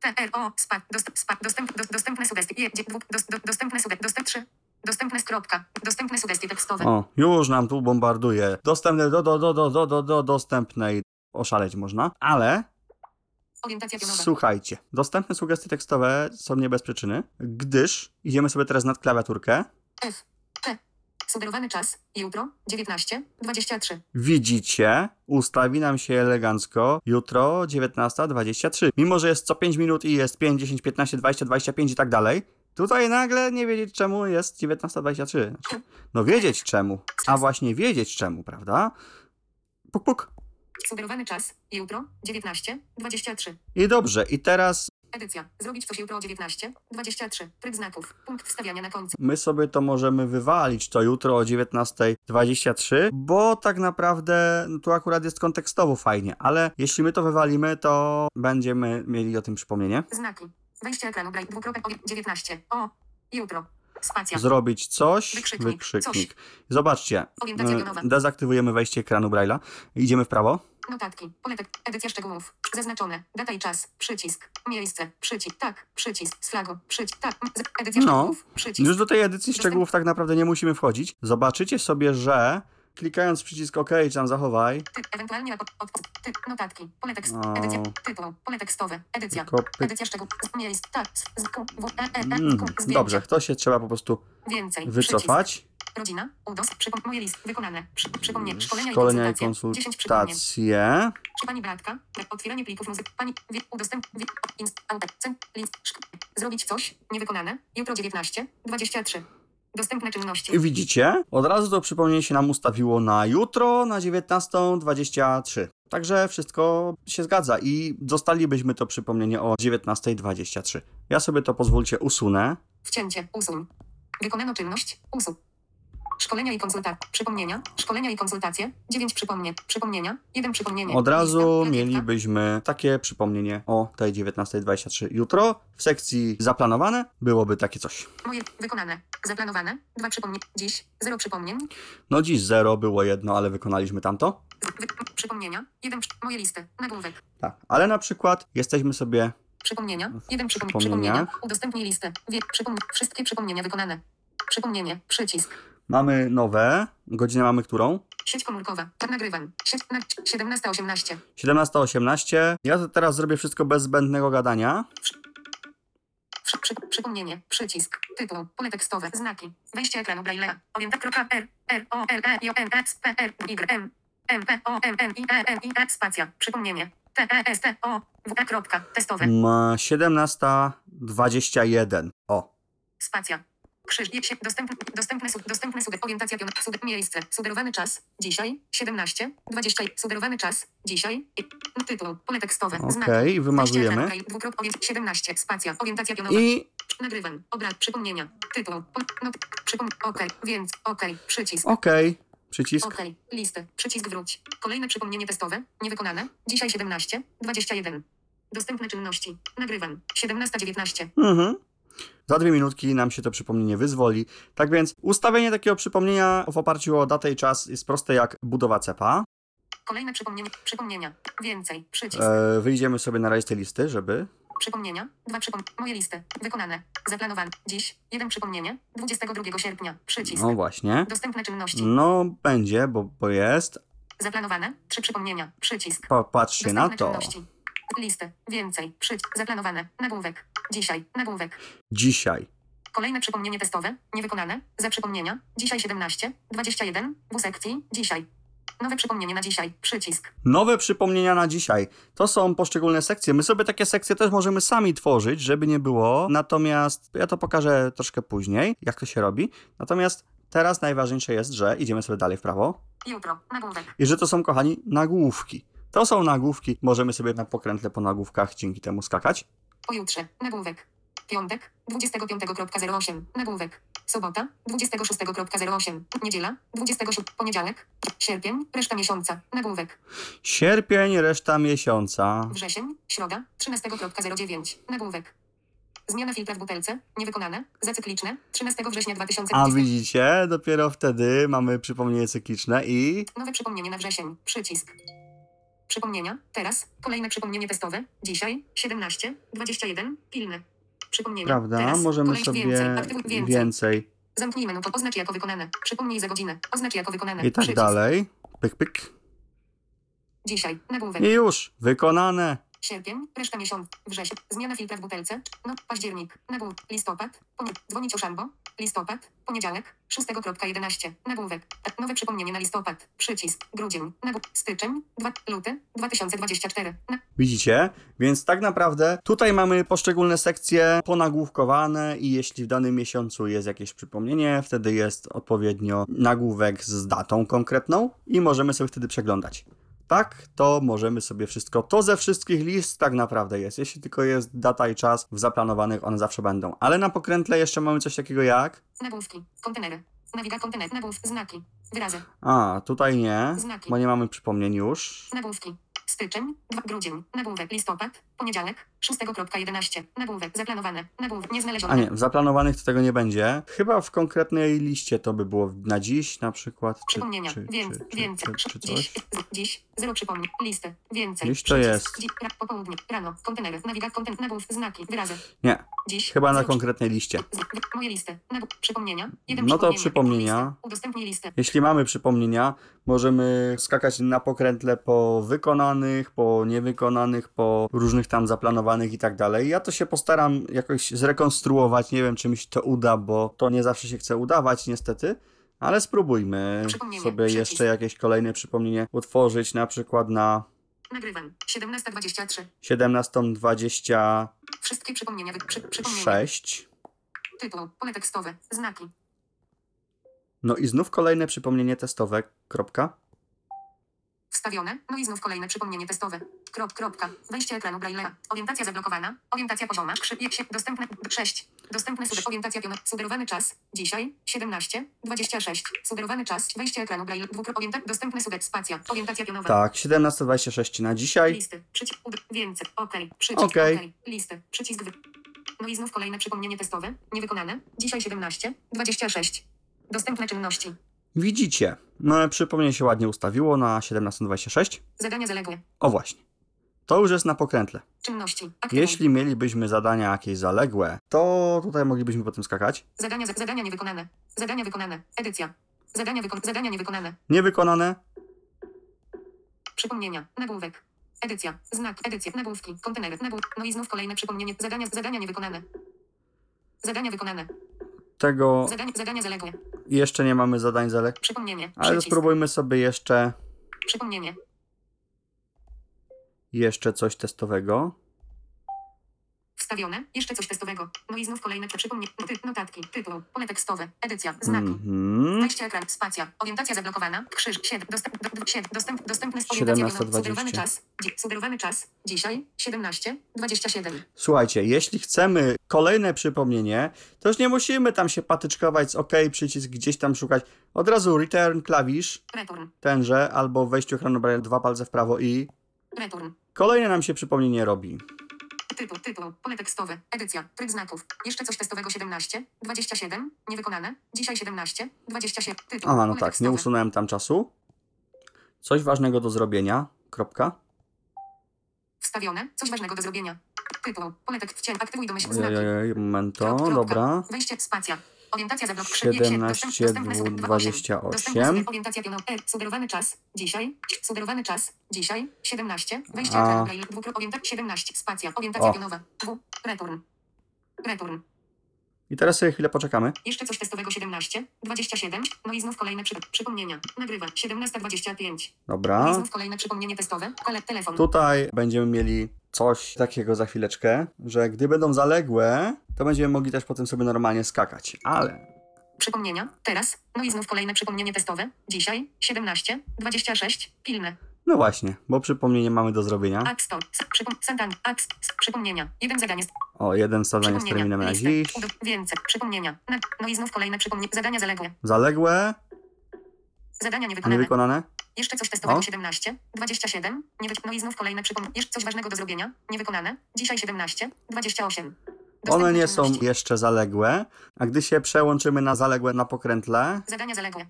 T R O spa dostęp spa dostęp do, dostępne sugestie Je, dos, do, dostępne sugestie dostęp 3 dostępne z kropka dostępne sugestie tekstowe. O, już nam tu bombarduje. Dostępne do, do, do, do, do, do, do dostępnej. Oszaleć można, ale słuchajcie. Dostępne sugestie tekstowe są nie bez przyczyny, gdyż idziemy sobie teraz nad klawiaturkę. F Sugerowany czas. Jutro 19 23 Widzicie, ustawi nam się elegancko jutro 19.23. Mimo, że jest co 5 minut i jest 5, 10, 15, 20, 25 i tak dalej, tutaj nagle nie wiedzieć czemu jest 19.23. Znaczy, No wiedzieć czemu, a właśnie wiedzieć czemu, prawda? Puk, puk. Sugerowany czas. Jutro 19 23 I dobrze, i teraz Edycja. Zrobić coś jutro o 19 23 Tryb znaków. Punkt wstawiania na końcu. my sobie to możemy wywalić to jutro o 19.23, bo tak naprawdę no, tu akurat jest kontekstowo fajnie, ale jeśli my to wywalimy, to będziemy mieli o tym przypomnienie. Znaki. Wejście ekranu. Dwukropek o 19 O Jutro. Spacja. Zrobić coś, Wykrzyknik. wykrzyknik. Zobaczcie, y, dezaktywujemy wejście ekranu Braille'a, idziemy w prawo. Notatki. Pole tek- Edycja szczegółów. Zaznaczone. Data i czas. Przycisk. Miejsce. Przycisk. Tak. Przycisk. Z flagą. Przycisk. Tak. Edycja No. szczegółów. Przycisk. Już do tej edycji szczegółów tak naprawdę nie musimy wchodzić. Zobaczycie sobie, że klikając przycisk OK czy tam zachowaj, Typ. Ewentualnie od, od, typ. Notatki. Pole tekst. Edycja. Tytuł. Pole tekstowe. Edycja. tylko pyk. Edycja szczegółów. Miejsc. Tak. Z, w, e, e, e, Mm, dobrze, to się trzeba po prostu Więcej. wycofać. Przycisk. Rodzina. UDOS. Przypom- moje list. Wykonane. Przy, przypomnienie. Szkolenia, Szkolenia i i konsultacje. 10 przypomnień. konsultacje. Przy pani Bratka. Otwieranie plików muzyki. Pani. Wie, udostęp. Wie. List. Szk. Zrobić coś. Niewykonane. Jutro 19. 23. Dostępne czynności. I widzicie, od razu to przypomnienie się nam ustawiło na jutro, na 19.23. Także wszystko się zgadza i dostalibyśmy to przypomnienie o 19.23. Ja sobie to pozwólcie usunę. Wcięcie. Usuń. Wykonano czynność. Usuń. Szkolenia i konsultacje. Przypomnienia. Szkolenia i konsultacje. 9 przypomnień. Przypomnienia. 1 przypomnienie. Od razu mielibyśmy takie przypomnienie o tej 19.23. Jutro w sekcji zaplanowane byłoby takie coś. Moje. Wykonane. Zaplanowane. 2 przypomnień. Dziś. 0 przypomnień. No dziś zero było jedno, ale wykonaliśmy tamto. Wy, przypomnienia. 1 przy, Moje listy. Nagłówek. Tak. Ale na przykład jesteśmy sobie Przypomnienia. 1 przypomnień. przypomnieniach. Przypomnienia. Udostępnij listę. Wie. Wszystkie przypomnienia wykonane. Przypomnienie. Przycisk. Mamy nowe. Godzinę mamy którą? Sieć komórkowa. Tak nagrywam. Sieć na 17.18. 17.18. Ja to teraz zrobię wszystko bez zbędnego gadania. Przy, przy, przypomnienie. Przycisk. Tytuł. Pole tekstowe. Znaki. Wejście ekranu Braille'a. Orienta. R. R. O. L. E. J. N. S. P. R. Y. M. M. P. O. M. N. I. E. N. I. E. Spacja. Przypomnienie. T. E. S. T. O. W. E. Kropka. Testowe. Ma 17.21. O. Spacja. Krzyż. Je, się, dostępny, dostępny, dostępny sub, orientacja pion, sub, miejsce, sugerowany czas, dzisiaj, 17, 20, sugerowany czas, dzisiaj, i, tytuł, pole tekstowe, Okej, znaki. wymazujemy. Wejście ekran, dwukrop, orient- 17, spacja, orientacja pionowa, I nagrywam, obraz, przypomnienia, tytuł, not, przypom, okej, więc, okej, przycisk, okej. Przycisk. okej, listy, przycisk wróć, kolejne przypomnienie testowe, niewykonane, dzisiaj 17, 21, dostępne czynności, nagrywam, 17.19, Mhm. Za dwie minutki nam się to przypomnienie wyzwoli. Tak więc ustawienie takiego przypomnienia w oparciu o datę i czas jest proste jak budowa cepa. kolejne przypomnienie, przypomnienia, więcej, przycisk, E, wyjdziemy sobie na rejestr listy, żeby. Przypomnienia. Dwa przypom... Moje listy. Wykonane. Zaplanowane. Dziś. Jeden przypomnienie. 22 sierpnia. Przycisk. No właśnie. Dostępne czynności. No będzie, bo, bo jest. Zaplanowane. Trzy przypomnienia. Przycisk. Popatrzcie na to. czynności. Listy. Więcej. Przycisk. Zaplanowane. Nagłówek. Dzisiaj. Nagłówek. Dzisiaj. Kolejne przypomnienie testowe. Niewykonane. Za przypomnienia. Dzisiaj 17. 21. W sekcji. Dzisiaj. Nowe przypomnienie na dzisiaj. Przycisk. Nowe przypomnienia na dzisiaj. To są poszczególne sekcje. My sobie takie sekcje też możemy sami tworzyć, żeby nie było. Natomiast ja to pokażę troszkę później, jak to się robi. Natomiast teraz najważniejsze jest, że idziemy sobie dalej w prawo Jutro. Nagłówek. i że to są, kochani, nagłówki. To są nagłówki. Możemy sobie na pokrętle po nagłówkach dzięki temu skakać. Pojutrze. Nagłówek. Piątek. 25.08. Nagłówek. Sobota. 26.08. Niedziela. 27. Poniedziałek. Sierpień. Reszta miesiąca. Nagłówek. Sierpień, reszta miesiąca. Wrzesień. Środa. 13.09. Nagłówek. Zmiana filtra w butelce. Niewykonane. Zacykliczne. 13 września 2020. A widzicie, dopiero wtedy mamy przypomnienie cykliczne i Nowe przypomnienie na wrzesień. Przycisk. Przypomnienia. Teraz. Kolejne przypomnienie testowe. Dzisiaj. 17. 21. Pilne. Przypomnienia. prawda, Teraz. możemy Kolej sobie Więcej. Więcej. więcej Zamknij menu. To oznacz jako wykonane. Przypomnij za godzinę. Oznacz jako wykonane. i tak Przycisk. dalej. Pyk, pyk. Dzisiaj. Nagłówek. I już, wykonane. Sierpień, reszta miesiąc, wrzesień, zmiana filtra w butelce, no, październik, nagłówek, listopad, dzwonić o szambo, listopad, poniedziałek, 6.11, nagłówek, nowe przypomnienie na listopad, przycisk, grudzień, nagłówek, styczeń, 2, luty, 2024, na, Widzicie? Więc tak naprawdę tutaj mamy poszczególne sekcje ponagłówkowane i jeśli w danym miesiącu jest jakieś przypomnienie, wtedy jest odpowiednio nagłówek z datą konkretną i możemy sobie wtedy przeglądać. Tak, to możemy sobie wszystko. To ze wszystkich list tak naprawdę jest. Jeśli tylko jest data i czas w zaplanowanych, one zawsze będą. Ale na pokrętle jeszcze mamy coś takiego jak. nagłówki, kontenery, nawiga kontener, nagłów, znaki, wyrazy, A, tutaj nie, Znaki. bo nie mamy przypomnień już. nagłówki, styczeń, 2, grudzień, nagłówek, listopad, poniedziałek, 6.11, nagłówek, zaplanowane, nagłówek, nieznalezione, A nie, w zaplanowanych to tego nie będzie. Chyba w konkretnej liście to by było na dziś na przykład. Czy, Przypomnienia. czy, Więc, czy, czy, więcej. czy, czy dziś, coś. z- dziś, zero przypomnień. Listę. Więcej. Gdzieś to jest. Dzi, ra, popołudnie. Rano. Kontenery. Nawigat. Kontent. Nagłów. Znaki. Wyrazy. Nie, Dziś. chyba na konkretnej liście. Moje listy. Nagłów. Przypomnienia. Jeden No to przypomnienia. Udostępnij listę. Jeśli mamy przypomnienia, możemy skakać na pokrętle po wykonanych, po niewykonanych, po różnych tam zaplanowanych i tak dalej. Ja to się postaram jakoś zrekonstruować. Nie wiem, czy mi się to uda, bo to nie zawsze się chce udawać, niestety. Ale spróbujmy sobie Przycisk. jeszcze jakieś kolejne przypomnienie utworzyć, na przykład na Nagrywam. 17.23. 17.26. Wszystkie przypomnienia. Przy, przypomnienia. Tytuł. Pole tekstowe. Znaki. No i znów kolejne przypomnienie testowe. Kropka. Wstawione. No i znów kolejne przypomnienie testowe. Krop, kropka. Wejście ekranu Braille'a. Orientacja zablokowana. Orientacja pozioma. Krzyk, się, dostępne. 6. Dostępne suge. Orientacja piona. Sugerowany czas. Dzisiaj. 17. 26. Sugerowany czas. Wejście ekranu Braille. Dwukrop. Orienta- dostępny. Spacja. Orientacja pionowa. Tak, 17.26 na dzisiaj. Listy. Przycisk. Więcej. OK. Przycisk. OK. Listy. Przycisk. No i znów kolejne przypomnienie testowe. Niewykonane. Dzisiaj 17. 26. Dostępne czynności. Widzicie, no, przypomnienie się ładnie ustawiło na 17.26. Zadania zaległe. O właśnie. To już jest na pokrętle. Czynności. Aktywuj. Jeśli mielibyśmy zadania jakieś zaległe, to tutaj moglibyśmy potem skakać. Zadania, za- zadania niewykonane. Zadania wykonane. Edycja. Zadania, wykon- zadania niewykonane. Niewykonane, Przypomnienia. Nagłówek. Edycja. Znak. Edycja. Nagłówki. Kontenery. Nagłów. No i znów kolejne przypomnienie. Zadania, zadania niewykonane. Zadania wykonane. Tego Zadania, zadania zaległe. jeszcze nie mamy zadań zaleg. Przypomnienie. Ale Przycisk. spróbujmy sobie jeszcze, Przypomnienie. jeszcze coś testowego. Wstawione. Jeszcze coś testowego. No i znów kolejne przypomnienie. Ty, notatki. Tytuł. Pole tekstowe. Edycja. Znaki. Mhm. Wejście ekran. Spacja. Orientacja zablokowana. Krzyż. 7. Dostęp, do, do, 7. Dostęp, dostępny z orientacja wiadomo. 17:20. Sugerowany czas. Sugerowany czas. Dzisiaj. 17. 27. Słuchajcie, jeśli chcemy kolejne przypomnienie, to już nie musimy tam się patyczkować z OK, przycisk gdzieś tam szukać. Od razu return klawisz, Return. tenże, albo wejściu ekranu dwa palce w prawo i Return. kolejne nam się przypomnienie robi. Tytuł, tytuł, pole tekstowe, edycja, tryb znaków. Jeszcze coś testowego 17, 27, niewykonane. Dzisiaj 17, 27, tytuł, Aha, no pole tak, nie tekstowe. usunąłem tam czasu. Coś ważnego do zrobienia. Kropka. Wstawione, coś ważnego do zrobienia. Tytuł, pole tekst, wcień, aktywuj domyśl znaki. Ojej, momento, Krop, dobra. Wejście, spacja. Orientacja zablok 17, Dostępny suwek 28. Dostępny suwek, orientacja pionowa. E, sugerowany czas. Dzisiaj. Sugerowany czas. Dzisiaj. 17. Wejście A. braille. Dwukrop orientacja. 17. Spacja. Orientacja O. pionowa. W. Return. Return. I teraz sobie chwilę poczekamy. Jeszcze coś testowego 17, 27, no i znów kolejne przy, przypomnienia. Nagrywa 17.25. No Dobra. i znów kolejne przypomnienie testowe. Kole, telefon. Tutaj będziemy mieli coś takiego za chwileczkę, że gdy będą zaległe, to będziemy mogli też potem sobie normalnie skakać. Ale Przypomnienia. Teraz. No i znów kolejne przypomnienie testowe. Dzisiaj 17, 26. Pilne. no właśnie, bo przypomnienie mamy do zrobienia. App Store. S- Przypom Santan. App. s- Przypomnienia. Jeden zadanie. O, jeden zadanie z Przypomnienia. terminem na dziś. Udo- Więcej. Przypomnienia. Na- No i znów kolejne przypomnienia. Zadania zaległe. Zaległe, Zadania niewykonane. niewykonane. Jeszcze coś testowego O. 17, 27, nie wy... no i znów kolejne przypomnienie. Jeszcze coś ważnego do zrobienia, niewykonane. Dzisiaj 17, 28. Dostępne One nie są jeszcze zaległe, a gdy się przełączymy na zaległe na pokrętle, Zadania zaległe.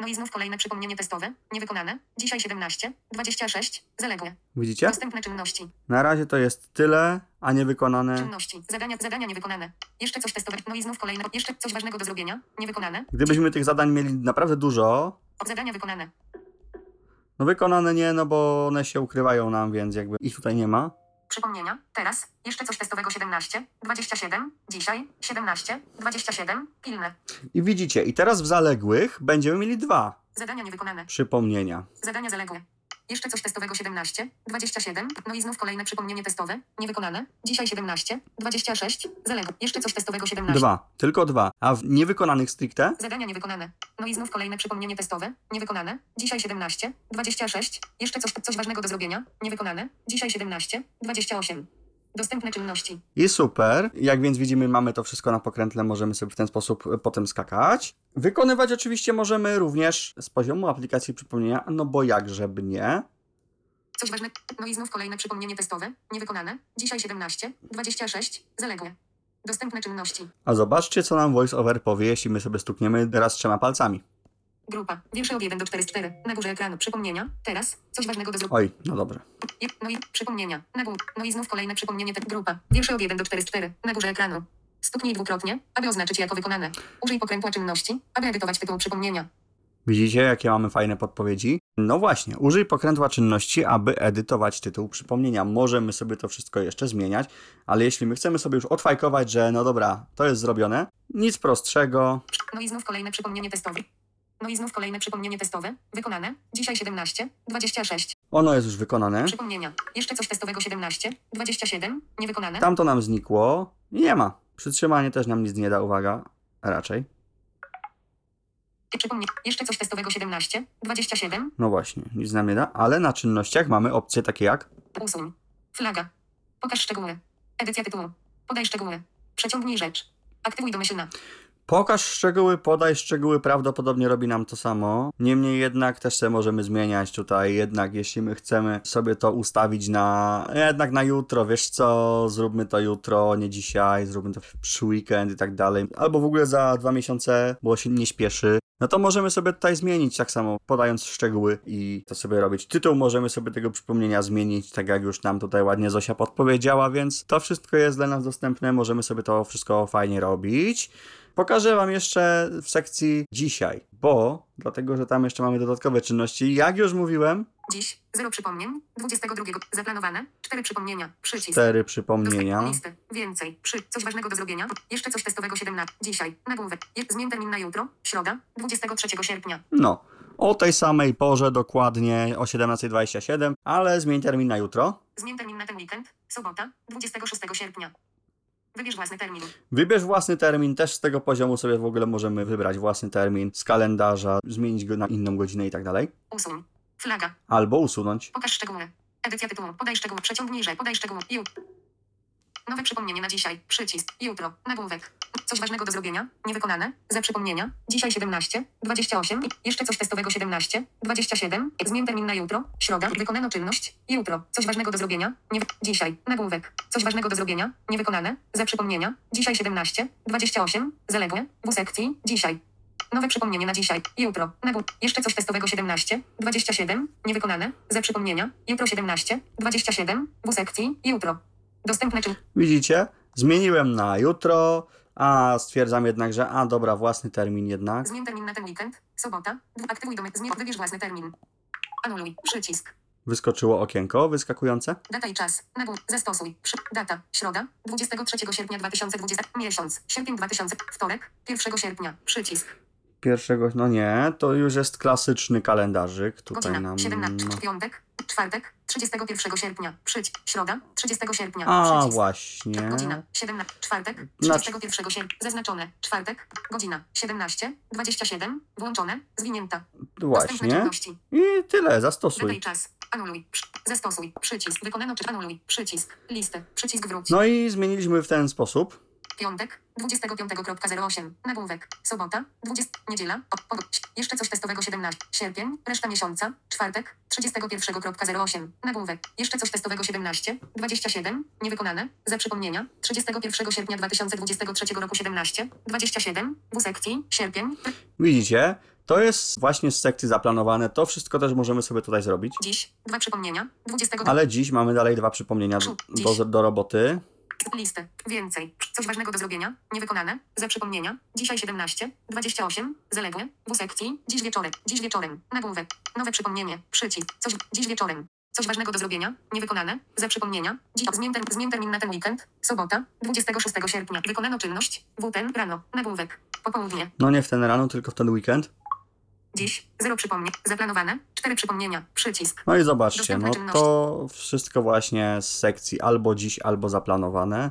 No i znów kolejne przypomnienie testowe. Niewykonane. Dzisiaj 17. 26. Zaległe. widzicie? Dostępne czynności. Na razie to jest tyle, a niewykonane. Czynności. Zadania, zadania niewykonane. Jeszcze coś testowe. No i znów kolejne. Jeszcze coś ważnego do zrobienia. Niewykonane. Gdybyśmy tych zadań mieli naprawdę dużo, Zadania wykonane. No wykonane nie, no bo one się ukrywają nam, więc jakby ich tutaj nie ma. Przypomnienia. Teraz. Jeszcze coś testowego 17. 27. Dzisiaj. 17. 27. Pilne. I widzicie, i teraz w zaległych będziemy mieli dwa Zadania niewykonane. przypomnienia. Zadania zaległe. Jeszcze coś testowego 17, 27, no i znów kolejne przypomnienie testowe, niewykonane. Dzisiaj 17, 26, zaległe. Jeszcze coś testowego 17. Dwa, tylko dwa. A w niewykonanych stricte Zadania niewykonane. No i znów kolejne przypomnienie testowe, niewykonane. Dzisiaj 17, 26, jeszcze coś, coś ważnego do zrobienia, niewykonane. Dzisiaj 17, 28. Dostępne czynności. i super. Jak więc widzimy, mamy to wszystko na pokrętle, możemy sobie w ten sposób e, potem skakać. Wykonywać oczywiście możemy również z poziomu aplikacji przypomnienia, no bo jakżeby nie. Coś ważnego. No i znów kolejne przypomnienie testowe, niewykonane. Dzisiaj 17, 26, zaległe. Dostępne czynności. A zobaczcie, co nam VoiceOver powie, jeśli my sobie stukniemy raz trzema palcami. Grupa. Wiersze od 1 do 404. Na górze ekranu. Przypomnienia. Teraz. Coś ważnego do zrobienia. Oj, no dobrze. Je- No i przypomnienia. Na górze. No i znów kolejne przypomnienie. Te grupa. Wiersze od 1 do 404. Na górze ekranu. Stuknij dwukrotnie, aby oznaczyć jako wykonane. Użyj pokrętła czynności, aby edytować tytuł przypomnienia. Widzicie, jakie mamy fajne podpowiedzi? No właśnie, użyj pokrętła czynności, aby edytować tytuł przypomnienia. Możemy sobie to wszystko jeszcze zmieniać, ale jeśli my chcemy sobie już odfajkować, że no dobra, to jest zrobione, nic prostszego. No i znów kolejne przypomnienie testowe. No i znów kolejne przypomnienie testowe. Wykonane. Dzisiaj 17, 26. Ono jest już wykonane. Przypomnienia. Jeszcze coś testowego 17, 27. Niewykonane. Tamto nam znikło nie ma. Przytrzymanie też nam nic nie da, uwaga. Raczej. Przypomnie. Jeszcze coś testowego 17, 27. No właśnie, nic nam nie da, ale na czynnościach mamy opcje takie jak Usuń. Flaga. Pokaż szczegóły. Edycja tytułu. Podaj szczegóły. Przeciągnij rzecz. Aktywuj domyślna. Pokaż szczegóły, podaj szczegóły, prawdopodobnie robi nam to samo. Niemniej jednak też sobie możemy zmieniać tutaj, jednak jeśli my chcemy sobie to ustawić na, jednak na jutro, wiesz co, zróbmy to jutro, nie dzisiaj, zróbmy to przy weekend i tak dalej, albo w ogóle za dwa miesiące, bo się nie śpieszy. No to możemy sobie tutaj zmienić tak samo, podając szczegóły i to sobie robić. Tytuł możemy sobie tego przypomnienia zmienić, tak jak już nam tutaj ładnie Zosia podpowiedziała, więc to wszystko jest dla nas dostępne, możemy sobie to wszystko fajnie robić. Pokażę Wam jeszcze w sekcji dzisiaj, bo dlatego, że tam jeszcze mamy dodatkowe czynności. Jak już mówiłem, Dziś. Zero przypomnień. 22. Zaplanowane. Cztery przypomnienia. Przycisk. cztery Dostęp przypomnienia. listy. Więcej. Przy. Coś ważnego do zrobienia. Jeszcze coś testowego 17. Dzisiaj. Nagłówek. Je- Zmień termin na jutro. Środa. 23 sierpnia. No, o tej samej porze dokładnie, o 17.27, ale zmień termin na jutro. Zmień termin na ten weekend. Sobota. 26 sierpnia. Wybierz własny termin. Wybierz własny termin, też z tego poziomu sobie w ogóle możemy wybrać własny termin z kalendarza, zmienić go na inną godzinę i tak dalej. Usuń. Flaga. Albo usunąć. Pokaż szczegóły. Edycja tytułu. Podaj szczegóły. Przeciągnij rzecz. Podaj szczegóły. Ju. Nowe przypomnienie na dzisiaj. Przycisk. Jutro. Nagłówek. Coś ważnego do zrobienia. Niewykonane. Za przypomnienia. Dzisiaj 17. 28. Jeszcze coś testowego 17. 27. Zmień termin na jutro. Środa. Wykonano czynność. Jutro. Coś ważnego do zrobienia. Nie... Dzisiaj. Nagłówek. Coś ważnego do zrobienia. Niewykonane. Za przypomnienia. Dzisiaj 17. 28. Zaległe. W sekcji. Dzisiaj. Nowe przypomnienie na dzisiaj. Jutro. Nagłówek. Jeszcze coś testowego 17. 27. Niewykonane. Za przypomnienia. Jutro 17. 27. W sekcji. Jutro. Dostępne. Widzicie? Zmieniłem na jutro, a stwierdzam jednak, że a dobra, własny termin jednak. Zmień termin na ten weekend. Sobota. Aktywuj domy. Zmień. Wybierz własny termin. Anuluj. Przycisk. Wyskoczyło okienko wyskakujące. Data i czas. Nagłów. Zastosuj. Przy. Data. Środa. 23 sierpnia 2020. Miesiąc. Sierpień 2000. Wtorek. 1 sierpnia. Przycisk. Pierwszego, no nie, to już jest klasyczny kalendarzyk. Tutaj Godzina. nam. 17. Piątek. Czwartek. 31 sierpnia. Przycisk. Środa. 30 sierpnia. A, Przycisk. właśnie. Godzina 17. Czwartek. Na- 31 sierpnia. Zaznaczone. Czwartek. Godzina 17. 27. Włączone. Zwinięta. Właśnie. I tyle, zastosuj. i czas. Anuluj. Zastosuj. Przycisk. Wykonano czy anuluj. Przycisk. Listę. Przycisk wróć. No i zmieniliśmy w ten sposób. Piątek, 25.08. Nagłówek. Sobota, 20. Niedziela. Jeszcze coś testowego 17. Sierpień, reszta miesiąca. Czwartek, 31.08. Nagłówek. Jeszcze coś testowego 17. 27. Niewykonane. Za przypomnienia. 31 sierpnia 2023 roku 17. 27. W sekcji. Sierpień. Widzicie? To jest właśnie z sekcji zaplanowane. To wszystko też możemy sobie tutaj zrobić. Dziś. Dwa przypomnienia. 20. Ale dziś mamy dalej dwa przypomnienia do, do, do roboty. Listę. Więcej. Coś ważnego do zrobienia. Niewykonane. Za przypomnienia. Dzisiaj 17. 28. Zaległe. W sekcji. Dziś wieczorem. Dziś wieczorem. Nagłówek. Nowe przypomnienie. Przycisk. Coś. Dziś wieczorem. Coś ważnego do zrobienia. Niewykonane. Za przypomnienia. Dziś. Zmień, ter, zmień termin na ten weekend. Sobota. 26 sierpnia. Wykonano czynność. W ten rano. Nagłówek. Popołudnie. No nie w ten rano, tylko w ten weekend. Dziś. Zero przypomnień. Zaplanowane. Cztery przypomnienia. Przycisk. No i zobaczcie, no to wszystko właśnie z sekcji albo dziś, albo zaplanowane.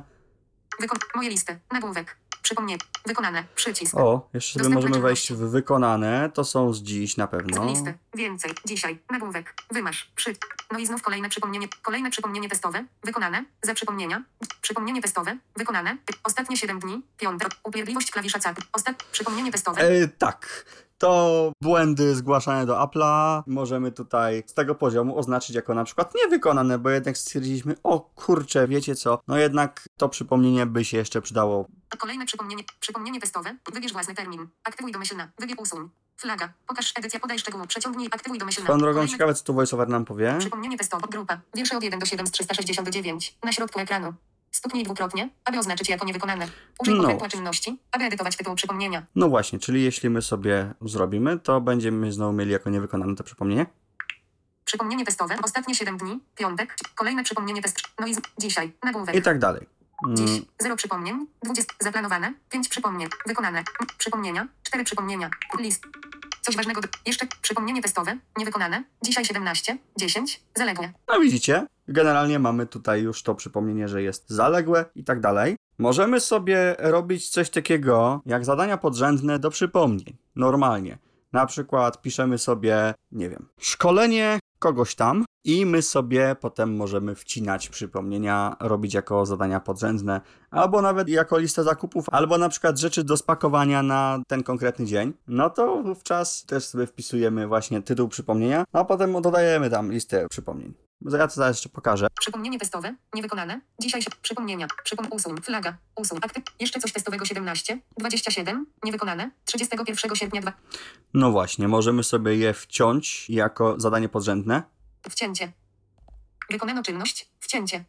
Moje listy. Nagłówek. Przypomnienie. Wykonane. Przycisk. O, jeszcze sobie możemy wejść w wykonane. To są z dziś na pewno. Listy. Więcej. Dzisiaj. Nagłówek. Wymasz. Przy. No i znów kolejne przypomnienie. Kolejne przypomnienie testowe. Wykonane. Za przypomnienia. Przypomnienie testowe. Wykonane. Ostatnie 7 dni. Piątek. Upierdliwość klawisza CAP. Ostat... Przypomnienie testowe. E, tak. To błędy zgłaszane do Apple'a możemy tutaj z tego poziomu oznaczyć jako na przykład niewykonane, bo jednak stwierdziliśmy, o kurczę, wiecie co, no jednak to przypomnienie by się jeszcze przydało. Kolejne przypomnienie. Przypomnienie testowe. Wybierz własny termin. Aktywuj domyślna. Wybierz usuń. Flaga. Pokaż edycja. Podaj szczegóły. Przeciągnij. Aktywuj domyślna. Swoją drogą Kolejne- ciekawe, co tu VoiceOver nam powie. Przypomnienie testowe. Grupa. Wiersze od 1 do 7 z 369. Na środku ekranu. Stuknij dwukrotnie, aby oznaczyć jako niewykonane. Użyj No. czynności, aby edytować tytuł przypomnienia. No właśnie, czyli jeśli my sobie zrobimy, to będziemy znowu mieli jako niewykonane to przypomnienie. Przypomnienie testowe. Ostatnie 7 dni. Piątek. Kolejne przypomnienie test. No i z... dzisiaj. Nagłówek. I tak dalej. Mm, Dziś. Zero przypomnień. 20. Zaplanowane. 5 przypomnień. Wykonane. Przypomnienia. 4 przypomnienia. List. Coś ważnego. Jeszcze przypomnienie testowe. Niewykonane. Dzisiaj 17. 10. Zaległe. No widzicie, generalnie mamy tutaj już to przypomnienie, że jest zaległe i tak dalej. Możemy sobie robić coś takiego jak zadania podrzędne do przypomnień. Normalnie. Na przykład piszemy sobie, nie wiem, szkolenie kogoś tam i my sobie potem możemy wcinać przypomnienia, robić jako zadania podrzędne, albo nawet jako listę zakupów, albo na przykład rzeczy do spakowania na ten konkretny dzień. No to wówczas też sobie wpisujemy właśnie tytuł przypomnienia, a potem dodajemy tam listę przypomnień. Ja to zaraz jeszcze pokażę. Przypomnienie testowe. Niewykonane. Dzisiaj się. Przypomnienia. Przypom usuń. Flaga. Usuń. Aktyw. Jeszcze coś testowego 17. 27. Niewykonane. 31 sierpnia 2. No właśnie, możemy sobie je wciąć jako zadanie podrzędne. Wcięcie. Wykonano czynność. Wcięcie.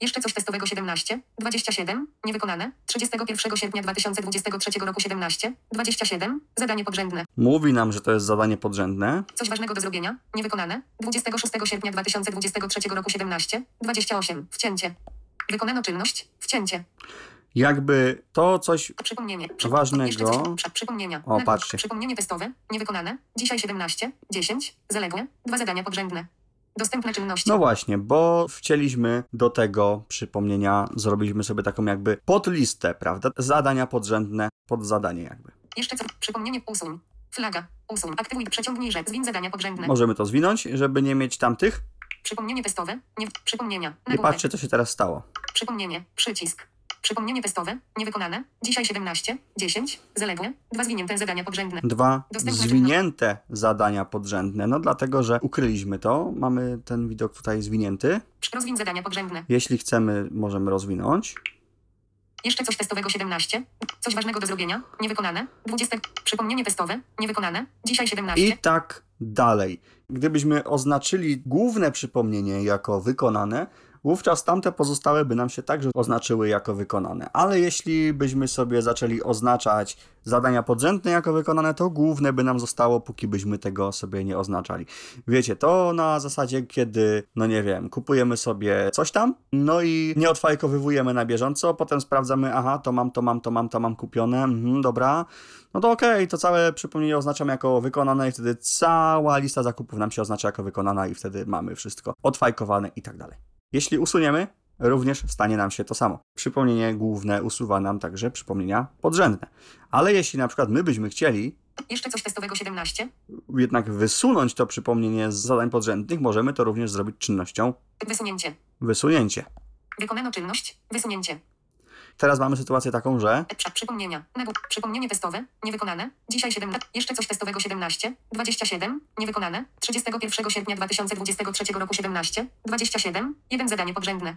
Jeszcze coś testowego 17. 27. Niewykonane. 31 sierpnia 2023 roku 17. 27. Zadanie podrzędne. Mówi nam, że to jest zadanie podrzędne. Coś ważnego do zrobienia. Niewykonane. 26 sierpnia 2023 roku 17. 28. Wcięcie. Wykonano czynność. Wcięcie. Jakby to coś Przypomnienie. Przy... Ważnego. Coś. Przy... Przypomnienia. O, patrzcie. Przypomnienie testowe. Niewykonane. Dzisiaj 17. 10. Zaległe. Dwa zadania podrzędne. Dostępne czynności. No właśnie, bo wcięliśmy do tego przypomnienia, zrobiliśmy sobie taką jakby podlistę, prawda? Zadania podrzędne, pod zadanie jakby. Jeszcze co? Przypomnienie usuń. Flaga. Usuń. Aktywuj. Przeciągnij rzecz. Zwin zadania podrzędne. Możemy to zwinąć, żeby nie mieć tamtych. Przypomnienie testowe. Nie. Przypomnienia. I Nagłówek. patrzcie, co się teraz stało. Przypomnienie. Przycisk. Przypomnienie testowe. Niewykonane. Dzisiaj 17. 10. Zaległe. Dwa zwinięte zadania podrzędne. Dwa Dostępne zwinięte zadania podrzędne. No dlatego, że ukryliśmy to. Mamy ten widok tutaj zwinięty. Rozwin zadania podrzędne. Jeśli chcemy, możemy rozwinąć. Jeszcze coś testowego 17. Coś ważnego do zrobienia. Niewykonane. 20. Przypomnienie testowe. Niewykonane. Dzisiaj 17. I tak dalej. Gdybyśmy oznaczyli główne przypomnienie jako wykonane, wówczas tamte pozostałe by nam się także oznaczyły jako wykonane. Ale jeśli byśmy sobie zaczęli oznaczać zadania podrzędne jako wykonane, to główne by nam zostało, póki byśmy tego sobie nie oznaczali. Wiecie, to na zasadzie, kiedy, no nie wiem, kupujemy sobie coś tam, no i nie odfajkowywujemy na bieżąco, potem sprawdzamy, aha, to mam, to mam, to mam, to mam kupione, mhm, dobra, no to okej, to całe przypomnienie oznaczam jako wykonane i wtedy cała lista zakupów nam się oznacza jako wykonana i wtedy mamy wszystko odfajkowane i tak dalej. Jeśli usuniemy, również stanie nam się to samo. Przypomnienie główne usuwa nam także przypomnienia podrzędne. Ale jeśli na przykład my byśmy chcieli Jeszcze coś testowego 17. jednak wysunąć to przypomnienie z zadań podrzędnych, możemy to również zrobić czynnością Wysunięcie. wysunięcie. Wykonano czynność. Wysunięcie. Teraz mamy sytuację taką, że Przy- Przypomnienia. Przypomnienie testowe. Niewykonane. Dzisiaj 7. Jeszcze coś testowego 17. 27. Niewykonane. 31 sierpnia 2023 roku 17. 27. Jeden zadanie podrzędne.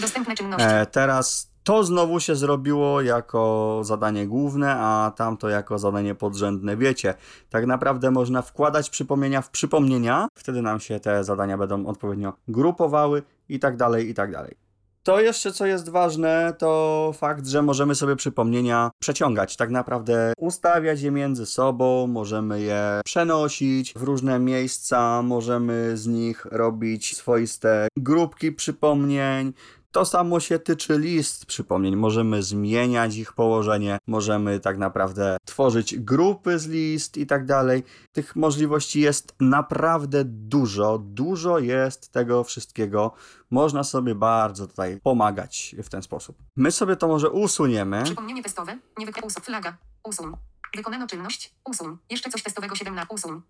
Dostępne czynności. e, teraz to znowu się zrobiło jako zadanie główne, a tamto jako zadanie podrzędne. Wiecie, tak naprawdę można wkładać przypomnienia w przypomnienia, wtedy nam się te zadania będą odpowiednio grupowały i tak dalej, i tak dalej. To jeszcze co jest ważne, to fakt, że możemy sobie przypomnienia przeciągać, tak naprawdę ustawiać je między sobą, możemy je przenosić w różne miejsca, możemy z nich robić swoiste grupki przypomnień. To samo się tyczy list przypomnień. Możemy zmieniać ich położenie, możemy tak naprawdę tworzyć grupy z list i tak dalej. Tych możliwości jest naprawdę dużo. Dużo jest tego wszystkiego. Można sobie bardzo tutaj pomagać w ten sposób. My sobie to może usuniemy. Przypomnienie testowe. Niewykonane. Usuń. Flaga. Usuń. Wykonano czynność. Usuń. Jeszcze coś testowego 17. Usuń.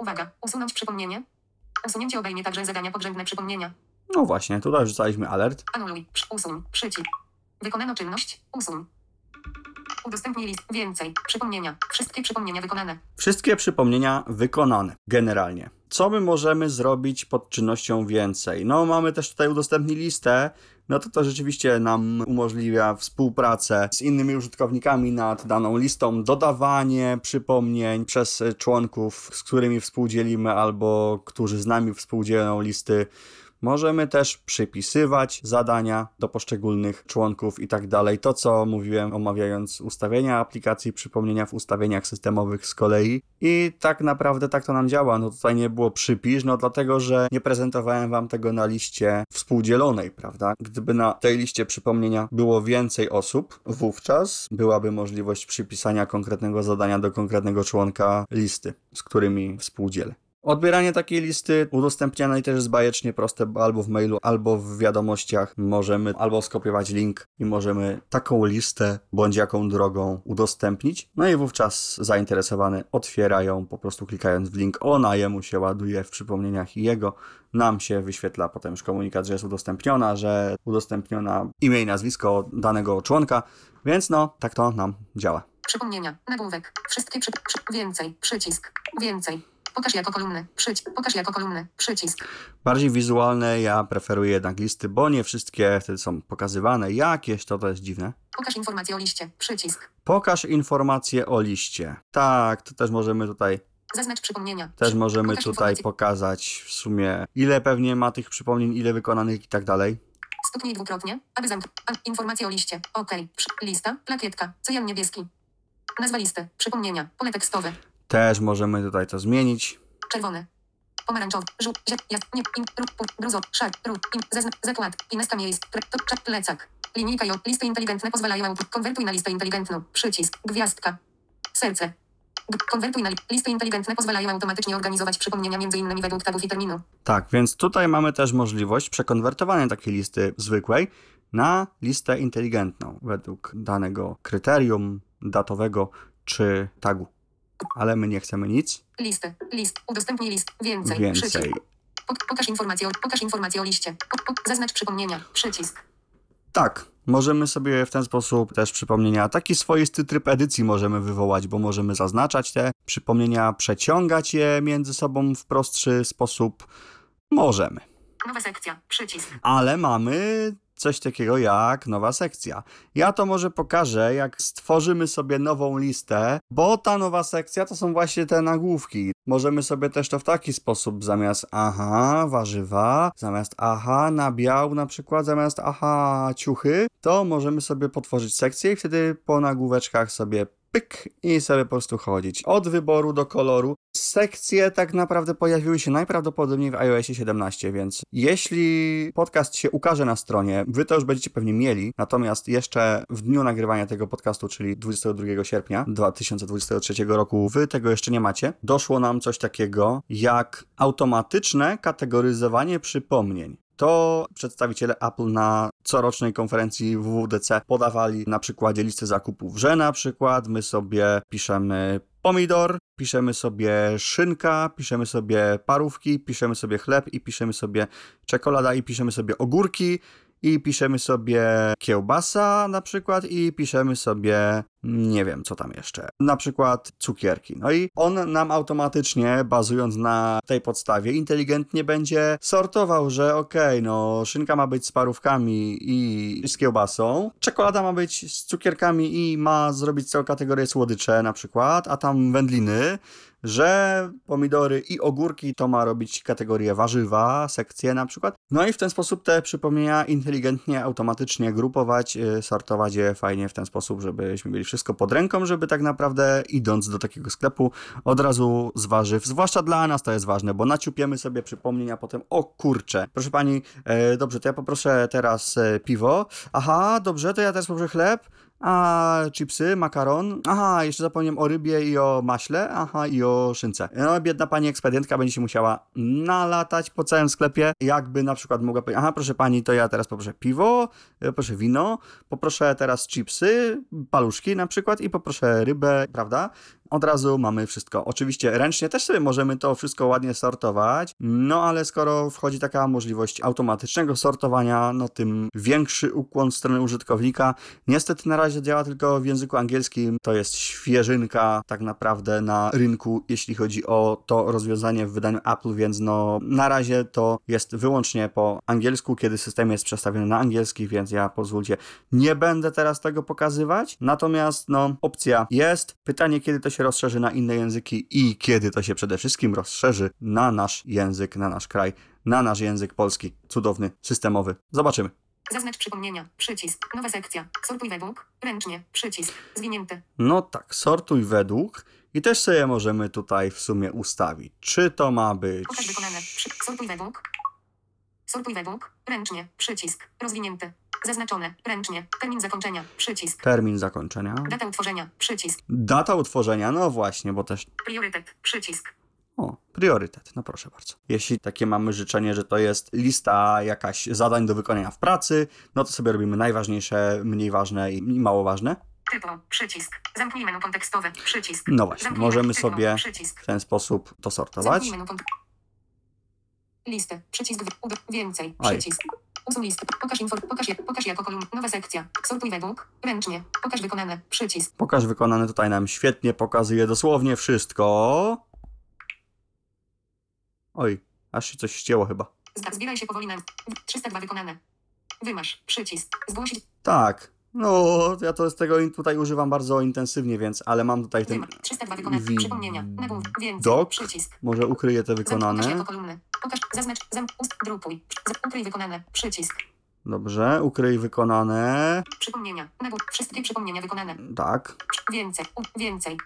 Uwaga. Usunąć przypomnienie. Usunięcie obejmie także zadania podrzędne przypomnienia. No właśnie, tutaj rzucaliśmy alert. Anuluj. Usuń. Przycisk. Wykonano czynność. Usuń. Udostępnij list. Więcej. Przypomnienia. Wszystkie przypomnienia wykonane. Wszystkie przypomnienia wykonane, generalnie. Co my możemy zrobić pod czynnością więcej? No, mamy też tutaj udostępnij listę. No to to rzeczywiście nam umożliwia współpracę z innymi użytkownikami nad daną listą, dodawanie przypomnień przez członków, z którymi współdzielimy albo którzy z nami współdzielą listy. Możemy też przypisywać zadania do poszczególnych członków i tak dalej. To, co mówiłem, omawiając ustawienia aplikacji, przypomnienia w ustawieniach systemowych z kolei. I tak naprawdę tak to nam działa. No tutaj nie było przypisz, no dlatego, że nie prezentowałem wam tego na liście współdzielonej, prawda? Gdyby na tej liście przypomnienia było więcej osób, wówczas byłaby możliwość przypisania konkretnego zadania do konkretnego członka listy, z którymi współdzielę. Odbieranie takiej listy udostępnianej też jest bajecznie proste, bo albo w mailu, albo w wiadomościach możemy albo skopiować link i możemy taką listę bądź jaką drogą udostępnić. No i wówczas zainteresowany otwiera ją po prostu klikając w link. Ona jemu się ładuje w przypomnieniach i jego nam się wyświetla potem już komunikat, że jest udostępniona, że udostępniona imię i nazwisko danego członka, więc no, tak to nam działa. Przypomnienia. Nagłówek. Wszystkie przy... przy... Więcej. Przycisk. Więcej. Pokaż jako kolumnę. Przycisk. Pokaż jako kolumnę. Przycisk. Bardziej wizualne ja preferuję jednak listy, bo nie wszystkie wtedy są pokazywane. Jakieś to to jest dziwne. Pokaż informację o liście. Przycisk. Pokaż informacje o liście. Tak, to też możemy tutaj, Zaznacz przypomnienia. też możemy Pokaż tutaj informację. pokazać w sumie ile pewnie ma tych przypomnień, ile wykonanych i tak dalej. Stuknij dwukrotnie, aby zamknąć. Informacje o liście. OK. Lista. Plakietka. Cyjan niebieski. Nazwa listy. Przypomnienia. Pole tekstowe. Też możemy tutaj to zmienić. Czerwone. Pomarańczowy. Żółt. Ziel. Ja. Nie. In. Bruzo. Szar. Zezn. Zakład. Ineska miejsc. Ple, to, cza, plecak. Linijka ją. Listy inteligentne pozwalają. Konwertuj na listę inteligentną. Przycisk. Gwiazdka. Serce. Konwertuj na li- listy inteligentne pozwalają automatycznie organizować przypomnienia między innymi według tagów i terminu. Tak, więc tutaj mamy też możliwość przekonwertowania takiej listy zwykłej na listę inteligentną według danego kryterium datowego czy tagu. Ale my nie chcemy nic Listy. List. Udostępnij list. Więcej. więcej. Przycisk. Pok- pokaż informację o, pokaż informację o liście. Zaznacz przypomnienia. Przycisk. Tak, możemy sobie w ten sposób też przypomnienia, taki swoisty tryb edycji możemy wywołać, bo możemy zaznaczać te przypomnienia, przeciągać je między sobą w prostszy sposób. Możemy. Nowa sekcja. Przycisk. Ale mamy coś takiego jak nowa sekcja. Ja to może pokażę, jak stworzymy sobie nową listę, bo ta nowa sekcja to są właśnie te nagłówki. Możemy sobie też to w taki sposób zamiast aha, warzywa, zamiast aha, nabiał na przykład, zamiast aha, ciuchy, to możemy sobie potworzyć sekcję i wtedy po nagłóweczkach sobie pyk i sobie po prostu chodzić. Od wyboru do koloru. Sekcje tak naprawdę pojawiły się najprawdopodobniej w iOSie 17, więc jeśli podcast się ukaże na stronie, wy to już będziecie pewnie mieli, natomiast jeszcze w dniu nagrywania tego podcastu, czyli 22 sierpnia 2023 roku, wy tego jeszcze nie macie, doszło nam coś takiego jak automatyczne kategoryzowanie przypomnień. To przedstawiciele Apple na corocznej konferencji WWDC podawali na przykładzie listy zakupów, że na przykład my sobie piszemy pomidor, piszemy sobie szynka, piszemy sobie parówki, piszemy sobie chleb i piszemy sobie czekolada i piszemy sobie ogórki i piszemy sobie kiełbasa na przykład i piszemy sobie nie wiem co tam jeszcze, na przykład cukierki. No i on nam automatycznie, bazując na tej podstawie, inteligentnie będzie sortował, że okej, okay, no szynka ma być z parówkami i z kiełbasą, czekolada ma być z cukierkami i ma zrobić całą kategorię słodycze na przykład, a tam wędliny, że pomidory i ogórki to ma robić kategorię warzywa, sekcje na przykład. No i w ten sposób te przypomnienia inteligentnie, automatycznie grupować, y, sortować je fajnie w ten sposób, żebyśmy mieli wszystko pod ręką, żeby tak naprawdę idąc do takiego sklepu od razu z warzyw, zwłaszcza dla nas to jest ważne, bo naciupiemy sobie przypomnienia potem, o kurczę, proszę pani, e, dobrze, to ja poproszę teraz e, piwo, aha, dobrze, to ja teraz poproszę chleb, a chipsy, makaron, aha, jeszcze zapomniałem o rybie i o maśle, aha, i o szynce. No, biedna pani ekspedientka będzie się musiała nalatać po całym sklepie, jakby na przykład mogła powiedzieć, aha, proszę pani, to ja teraz poproszę piwo, e, proszę wino, poproszę teraz chipsy, paluszki na przykład i poproszę rybę, prawda? Od razu mamy wszystko. Oczywiście ręcznie też sobie możemy to wszystko ładnie sortować, no ale skoro wchodzi taka możliwość automatycznego sortowania, no tym większy ukłon w stronę użytkownika. Niestety na razie działa tylko w języku angielskim. To jest świeżynka tak naprawdę na rynku, jeśli chodzi o to rozwiązanie w wydaniu Apple, więc no na razie to jest wyłącznie po angielsku, kiedy system jest przestawiony na angielski, więc ja pozwólcie, nie będę teraz tego pokazywać. Natomiast no opcja jest. Pytanie, kiedy to się się rozszerzy na inne języki i kiedy to się przede wszystkim rozszerzy na nasz język, na nasz kraj, na nasz język polski, cudowny, systemowy. Zobaczymy. Zaznacz przypomnienia. Przycisk. Nowa sekcja. Sortuj według. Ręcznie. Przycisk. Zwinięty. No tak, sortuj według. I też sobie możemy tutaj w sumie ustawić, czy to ma być... Pokaż wykonane. Przy... Sortuj według. Sortuj według. Ręcznie. Przycisk. Rozwinięty. Zaznaczone. Ręcznie. Termin zakończenia. Przycisk. Termin zakończenia. Data utworzenia. Przycisk. Data utworzenia, no właśnie, bo też. Priorytet. Przycisk. O, priorytet, no proszę bardzo. Jeśli takie mamy życzenie, że to jest lista jakaś zadań do wykonania w pracy, no to sobie robimy najważniejsze, mniej ważne i mało ważne. Tytuł, przycisk. Zamknij menu kontekstowe, przycisk. No właśnie, Zamknij możemy tytuł, sobie przycisk. w ten sposób to sortować. Listę, przycisk, więcej, przycisk. Usuń list. Pokaż info. Pokaż, pokaż jako kolumn. Nowa sekcja. Sortuj według. Ręcznie. Pokaż wykonane. Przycisk. Pokaż wykonane tutaj nam świetnie pokazuje dosłownie wszystko. Oj, aż się coś ścięło chyba. Zbieraj się powoli na 302 wykonane. Wymasz. Przycisk. Zgłosić. Tak. No, ja to z tego tutaj używam bardzo intensywnie, więc, ale mam tutaj ten 302 wykonane. Przypomnienia. Nagłów. Więcej. Dok. Przycisk. Może ukryję te wykonane. Pokaż jako kolumny. Pokaż. Zaznacz. Zam. Ust. Grupuj. Ukryj wykonane. Przycisk. Dobrze, ukryj wykonane. Przypomnienia. Nagłów. Wszystkie przypomnienia wykonane. Tak. Więcej. U, więcej.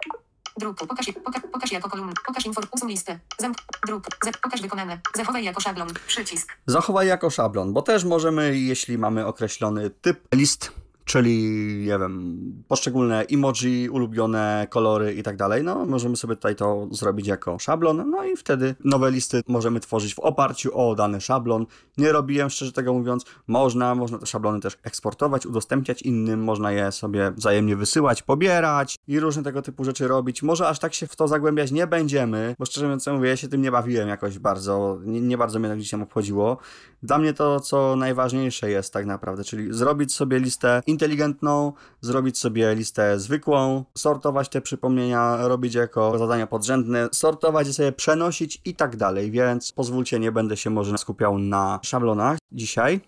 Druku. Pokaż, pokaż, pokaż jako kolumny. Pokaż info. Usuń listę. Zamk. Druk. Pokaż wykonane. Zachowaj jako szablon. Przycisk. Zachowaj jako szablon, bo też możemy, jeśli mamy określony typ list, czyli nie wiem, poszczególne emoji, ulubione kolory i tak dalej, no możemy sobie tutaj to zrobić jako szablon, no i wtedy nowe listy możemy tworzyć w oparciu o dany szablon. Nie robiłem, szczerze tego mówiąc, można, można te szablony też eksportować, udostępniać innym, można je sobie wzajemnie wysyłać, pobierać i różne tego typu rzeczy robić. Może aż tak się w to zagłębiać nie będziemy, bo szczerze mówiąc, mówię, ja się tym nie bawiłem jakoś bardzo, nie, nie bardzo mnie to gdzieś tam obchodziło. Dla mnie to, co najważniejsze jest tak naprawdę, czyli zrobić sobie listę inteligentną, zrobić sobie listę zwykłą, sortować te przypomnienia, robić jako zadania podrzędne, sortować je sobie, przenosić i tak dalej, więc pozwólcie, nie będę się może skupiał na szablonach dzisiaj.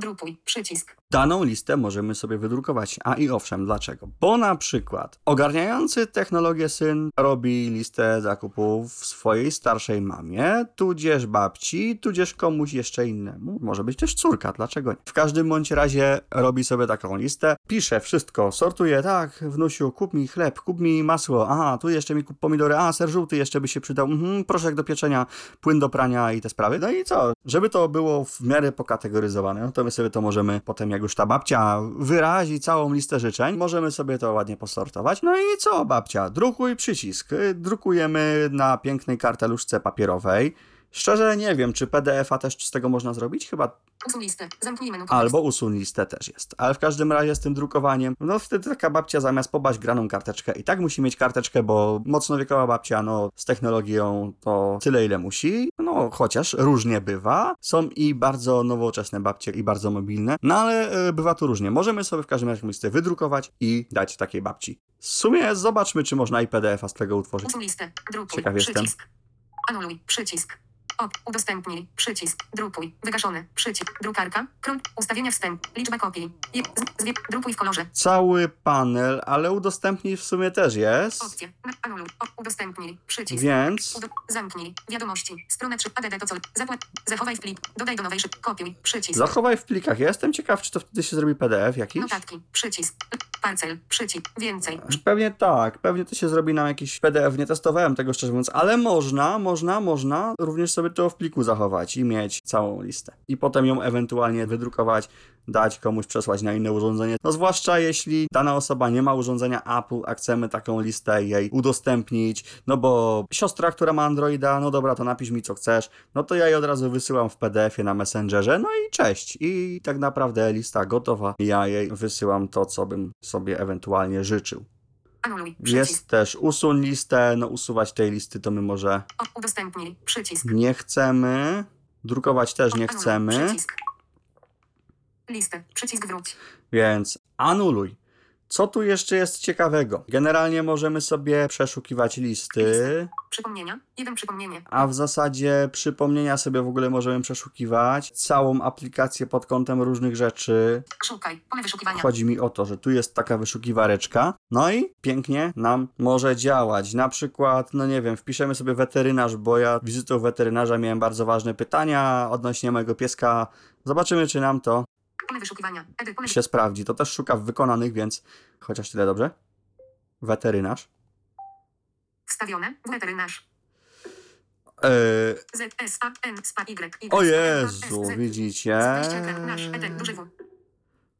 Drukuj, przycisk. Daną listę możemy sobie wydrukować. A i owszem, dlaczego? Bo na przykład ogarniający technologię syn robi listę zakupów swojej starszej mamie, tudzież babci, tudzież komuś jeszcze innemu. Może być też córka, dlaczego nie? W każdym bądź razie robi sobie taką listę, pisze wszystko, sortuje, tak, wnusiu, kup mi chleb, kup mi masło, aha, tu jeszcze mi kup pomidory, a, ser żółty jeszcze by się przydał, mhm, proszek do pieczenia, płyn do prania i te sprawy. No i co? Żeby to było w miarę pokategoryzowane, no to my sobie to możemy potem jak już ta babcia wyrazi całą listę życzeń, możemy sobie to ładnie posortować. No i co, babcia? Drukuj przycisk. Drukujemy na pięknej karteluszce papierowej Szczerze nie wiem, czy PDF-a też z tego można zrobić? Chyba Usuń listę. Zamknij menu. albo usuń listę też jest. Ale w każdym razie z tym drukowaniem, no wtedy taka babcia zamiast pobaść graną karteczkę i tak musi mieć karteczkę, bo mocno wiekowa babcia, no z technologią to tyle ile musi, no chociaż różnie bywa. Są i bardzo nowoczesne babcie i bardzo mobilne, no ale e, bywa to różnie. Możemy sobie w każdym razie listę wydrukować i dać takiej babci. W sumie zobaczmy, czy można i PDF-a z tego utworzyć. Usuń listę. Drukuj. Ciekaw jestem. przycisk. Anuluj. Przycisk. O, udostępnij. Przycisk. Drukuj. Wygaszony. Przycisk. Drukarka. Król. Ustawienia wstęp. Liczba kopii. Je, z, zwie, drukuj w kolorze. Cały panel, ale udostępnij w sumie też jest, Opcje. Na- Anuluj. Udostępnij. Przycisk. więc... Udo- zamknij. Wiadomości. Stronę 3. ADD to co? Zapłat. Zachowaj w plik. Dodaj do nowej szyb. Kopiuj. Przycisk. Zachowaj w plikach. Ja jestem ciekaw, czy to wtedy się zrobi PDF jakiś? Notatki. Przycisk. Parcel. Przycisk. Więcej. Pewnie tak, pewnie to się zrobi nam jakiś PDF. Nie testowałem tego szczerze mówiąc, ale można, można, można również sobie to w pliku zachować i mieć całą listę. I potem ją ewentualnie wydrukować, dać komuś przesłać na inne urządzenie. No zwłaszcza jeśli dana osoba nie ma urządzenia Apple, a chcemy taką listę jej udostępnić, no bo siostra, która ma Androida, no dobra, to napisz mi co chcesz, no to ja jej od razu wysyłam w PDF-ie na Messengerze, no i cześć. I tak naprawdę lista gotowa. Ja jej wysyłam to, co bym sobie ewentualnie życzył. Jest też usuń listę, no usuwać tej listy to my może O, udostępnij. Przycisk. nie chcemy. Drukować też nie chcemy, Przycisk. Listę. Przycisk wróć. więc anuluj. Co tu jeszcze jest ciekawego? Generalnie możemy sobie przeszukiwać listy, Przypomnienia. Jeden przypomnienie. a w zasadzie przypomnienia sobie w ogóle możemy przeszukiwać. Całą aplikację pod kątem różnych rzeczy. Szukaj. Pole wyszukiwania. Chodzi mi o to, że tu jest taka wyszukiwareczka, no i pięknie nam może działać. Na przykład, no nie wiem, wpiszemy sobie weterynarz, bo ja wizytą weterynarza miałem bardzo ważne pytania odnośnie mojego pieska. Zobaczymy, czy nam to Pole wyszukiwania. Edyt. Pole się sprawdzi. To też szuka w wykonanych, więc chociaż tyle dobrze. Weterynarz. Wstawione. Weterynarz. Yy, Z, S, A, N, SPA, o Jezu, widzicie?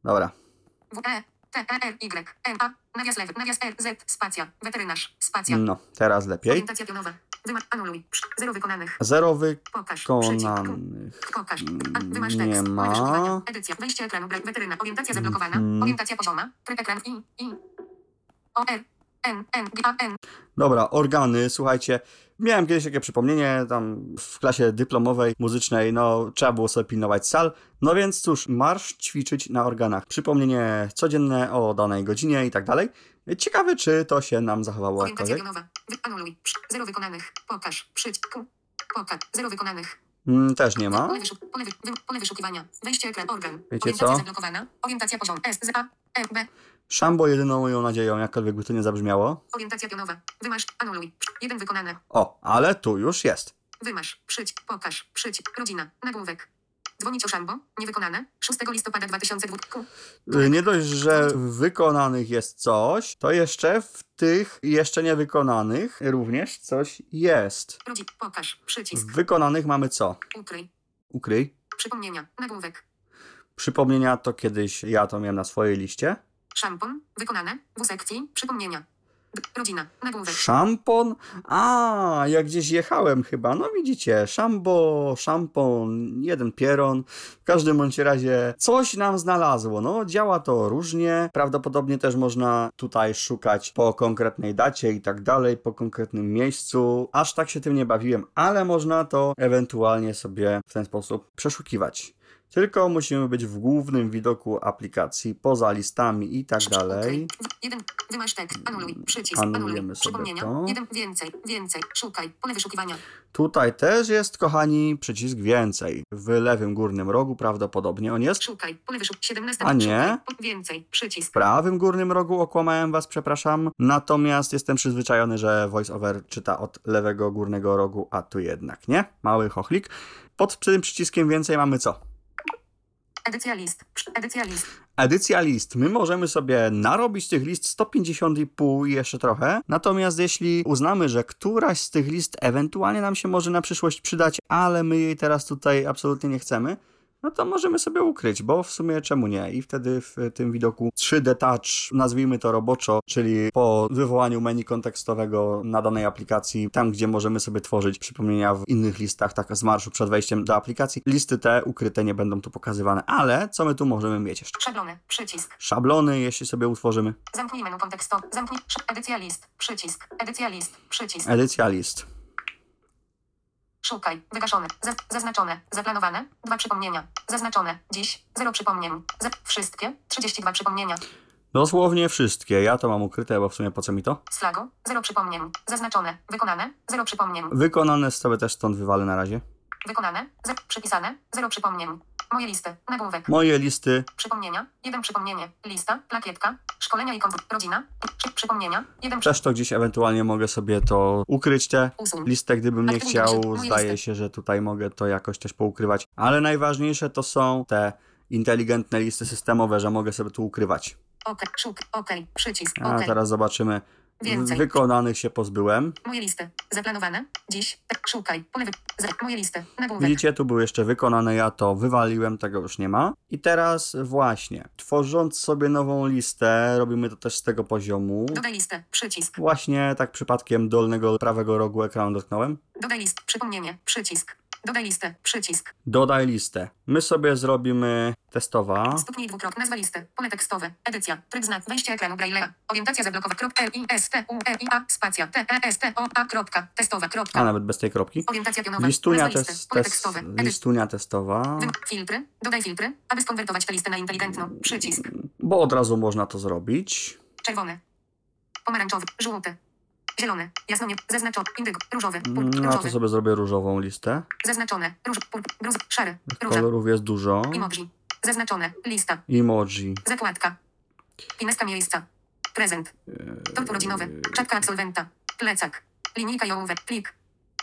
Dobra. W, E, T, E, R, Y, N, A, nawias lewy, nawias R, Z, spacja, weterynarz, spacja. No, teraz lepiej. Anuluj. Zero wykonanych. Zero wykonanych. Pokaż. Wymasz Nie ma. Edycja. Wejście ekranu. Weteryna. Orientacja zablokowana. Mhm. Orientacja pozioma. Tryb ekran. I. I. O, R. N. N. G. A. N. Dobra, organy, słuchajcie. Miałem kiedyś takie przypomnienie tam w klasie dyplomowej, muzycznej, no trzeba było sobie pilnować sal. No więc cóż, marsz ćwiczyć na organach. Przypomnienie codzienne o danej godzinie i tak dalej. Ciekawe, czy to się nam zachowało jakkolwiek. anuluj. Zero wykonanych. Pokaż. Q. Pokaż. Zero wykonanych. Mm, też nie ma. Pole, wyszuk pole, wy wy pole wyszukiwania. Wejście ekran. Organ. Wiecie Orientacja co? zablokowana. Orientacja poziom. S. Z. A. E. B. Szambo jedyną moją nadzieją, jakkolwiek by to nie zabrzmiało. Orientacja pionowa. Wymasz. Anuluj. Jeden wykonany. O, ale tu już jest. Wymasz. Przycisk. Pokaż. Przycisk. Rodzina. Nagłówek. Dzwonić o szambo. Niewykonane. 6 listopada 2002. Q. Y, Nie dość, że wykonanych jest coś, to jeszcze w tych jeszcze niewykonanych również coś jest. Rodzi. Pokaż. Przycisk. W wykonanych mamy co? Ukryj. Ukryj. Przypomnienia. Nagłówek. Przypomnienia to kiedyś ja to miałem na swojej liście. Szampon. Wykonane. W sekcji. Przypomnienia. Rodzina. Nagłówek. Szampon? A, jak gdzieś jechałem chyba. No widzicie, szambo, szampon, jeden pieron. W każdym bądź razie coś nam znalazło. No, działa to różnie. Prawdopodobnie też można tutaj szukać po konkretnej dacie i tak dalej, po konkretnym miejscu. Aż tak się tym nie bawiłem, ale można to ewentualnie sobie w ten sposób przeszukiwać. Tylko musimy być w głównym widoku aplikacji, poza listami i tak dalej. Jeden. Wymasz tekst. Anuluj. Przycisk. Anulujemy Anuluj. sobie Przypomnienia. to. Jeden. Więcej. Więcej. Szukaj. Pole wyszukiwania. Tutaj też jest, kochani, przycisk więcej. W lewym górnym rogu prawdopodobnie on jest. Szukaj. Pole wyszukiwania. 17. A nie? Więcej. Przycisk. W prawym górnym rogu okłamałem was, przepraszam. Natomiast jestem przyzwyczajony, że voiceover czyta od lewego górnego rogu, a tu jednak nie. Mały chochlik. Pod tym przyciskiem więcej mamy co? Edycja list. Edycja list. Edycja list. My możemy sobie narobić tych list 150,5 i jeszcze trochę. Natomiast jeśli uznamy, że któraś z tych list ewentualnie nam się może na przyszłość przydać, ale my jej teraz tutaj absolutnie nie chcemy, no to możemy sobie ukryć, bo w sumie czemu nie? I wtedy w tym widoku 3D Touch, nazwijmy to roboczo, czyli po wywołaniu menu kontekstowego na danej aplikacji, tam gdzie możemy sobie tworzyć przypomnienia w innych listach, tak z marszu przed wejściem do aplikacji, listy te ukryte nie będą tu pokazywane. Ale co my tu możemy mieć jeszcze? Szablony. Przycisk. Szablony, jeśli sobie utworzymy. Zamknij menu kontekstowe. Zamknij. Edycja list. Przycisk. Edycja list. Przycisk. Edycja list. Szukaj. Wygaszone. Zaz- zaznaczone. Zaplanowane. Dwa przypomnienia. Zaznaczone. Dziś. Zero przypomnień. Za- wszystkie. 32 przypomnienia. Dosłownie wszystkie. Ja to mam ukryte, bo w sumie po co mi to? Z flagą. Zero przypomnień. Zaznaczone. Wykonane. Zero przypomnień. Wykonane sobie też stąd wywalę na razie. Wykonane. Z- przypisane. Zero przypomnień. Moje listy. Nagłówek. Moje listy Przypomnienia. Jeden przypomnienie. Lista. Plakietka. Szkolenia i kontakt. Rodzina. Przy- przypomnienia. Jeden też to gdzieś ewentualnie mogę sobie to ukryć te Usuń. listę, gdybym nie chciał. Zdaje się, że tutaj mogę to jakoś też poukrywać. Ale najważniejsze to są te inteligentne listy systemowe, że mogę sobie tu ukrywać. OK. Szuk. OK. Przycisk. A OK. teraz zobaczymy. Więcej. Wykonanych się pozbyłem. Moje listy. Zaplanowane. Dziś. Tak. Szukaj. Pole wy... Moje listy. Nagłówek. Widzicie, tu były jeszcze wykonane, ja to wywaliłem, tego już nie ma. I teraz właśnie, tworząc sobie nową listę, robimy to też z tego poziomu. Dodaj listę. Przycisk. Właśnie tak przypadkiem dolnego prawego rogu ekranu dotknąłem. Dodaj list. Przypomnienie. Przycisk. Dodaj listę. Przycisk. Dodaj listę. My sobie zrobimy testowa. Stuknij dwukrotnie. Nazwa listy. Pole tekstowe. Edycja. Tryb znak. Wejście ekranu Braille'a. Orientacja zablokowa. Kropka. E, I, S, T, U, E, I, A. Spacja. T, E, S, T, O, A. Kropka. Testowa. A Kropka. nawet bez tej kropki. Orientacja pionowa. Listunia, Nazwa tes, listy. Pole tes, tekstowe. Edycja. listunia testowa. Wym- Filtry. Dodaj filtry, aby skonwertować tę listę na inteligentną. Przycisk. Bo od razu można to zrobić. Czerwony. Pomarańczowy. Żółty. Zielony. Jasno nie. Zaznaczony. Indygo. Różowy. Pur, No to różowy. sobie zrobię różową listę. Zaznaczone. Róż. Pur, bruz, szary. Róża. Kolorów jest dużo. Emoji. Zaznaczone. Lista. Emoji. Zakładka. Pineska miejsca. Prezent. Tort urodzinowy. Czapka absolwenta. Plecak. Linijka i ołówek. Plik.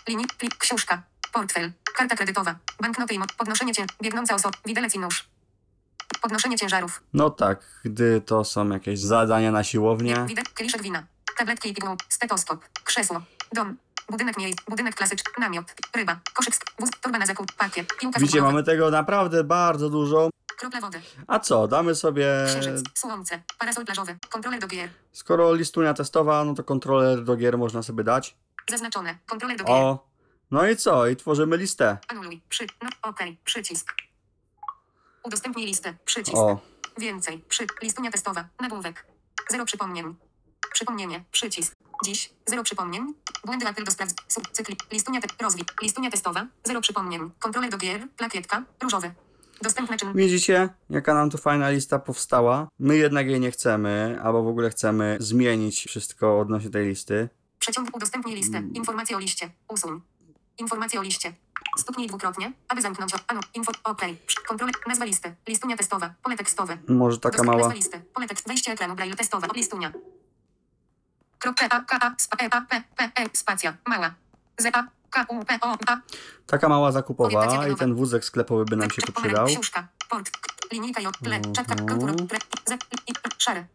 Linijk. Plik. Książka. Portfel. Karta kredytowa. Banknoty i podnoszenie cię. Biegnąca osoba. Widelec i nóż. Podnoszenie ciężarów. No tak, gdy to są jakieś zadania na siłownię. Widek, kieliszek wina. Tabletki i piguł. Stetoskop. Krzesło. Dom. Budynek miejsc. Budynek klasyczny. Namiot. Ryba. Koszyk. Wóz. Torba na zakup. Pakiet. Piłka Widzicie, futbolowa. mamy tego naprawdę bardzo dużo. Kropla wody. A co, damy sobie. Księżyc. Słońce. Parasol plażowy. Kontroler do gier. Skoro listunia testowa, no to kontroler do gier można sobie dać. Zaznaczone. Kontroler do gier. O. No i co? I tworzymy listę. Anuluj. Przy. No. Okej. Przycisk. Udostępnij listę. Przycisk. O. Więcej. Przy. Listunia testowa. Nagłówek. Zero przypomnień. Przypomnienie. Przycisk. Dziś. Zero przypomnień. Błędy Apple do sprawdz. Sub. Cykli. Listunia te. Rozwój. Listunia testowa. Zero przypomnień. Kontroler do gier. Plakietka. Różowy. Dostępne czyn. Widzicie, jaka nam tu fajna lista powstała? My jednak jej nie chcemy, albo w ogóle chcemy zmienić wszystko odnośnie tej listy. Przeciąg. Udostępnij listę. Informacje o liście. Usuń. Informacje o liście. Stuknij dwukrotnie, aby zamknąć. o- Anu. Info. OK. Kontroler. Nazwa listy. Listunia testowa. Pole tekstowe. Może taka Dostęp mała. Nazwa listy. Pole tekst. Wejście ekranu Braille testowa. Listunia. Spacja. Mała. A, A. Taka mała zakupowa i ten wózek sklepowy by nam się przydał. Mhm. Szary.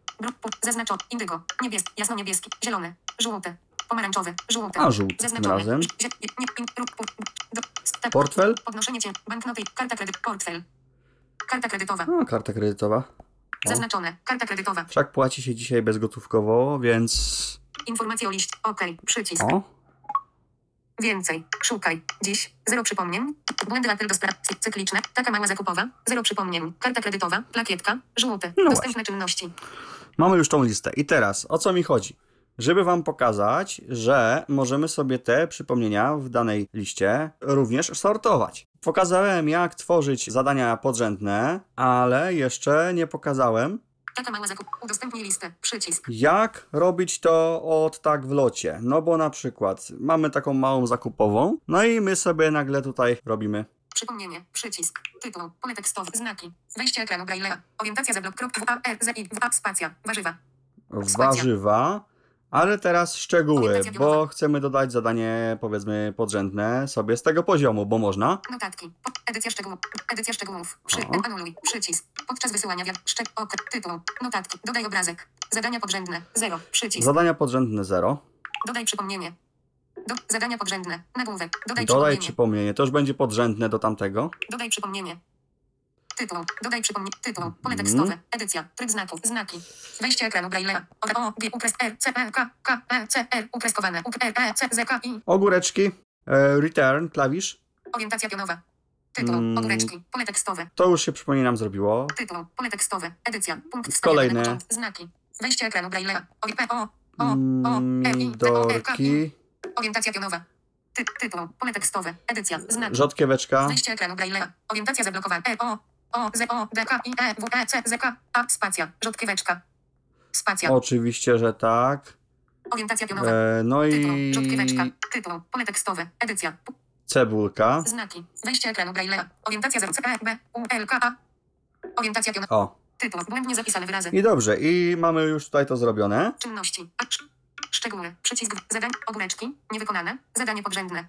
Zaznaczony. Indygo. Niebieski. Jasno-niebieski. Zielony. Żółty. Pomarańczowy. Żółty. A, żółty tym razem. Step- Portfel? Podnoszenie cię. Banknoty. Karta kredyt. Portfel. Karta kredytowa. O, karta kredytowa. O. Zaznaczone. Karta kredytowa. Wszak płaci się dzisiaj bezgotówkowo, więc. Informacje o liście. OK. Przycisk. O, Więcej. Szukaj. Dziś. Zero przypomnień. Błędy Apple do spraw cy- cykliczne. Taka mała zakupowa. Zero przypomnień. Karta kredytowa. Plakietka. Żółty. No Dostępne czynności. mamy już tą listę. I teraz o co mi chodzi? Żeby Wam pokazać, że możemy sobie te przypomnienia w danej liście również sortować. Pokazałem, jak tworzyć zadania podrzędne, ale jeszcze nie pokazałem, Taka mała zakup. Udostępnij listę. Przycisk. Jak robić to od tak w locie? No bo na przykład mamy taką małą zakupową, no i my sobie nagle tutaj robimy. Przypomnienie. Przycisk. Tytuł. Pole tekstowe. Znaki. Wejście ekranu Braille'a. Orientacja za blok. Kropka. A, R, Z, I, W, A, spacja. Warzywa. Warzywa, ale teraz szczegóły, bo chcemy dodać zadanie powiedzmy podrzędne sobie z tego poziomu, bo można. Notatki. Edycja szczegółów. Edycja szczegółów. Przy. O. Anuluj. Przycisk. Podczas wysyłania wiad. Szczeg. Ok. Tytuł. Notatki. Dodaj obrazek. Zadania podrzędne. Zero. Przycisk. Zadania podrzędne 0. Dodaj przypomnienie. Do, zadania podrzędne. Nagłówek. Dodaj, Dodaj przypomnienie. przypomnienie, to już będzie podrzędne do tamtego. Dodaj przypomnienie. Tytuł. Dodaj przypomnij. Tytuł. Pole Mhm. tekstowe. Edycja. Tryb znaków. Znaki. Wejście ekranu Braille'a. O, O, G, ukres, R, C, E, K, K, E, C, R, ukreskowane. U, R, E, C, Z, K, I. Ogóreczki. E, return, klawisz. Orientacja pionowa. Tytuł. Mm. Ogóreczki. Pole tekstowe. To już się przypomnij nam zrobiło. Tytuł. Pole tekstowe. Edycja. Punkt Kolejne. Znaki. Wejście ekranu Braille'a. O, P, O, O, O, R, I, T, O, R, K, I. Orientacja pionowa. Ty, tytuł. Pole tekstowe. Edycja. Znaki. Rzodkieweczka. Wejście ekranu Braille'a. Orientacja zablokowana. E, O, O, Z, O, D, K, I, E, W, E, C, Z, K, A, spacja. Rzodkieweczka. Spacja. Oczywiście, że tak. Orientacja pionowa. E, no Tytuł. i Rzodkieweczka. Tytuł. Pole tekstowe. Edycja. P- cebulka. Znaki. Wejście ekranu Braille'a. Orientacja 0, C, E, B, U, L, K, A. Orientacja pionowa. O. Tytuł. Błędnie zapisane wyrazy. I dobrze, i mamy już tutaj to zrobione. Czynności. A, sz- Szczegóły. Przycisk. Zadań. Ogóreczki. Niewykonane. Zadanie podrzędne.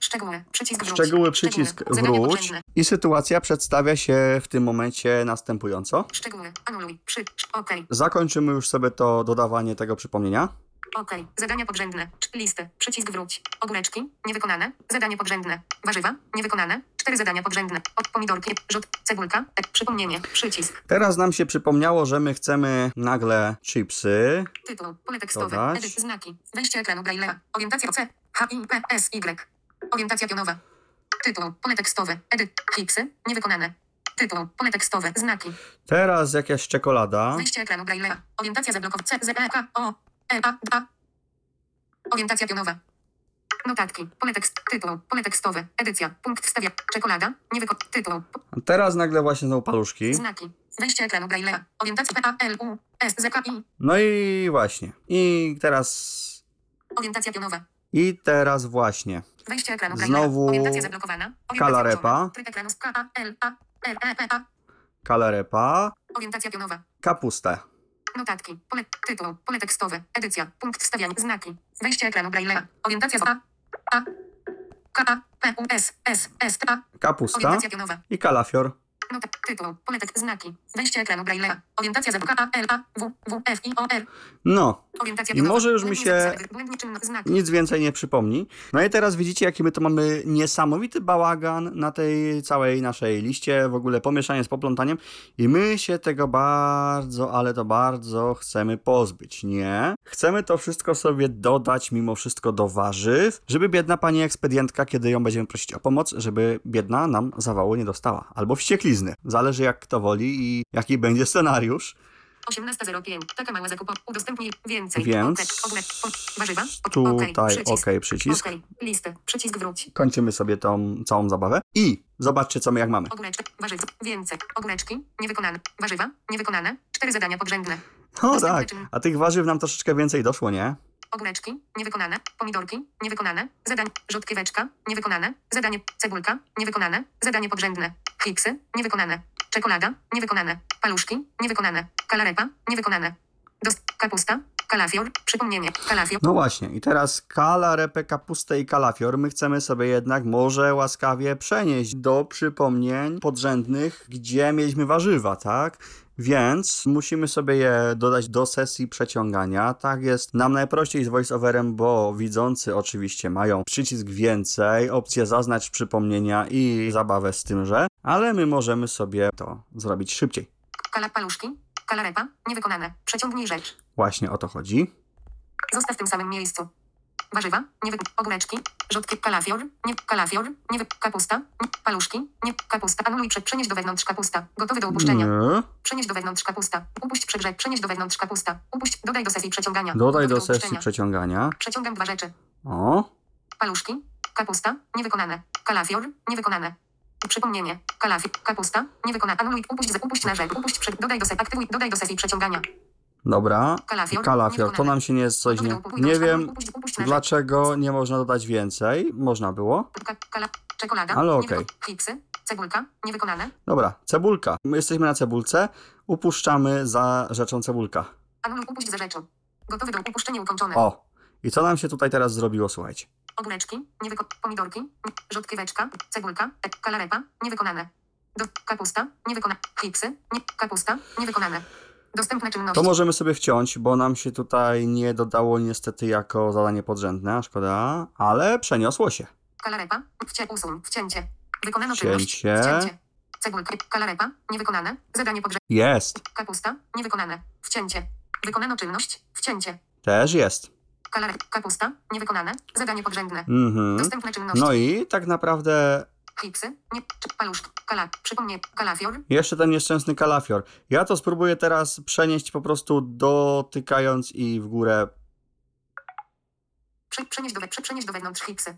Szczegóły. Przycisk wróć. Szczegóły, przycisk wróć. I sytuacja przedstawia się w tym momencie następująco. Szczegóły. Anuluj. Przy. Okej. Zakończymy już sobie to dodawanie tego przypomnienia. Okej. Zadania podrzędne. Listy. Przycisk wróć. Ogóreczki. Niewykonane. Zadanie podrzędne. Warzywa. Niewykonane. Cztery zadania podrzędne. Od pomidorki. Rzut. Cebulka. E, przypomnienie. Przycisk. Teraz nam się przypomniało, że my chcemy nagle chipsy. Tytuł. Pole tekstowe. Edyt. Znaki. Wejście ekranu Braille'a. Orientacja C. H, I, P, S, Y. Orientacja pionowa. Tytuł. Pole tekstowe. Edyt. Hiksy. Niewykonane. Tytuł. Pole tekstowe. Znaki. Teraz jakaś czekolada. Wejście ekranu Braille'a. Orientacja zablokowana. C, Z, E, K, O, E, A, A. Orientacja pionowa. Notatki. Pole tekst. Tytuł. Pole tekstowe. Edycja. Punkt wstawia. Czekolada. Nie wyko... Tytuł. A Teraz nagle właśnie znowu paluszki. Znaki. Wejście ekranu Braille'a. Orientacja P, A, L, U, S, Z, K, I. No i właśnie. I teraz. Orientacja pionowa. I teraz właśnie. Wejście ekranu. Znowu Orientacja zablokowana. Orientacja kalarepa. włączona. Tryb ekranu z K, A, L, A, R, E. Kalarepa. Orientacja pionowa. Kapusta. Notatki. Pole. Tytuł. Pole tekstowe. Edycja. Punkt wstawiania. Znaki. Wejście ekranu Braille'a. Orientacja z A. A. K, A, P, U, S, S, S, A. Kapusta. I kalafior. Nota, tytuł, pole tekst, znaki, wejście ekranu Braille'a, orientacja za A, L, A, W, W, F, I, O, R, No. orientacja I może już mi się- Nic więcej nie przypomni. No i teraz widzicie, jaki my to mamy niesamowity bałagan na tej całej naszej liście, w ogóle pomieszanie z poplątaniem i my się tego bardzo, ale to bardzo chcemy pozbyć, nie? Chcemy to wszystko sobie dodać mimo wszystko do warzyw, żeby biedna pani ekspedientka, kiedy ją będziemy prosić o pomoc, żeby biedna nam zawału nie dostała. Albo Zależy jak kto woli i jaki będzie scenariusz. 18.05, taka mała zakup, udostępnij więcej, Więc warzywa, Tutaj OK, przycisk, okej, listy, przycisk wróć, Kończymy sobie tą całą zabawę i zobaczcie co my jak mamy. ogóreczki, warzywa, więcej, ogóreczki, niewykonane, warzywa, niewykonane, cztery zadania podrzędne, No tak, a tych warzyw nam troszeczkę więcej doszło, nie? ogóreczki, niewykonane, pomidorki, niewykonane, zadanie, rzodkieweczka, niewykonane, zadanie, cebulka, niewykonane, zadanie podrzędne, hiksy, niewykonane, czekolada, niewykonane, paluszki, niewykonane, kalarepa, niewykonane, dost, kapusta, kalafior, przypomnienie, kalafior, No właśnie, i teraz kala, repę, kapustę i kalafior my chcemy sobie jednak może łaskawie przenieść do przypomnień podrzędnych, gdzie mieliśmy warzywa, tak? Więc musimy sobie je dodać do sesji przeciągania. Tak jest nam najprościej z voiceoverem, bo widzący oczywiście mają przycisk więcej, opcję zaznacz przypomnienia i zabawę z tymże, ale my możemy sobie to zrobić szybciej. kala, paluszki, kalarepa, niewykonane, przeciągnij rzecz, Właśnie o to chodzi. zostaw w tym samym miejscu. Warzywa, niewy, ogóreczki, rzodkie, kalafior, nie, kalafior, niewy, kapusta, nie, paluszki, nie, kapusta, anuluj, prze, przenieść do wewnątrz kapusta, gotowy do upuszczenia. Nie. Przenieść do wewnątrz kapusta. Upuść przegrzeć. Przenieść do wewnątrz kapusta. Upuść. Dodaj do sesji przeciągania. Dodaj Gotowy do sesji przeciągania. Przeciągam dwa rzeczy. O, Paluszki. Kapusta. Niewykonane. Kalafior. Niewykonane. Przypomnienie. Kalafior. Kapusta. Niewykonane. Anuluj. Upuść. z- Upuść na rzecz. Upuść. Prze, dodaj do sesji. Aktywuj. Dodaj do sesji przeciągania. Dobra. Kalafior. Kalafior, to nam się nie jest coś Gotowy nie... Nie anuluj, wiem, dlaczego nie można dodać więcej. Można było. Czekolada. Ale okej. Hiksy. Cebulka. Niewykonane. Dobra, cebulka. My jesteśmy na cebulce. Upuszczamy za rzeczą cebulka. Anuluj. Upuść za rzeczą. Gotowy do upuszczenia ukończone. O, i co nam się tutaj teraz zrobiło, słuchajcie. Ogóreczki, niewyko- pomidorki, rzodkieweczka, cebulka, e, kalarepa, niewykonane. Do, kapusta, niewykonane. Hiksy, nie, kapusta, niewykonane. Dostępne czynności. To możemy sobie wciąć, bo nam się tutaj nie dodało niestety jako zadanie podrzędne, szkoda, ale przeniosło się. Kalarepa, wcie, usuń, wcięcie. Wykonano czynność. Wcięcie. Wcięcie. Cebulka. Kalarepa. Niewykonane. Zadanie podrze... Jest. Kapusta. Niewykonane. Wcięcie. Wykonano czynność. Wcięcie. Też jest. Kalare... Kapusta. Niewykonane. Zadanie podrzędne. Mhm. Dostępne czynności. No i tak naprawdę Chipsy. Nie... Paluszki. Kala... Przypomnij. Kalafior. jeszcze ten nieszczęsny kalafior. Ja to spróbuję teraz przenieść po prostu dotykając i w górę. Prze... Przenieść do. Prze... Przenieść do wewnątrz chipsy.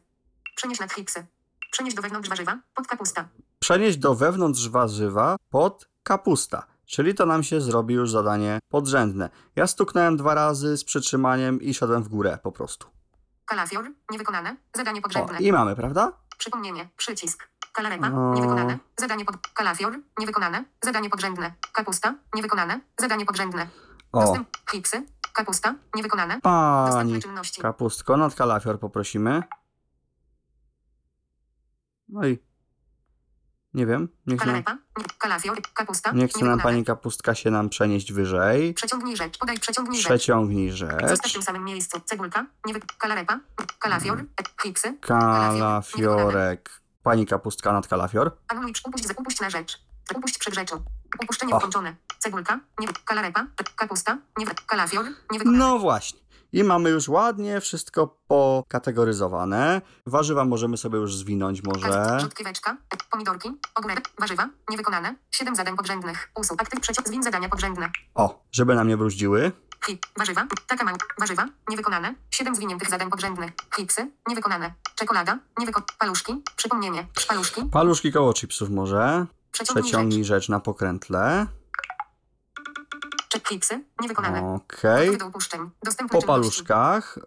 Przenieść nad chipsy. Przenieść do wewnątrz warzywa. Pod kapusta. Przenieść do wewnątrz warzywa pod kapusta. Czyli to nam się zrobi już zadanie podrzędne. Ja stuknąłem dwa razy z przytrzymaniem i szedłem w górę po prostu. Kalafior. Niewykonane. Zadanie O, podrzędne. i mamy, prawda? Przypomnienie. Przycisk. Kalarepa. No. Niewykonane. Zadanie pod... Kalafior. Niewykonane. Zadanie podrzędne. Kapusta. Niewykonane. Zadanie podrzędne. O, Dostęp... Kapusta. Niewykonane. Pani czynności. kapustko, nad kalafior poprosimy. No i nie wiem, nie chce, nam. Nie... Nie chce nam pani kapustka się nam przenieść wyżej. Przeciągnij rzecz. Podaj przeciągnij rzecz. Przeciągnij Zostaw w rzecz. tym samym miejscu. Cebulka. Niewy... Kalarepa. Kalafior. Chipsy. Kalafiorek. Pani kapustka nad kalafior. Anuluj. Upuść, upuść na rzecz. Upuść przed rzeczą. Upuszczenie O. wkończone. Cebulka. Nie... Kalarepa. Kapusta. Nie... Kalafior. Niewykonane. No właśnie. I mamy już ładnie wszystko pokategoryzowane. Warzywa możemy sobie już zwinąć może. Rzutkieweczka, pomidorki, ogórek, warzywa, niewykonane, 7 zadań podrzędnych, usług, aktyw przeciąg, zwin zadania podrzędne, O, żeby nam nie bruździły. hip, warzywa, taka mała, warzywa, niewykonane, 7 zwiniętych zadań podrzędnych, chipsy, niewykonane, czekolada, niewyko, paluszki, przypomnienie, paluszki, Paluszki koło chipsów może. przeciągnij, Przeciągnij rzecz na pokrętle. Czy chipsy, niewykonane, Okej. gotowy do upuszczeń, dostępne Po paluszkach.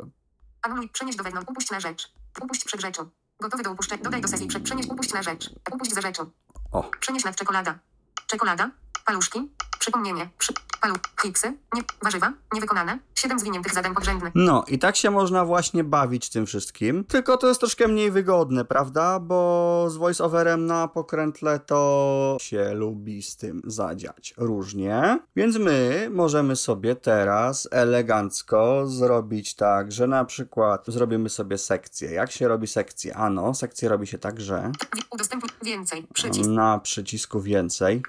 anuluj, przenieść do wewnątrz, upuść na rzecz, upuść przed rzeczą, gotowy do upuszczeń, dodaj do sesji, przenieść, upuść na rzecz, upuść za rzeczą, O, Przenieść nad czekolada. Czekolada. Paluszki. Przypomnienie. Przy, palu. Chipsy. Nie, warzywa. Niewykonane. 7 zwiniętych zadań podrzędnych. No i tak się można właśnie bawić tym wszystkim. Tylko to jest troszkę mniej wygodne, prawda? Bo z voiceoverem na pokrętle to się lubi z tym zadziać różnie. Więc my możemy sobie teraz elegancko zrobić tak, że na przykład zrobimy sobie sekcję. Jak się robi sekcję? Ano, sekcję robi się tak, że Udostępnij więcej. Przycisk. na przycisku więcej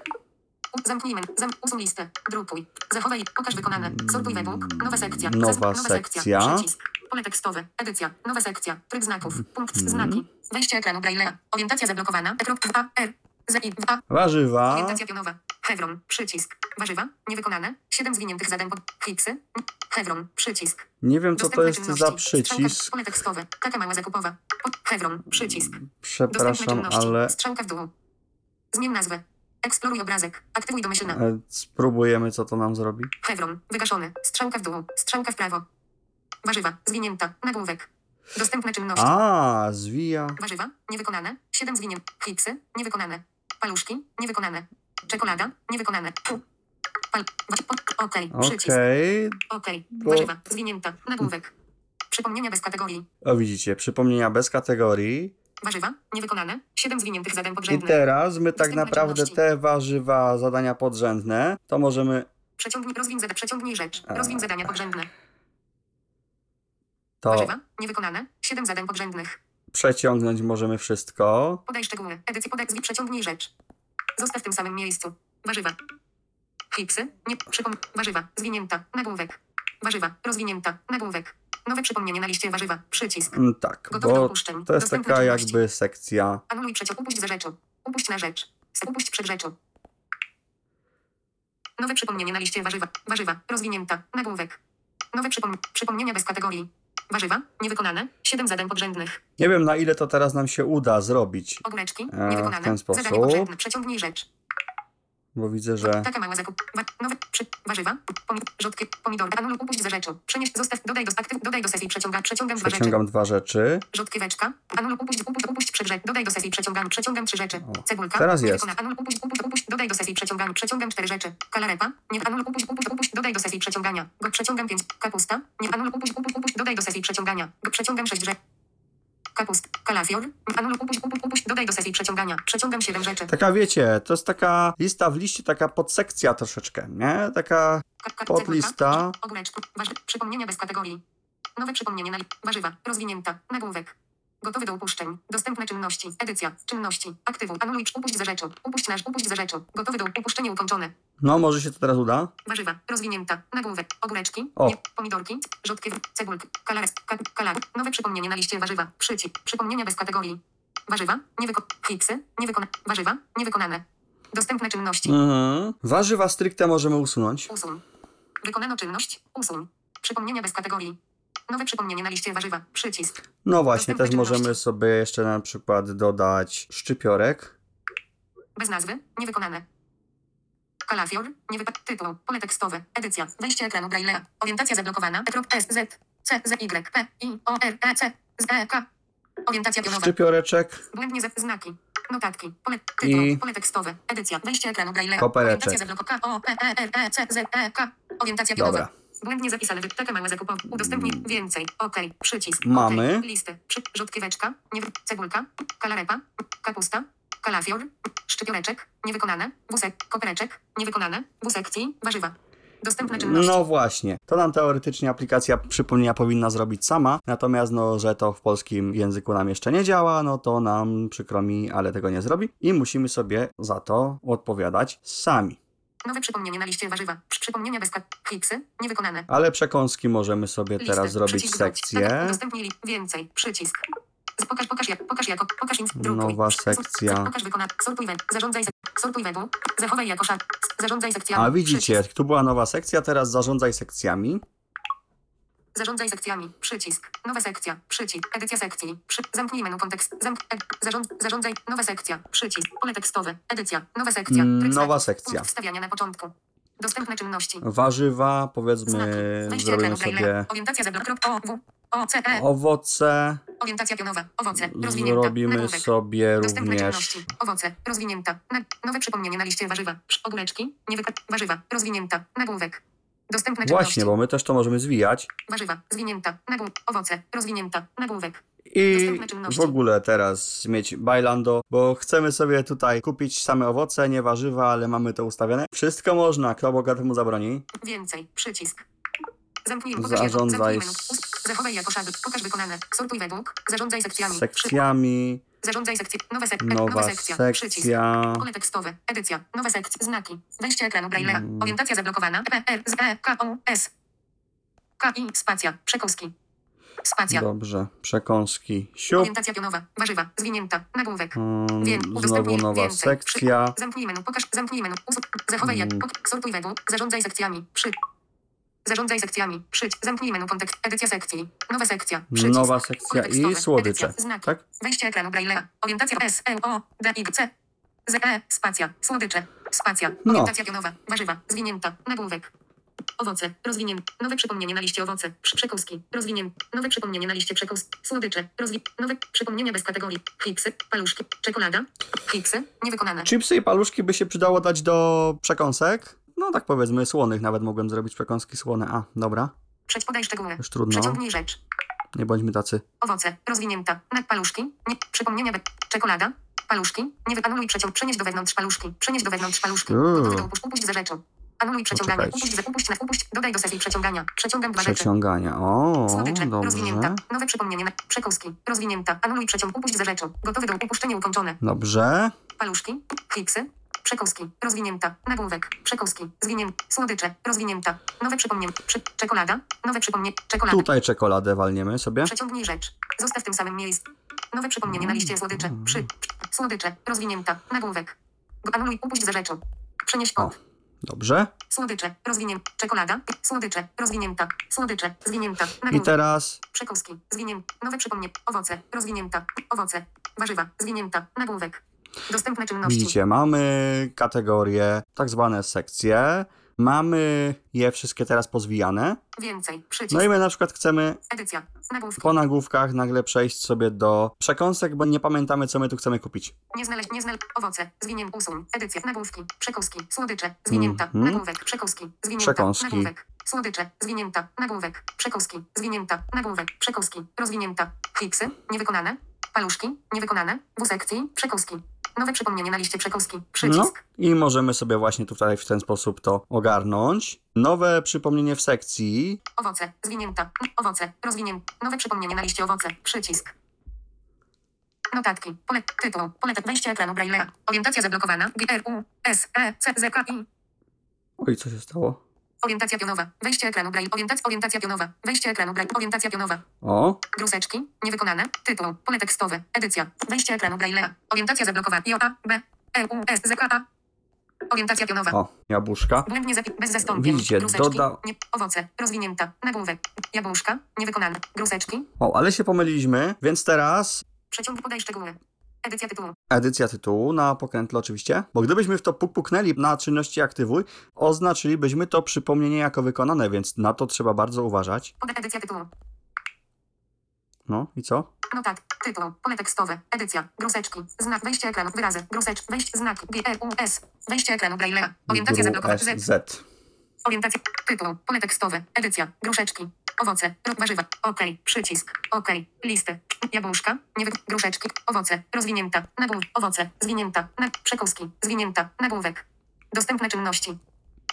zamknij menu. Zam, usuń listę. Drukuj. Zachowaj. Pokaż wykonane. Sortuj webór. Nowa sekcja. Nowa Zas- nowa sekcja. Przycisk. Pole tekstowe. Edycja. Nowa sekcja. Tryb znaków. Punkt. Mhm. Znaki. Wejście ekranu Braille'a. Orientacja zablokowana. Ekrop 2. R. Z i 2. warzywa. Orientacja pionowa. Chevron. Przycisk. Warzywa. Niewykonane. 7 zwiniętych zadań pod. Chipsy. Chevron. Przycisk. Nie wiem, co to Dostępne jest za przycisk. pole tekstowe. Taka mała zakupowa. Pod Chevron. Przycisk. Przepraszam, ale Strzałka w dół. Zmień nazwę. Eksploruj obrazek. Aktywuj domyślna. e, spróbujemy, co to nam zrobi. Chevron. Wygaszony. Strzałka w dół. Strzałka w prawo. Warzywa. Zwinięta. Nagłówek. Dostępne czynności. A, zwija. Warzywa. Niewykonane. 7 zwinięt. Chipsy. Niewykonane. Paluszki. Niewykonane. Czekolada. Niewykonane. Pu. Pal. wa- Okej. Przycisk. Okej. Okej. Bo- Warzywa. Zwinięta. Nagłówek. Przypomnienia bez kategorii. O, widzicie, przypomnienia bez kategorii. Warzywa. Niewykonane. 7 zwiniętych zadań I podrzędnych. teraz my tak naprawdę te warzywa, zadania podrzędne, to możemy Przeciągnij, rozwiń, zada, przeciągnij rzecz. Rozwiń zadania podrzędne. to Warzywa. Niewykonane. 7 zadań podrzędnych. przeciągnąć, możemy wszystko. Podaj szczegóły. Edycji podaj, przeciągnij rzecz. Zostaw w tym samym miejscu. Warzywa. Chipsy. Nie, przypom... Warzywa. Zwinięta. Nagłówek. Warzywa. Rozwinięta. Nagłówek. Nowe przypomnienie na liście warzywa. Przycisk. Mm, Tak, Gotowy do bo upuszczeń. to jest Dostępne taka czynności. jakby sekcja. Anuluj przeciąg. Upuść za rzeczą. Upuść na rzecz. S- Upuść przed rzeczą. Nowe przypomnienie na liście warzywa. Warzywa. Rozwinięta. Nagłówek. Nowe przypom... przypomnienia bez kategorii. Warzywa. Niewykonane. 7 zadań podrzędnych. Nie wiem na ile to teraz nam się uda zrobić, Ogóreczki. E, Niewykonane. w ten sposób. Zadanie podrzędne. Przeciągnij rzecz. Bo widzę, że Taka mała zakup. Nowe przy, warzywa. Pom, rzodkie. Pomidor. Anuluj. Upuść za rzeczą. Przenieś. Zostaw. Dodaj do aktyw. Dodaj do sesji. Przeciąga. Przeciągam dwa rzeczy. przeciągam dwa rzeczy. Rzodkieweczka. Anuluj. Upuść. Upuść. Upuść przed rzecz. Dodaj do sesji. Przeciągam. Przeciągam trzy rzeczy. O, Cebulka. teraz jest. Anuluj. Upuść. Upuść. Upuść. Dodaj do sesji. Przeciągam. Przeciągam cztery rzeczy. Kalarepa. Nie. Anuluj. Upuść. Upuść. Upuść. Dodaj do sesji. Przeciągania. Go przeciągam pięć. Kapusta. Nie. Anuluj. Upuść. Upuść. Upuść. Dodaj do sesji. Przeciągania. Go przeciągam sześć rzeczy. Kapust. Kalafior. Anuluj. Upuść. Upuść. Upuść. Dodaj do sesji. Przeciągania. Przeciągam siedem rzeczy. Taka wiecie, to jest taka lista w liście, taka podsekcja troszeczkę, nie? Taka Ka- ka- podlista. Ogóreczku. Przypomnienia bez kategorii. Nowe przypomnienie na warzywa. Rozwinięta. Nagłówek. Gotowy do upuszczeń. Dostępne czynności. Edycja. Czynności. Aktywuj. Anuluj. Upuść ze rzeczą. Upuść nasz. Upuść ze rzeczą. Gotowy do upuszczenia ukończone. No, może się to teraz uda. Warzywa. Rozwinięta. Nagłówek. Ogóreczki. O. Nie, pomidorki. Rzodkie. Cebulki. Kalares. Ka, kalar. Nowe przypomnienie na liście warzywa. Przycisk. Przypomnienia bez kategorii. Warzywa. Nie wyko... Hiksy. Nie wykona... Warzywa. Niewykonane. Dostępne czynności. Mhm. Warzywa stricte możemy usunąć. Usuń. Wykonano czynność. Usuń. Przypomnienia bez kategorii. Nowe przypomnienie na liście warzywa. Przycisk. No właśnie, Dostępne też możemy sobie jeszcze na przykład dodać szczypiorek. Bez nazwy. Niewykonane. Kalafior. Nie wypa- Tytuł. Pole tekstowe. Edycja. Wejście ekranu Braille'a. Orientacja zablokowana. S. Z. C. Z. Y. P. I. O. R. E. C. Z. E. K. Orientacja pionowa. Szczypioreczek. Błędnie ze znaki. Notatki. Pole, tytuł, I- pole tekstowe. Edycja. Wejście ekranu Braille'a. Kopereczek. Orientacja zablokowana. O. E. E. R. E. C. Z. E. K. Orientacja pionowa. Dobra. Błędnie zapisane. Wyptaka małe zakupowe. Udostępnij więcej. OK. Przycisk. Mamy. OK. Listy. Przy... Nie... Cebulka. Kalarepa. Kapusta. Kalafior. Szczypioreczek. Niewykonane. Wózek. Kopereczek. Niewykonane. W sekcji. Warzywa. No właśnie, to nam teoretycznie aplikacja przypomnienia powinna zrobić sama, natomiast no, że to w polskim języku nam jeszcze nie działa, no to nam przykro mi, ale tego nie zrobi i musimy sobie za to odpowiadać sami. Nowe przypomnienie na liście warzywa. Przy- Przypomnienia bez Hiksy. Niewykonane. Ale przekąski możemy sobie Listy. teraz zrobić Przycisk sekcję. Tak, Udostępnij więcej. Przycisk. Pokaż, pokaż jak, pokaż jako, pokaż inf, drukuj. Nowa sekcja. Pokaż wykonać, sortuj web, zarządzaj, sortuj webu, zachowaj jako szat, zarządzaj sekcjami. A widzicie, tu była nowa sekcja, teraz zarządzaj sekcjami. Zarządzaj sekcjami, przycisk, nowa sekcja, przycisk, edycja sekcji, przy, zamknij menu kontekst, zamk, ed, zarząd, zarządzaj, nowa sekcja, przycisk, pole tekstowe, edycja, nowa sekcja, Mm, tryb nowa sekcja. punkt wstawiania na początku. Dostępne czynności. Warzywa, powiedzmy, zrobimy sobie Orientacja E. owoce. Orientacja pionowa. Owoce. Rozwinięta. Zrobimy Nagłówek. sobie Dostępne również czynności. Owoce. Rozwinięta. Na, nowe przypomnienie na liście warzywa. Ogóreczki. Nie wypa- Warzywa. Rozwinięta. Nagłówek. Dostępne czynności. Właśnie, bo my też to możemy zwijać. Warzywa. Zwinięta. Nagłówek. Owoce. Rozwinięta. Nagłówek. I w ogóle teraz mieć bailando, bo chcemy sobie tutaj kupić same owoce, nie warzywa, ale mamy to ustawione. Wszystko można, kto bogatemu zabroni. Więcej. Przycisk. Zamknij pokaż Zarządzaj Zachowaj jako szady. Pokaż wykonane. Sortuj według. Zarządzaj sekcjami. Sekcjami, Zarządzaj sekcje. Nowe sek- nowa nowa sekcja. Przycisk. sekcja. Pole tekstowe. Edycja. Nowe sekcje. Znaki. Wejście ekranu Braille'a. Mm. Orientacja zablokowana. P, R, Z, E, K, O, S. K, I, spacja. Przekąski. Spacja. Dobrze, przekąski, siup. Orientacja pionowa. Warzywa. Zwinięta. Nagłówek. Mm, Wiem. znowu Udostępnij nowa więcej. sekcja. Przy... Zamknij menu. Pokaż. Zamknij menu. Usług. Zachowaj jak. Mm. Sortuj według. Zarządzaj sekcjami. Przy... Zarządzaj sekcjami. Przyć. Zamknij menu. Kontekst. Edycja sekcji. Nowa sekcja. Przycisk. Nowa sekcja i słodycze. Edycja. Znaki. Tak? Wejście ekranu Braille'a. Orientacja S, E, O, D, Y, C. Z, E, spacja. Słodycze. Spacja. No. Orientacja pionowa. Warzywa. Zwinięta. Nagłówek. Owoce. Rozwinięte. Nowe przypomnienie na liście owoce. Przekąski. Rozwinięte. Nowe przypomnienie na liście przekąski. Słodycze. Rozwi... Nowe przypomnienia bez kategorii. Hiksy. Paluszki. Czekolada. Hiksy. Niewykonane. Chipsy i paluszki by się przydało dać do przekąsek. No tak powiedzmy, słonych nawet mogłem zrobić przekąski słone. A, dobra, Przeć podaj szczegóły. już trudno. Przeciągnij rzecz. Nie bądźmy tacy. Owoce. Rozwinięta. Na paluszki. Nie. Przypomnienia bez... Czekolada. Paluszki. Nie wypanuluj przeciąg. Przenieść do wewnątrz paluszki. Przenieść do wewnątrz paluszki. Gotowy do upuść. Upuść za rzeczą. Anuluj przeciąganie. Upuść, upuść na upuść. Dodaj do sesji przeciągania. Przeciągam dwa rzeczy. Przeciągania. O, Słodycze. Rozwinięta. Nowe przypomnienie. Przekąski. Rozwinięta. Anuluj przeciąg. Upuść za rzeczą. Gotowy do upuszczenia ukończone. Dobrze. Paluszki. Przekąski. Rozwinięta. Nagłówek. Przekąski. Zwinięta. Słodycze. Rozwinięta. Nowe przypomnienie. Przy... Czekolada. Nowe przypomnienie. Czekolada. Tutaj czekoladę walniemy sobie. Przeciągnij rzecz. Zostaw w tym samym miejscu. Nowe przypomnienie na liście słodycze. Przy. Słodycze. Rozwinięta. Nagłówek. Anuluj. Upuść za rzeczą. Przenieś kod. Dobrze. Słodycze. Rozwinięta. Czekolada. Słodycze. Rozwinięta. Słodycze. Zwinięta. I teraz Przekąski. Zwinięta. Nowe przypomnienie. Owoce. Rozwinięta. Owoce. Warzywa. Zwinięta. Nagłówek. Dostępne czynności. widzicie, mamy kategorie, tak zwane sekcje. Mamy je wszystkie teraz pozwijane. Więcej. Przycisk. No i my na przykład chcemy Edycja. Nagłówki. po nagłówkach nagle przejść sobie do przekąsek, bo nie pamiętamy, co my tu chcemy kupić. Nie znaleźć, nie znaleźć. Owoce. Zwinięta. Usuń. Edycja. Nagłówki. Przekąski. Słodycze. Zwinięta. Mhm. Nagłówek. Przekąski. Zwinięta. Przekąski. Nagłówek. Słodycze. Zwinięta. Nagłówek. Przekąski. Zwinięta. Nagłówek. Przekąski. Rozwinięta. Hiksy. Niewykonane. Paluszki. Niewykonane. W sekcji. Przekąski. Nowe przypomnienie na liście przekąski. No Przycisk. i możemy sobie właśnie tutaj w ten sposób to ogarnąć. Nowe przypomnienie w sekcji. Owoce. Zwinięta. Owoce. Rozwinięta. Nowe przypomnienie na liście owoce. Przycisk. Notatki. Pole. Tytuł. Pole. Wejście ekranu Braille'a. Orientacja zablokowana. G, R, U, S, E, C, Z, K, I. Oj, co się stało? Orientacja pionowa. Wejście ekranu Braille. Orientacja, orientacja pionowa. Wejście ekranu Braille. Orientacja pionowa. O, Gruseczki. Niewykonane. Tytuł. Pole tekstowe. Edycja. Wejście ekranu Braille'a. Orientacja zablokowana. J, A, B, E, U, S, Z, K, A. Orientacja pionowa. o, jabłuszka. Błędnie zapis. Bez zastąpień. Widzicie, Gruseczki. doda- Nie, owoce. Rozwinięta. Nagłówek. Jabłuszka. Niewykonane. Gruseczki. O, ale się pomyliliśmy, więc teraz Przeciąg podaj szczegóły. Edycja tytułu. edycja tytułu na pokrętle oczywiście, bo gdybyśmy w to puk puknęli na czynności aktywuj, oznaczylibyśmy to przypomnienie jako wykonane, więc na to trzeba bardzo uważać. Edycja tytułu. No i co? Notat. Tytuł. Pole tekstowe. Edycja. Gruseczki. Znak. Wejście ekranu. Wyrazy. Grusecz. Wejście. Znaki. G, E, U, S. Wejście ekranu Braille'a. Orientacja zablokowana. S, Z. Z. Orientacja. Tytuł. Pole tekstowe. Edycja. Gruszeczki. Owoce. Rób warzywa. OK. Przycisk. OK. Listy. Jabłuszka. Nie Gruszeczki. Owoce. Rozwinięta. Nagłów. Owoce. Zwinięta. Na... Przekąski. Zwinięta. Nagłówek. Dostępne czynności.